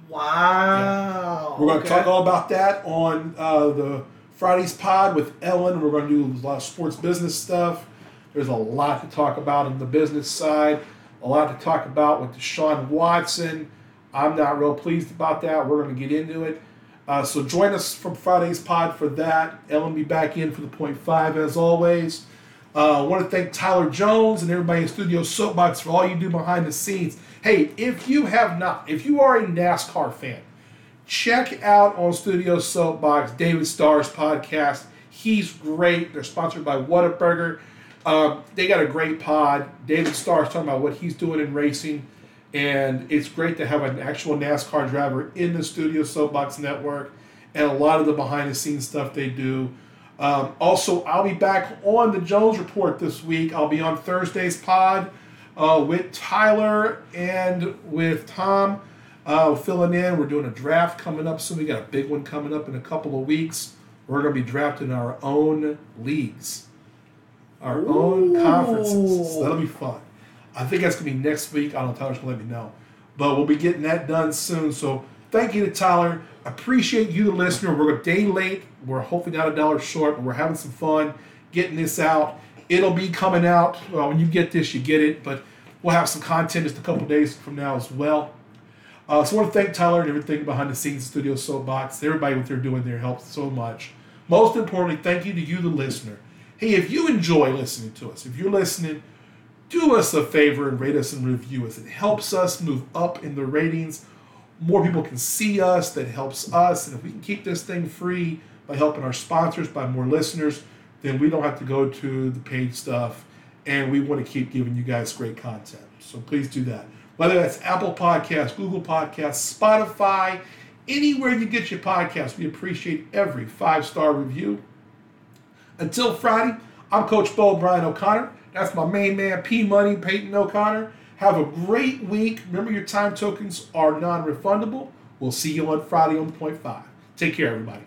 Wow. We're going to Okay. talk all about that on uh, the Friday's pod with Ellen. We're going to do a lot of sports business stuff. There's a lot to talk about on the business side, a lot to talk about with Deshaun Watson. I'm not real pleased about that. We're going to get into it. Uh, so join us from Friday's pod for that. Ellen be back in for the point five as always. Uh, I want to thank Tyler Jones and everybody in Studio Soapbox for all you do behind the scenes. Hey, if you have not, if you are a NASCAR fan, check out on Studio Soapbox David Starr's podcast. He's great. They're sponsored by Whataburger. Um, they got a great pod. David Starr's talking about what he's doing in racing, and it's great to have an actual NASCAR driver in the Studio Soapbox network, and a lot of the behind the scenes stuff they do. Um, also, I'll be back on the Jones Report this week. I'll be on Thursday's pod uh, with Tyler and with Tom uh, filling in. We're doing a draft coming up soon. We got a big one coming up in a couple of weeks. We're going to be drafting our own leagues, our own conferences. So that'll be fun. I think that's going to be next week. I don't know. Tyler's going to let me know. But we'll be getting that done soon. So thank you to Tyler. Appreciate you, the listener. We're a day late. We're hopefully not a dollar short, but we're having some fun getting this out. It'll be coming out. Well, when you get this, you get it. But we'll have some content just a couple days from now as well. Uh, so I want to thank Tyler and everything behind the scenes, Studio Soapbox, everybody what they're doing there helps so much. Most importantly, thank you to you, the listener. Hey, if you enjoy listening to us, if you're listening, do us a favor and rate us and review us. It helps us move up in the ratings. More people can see us. That helps us. And if we can keep this thing free by helping our sponsors, by more listeners, then we don't have to go to the paid stuff. And we want to keep giving you guys great content. So please do that. Whether that's Apple Podcasts, Google Podcasts, Spotify, anywhere you get your podcasts, we appreciate every five star review. Until Friday, I'm Coach Bo Brian O'Connor. That's my main man, P Money, Peyton O'Connor. Have a great week. Remember, your time tokens are non refundable. We'll see you on Friday on Point Five. Take care, everybody.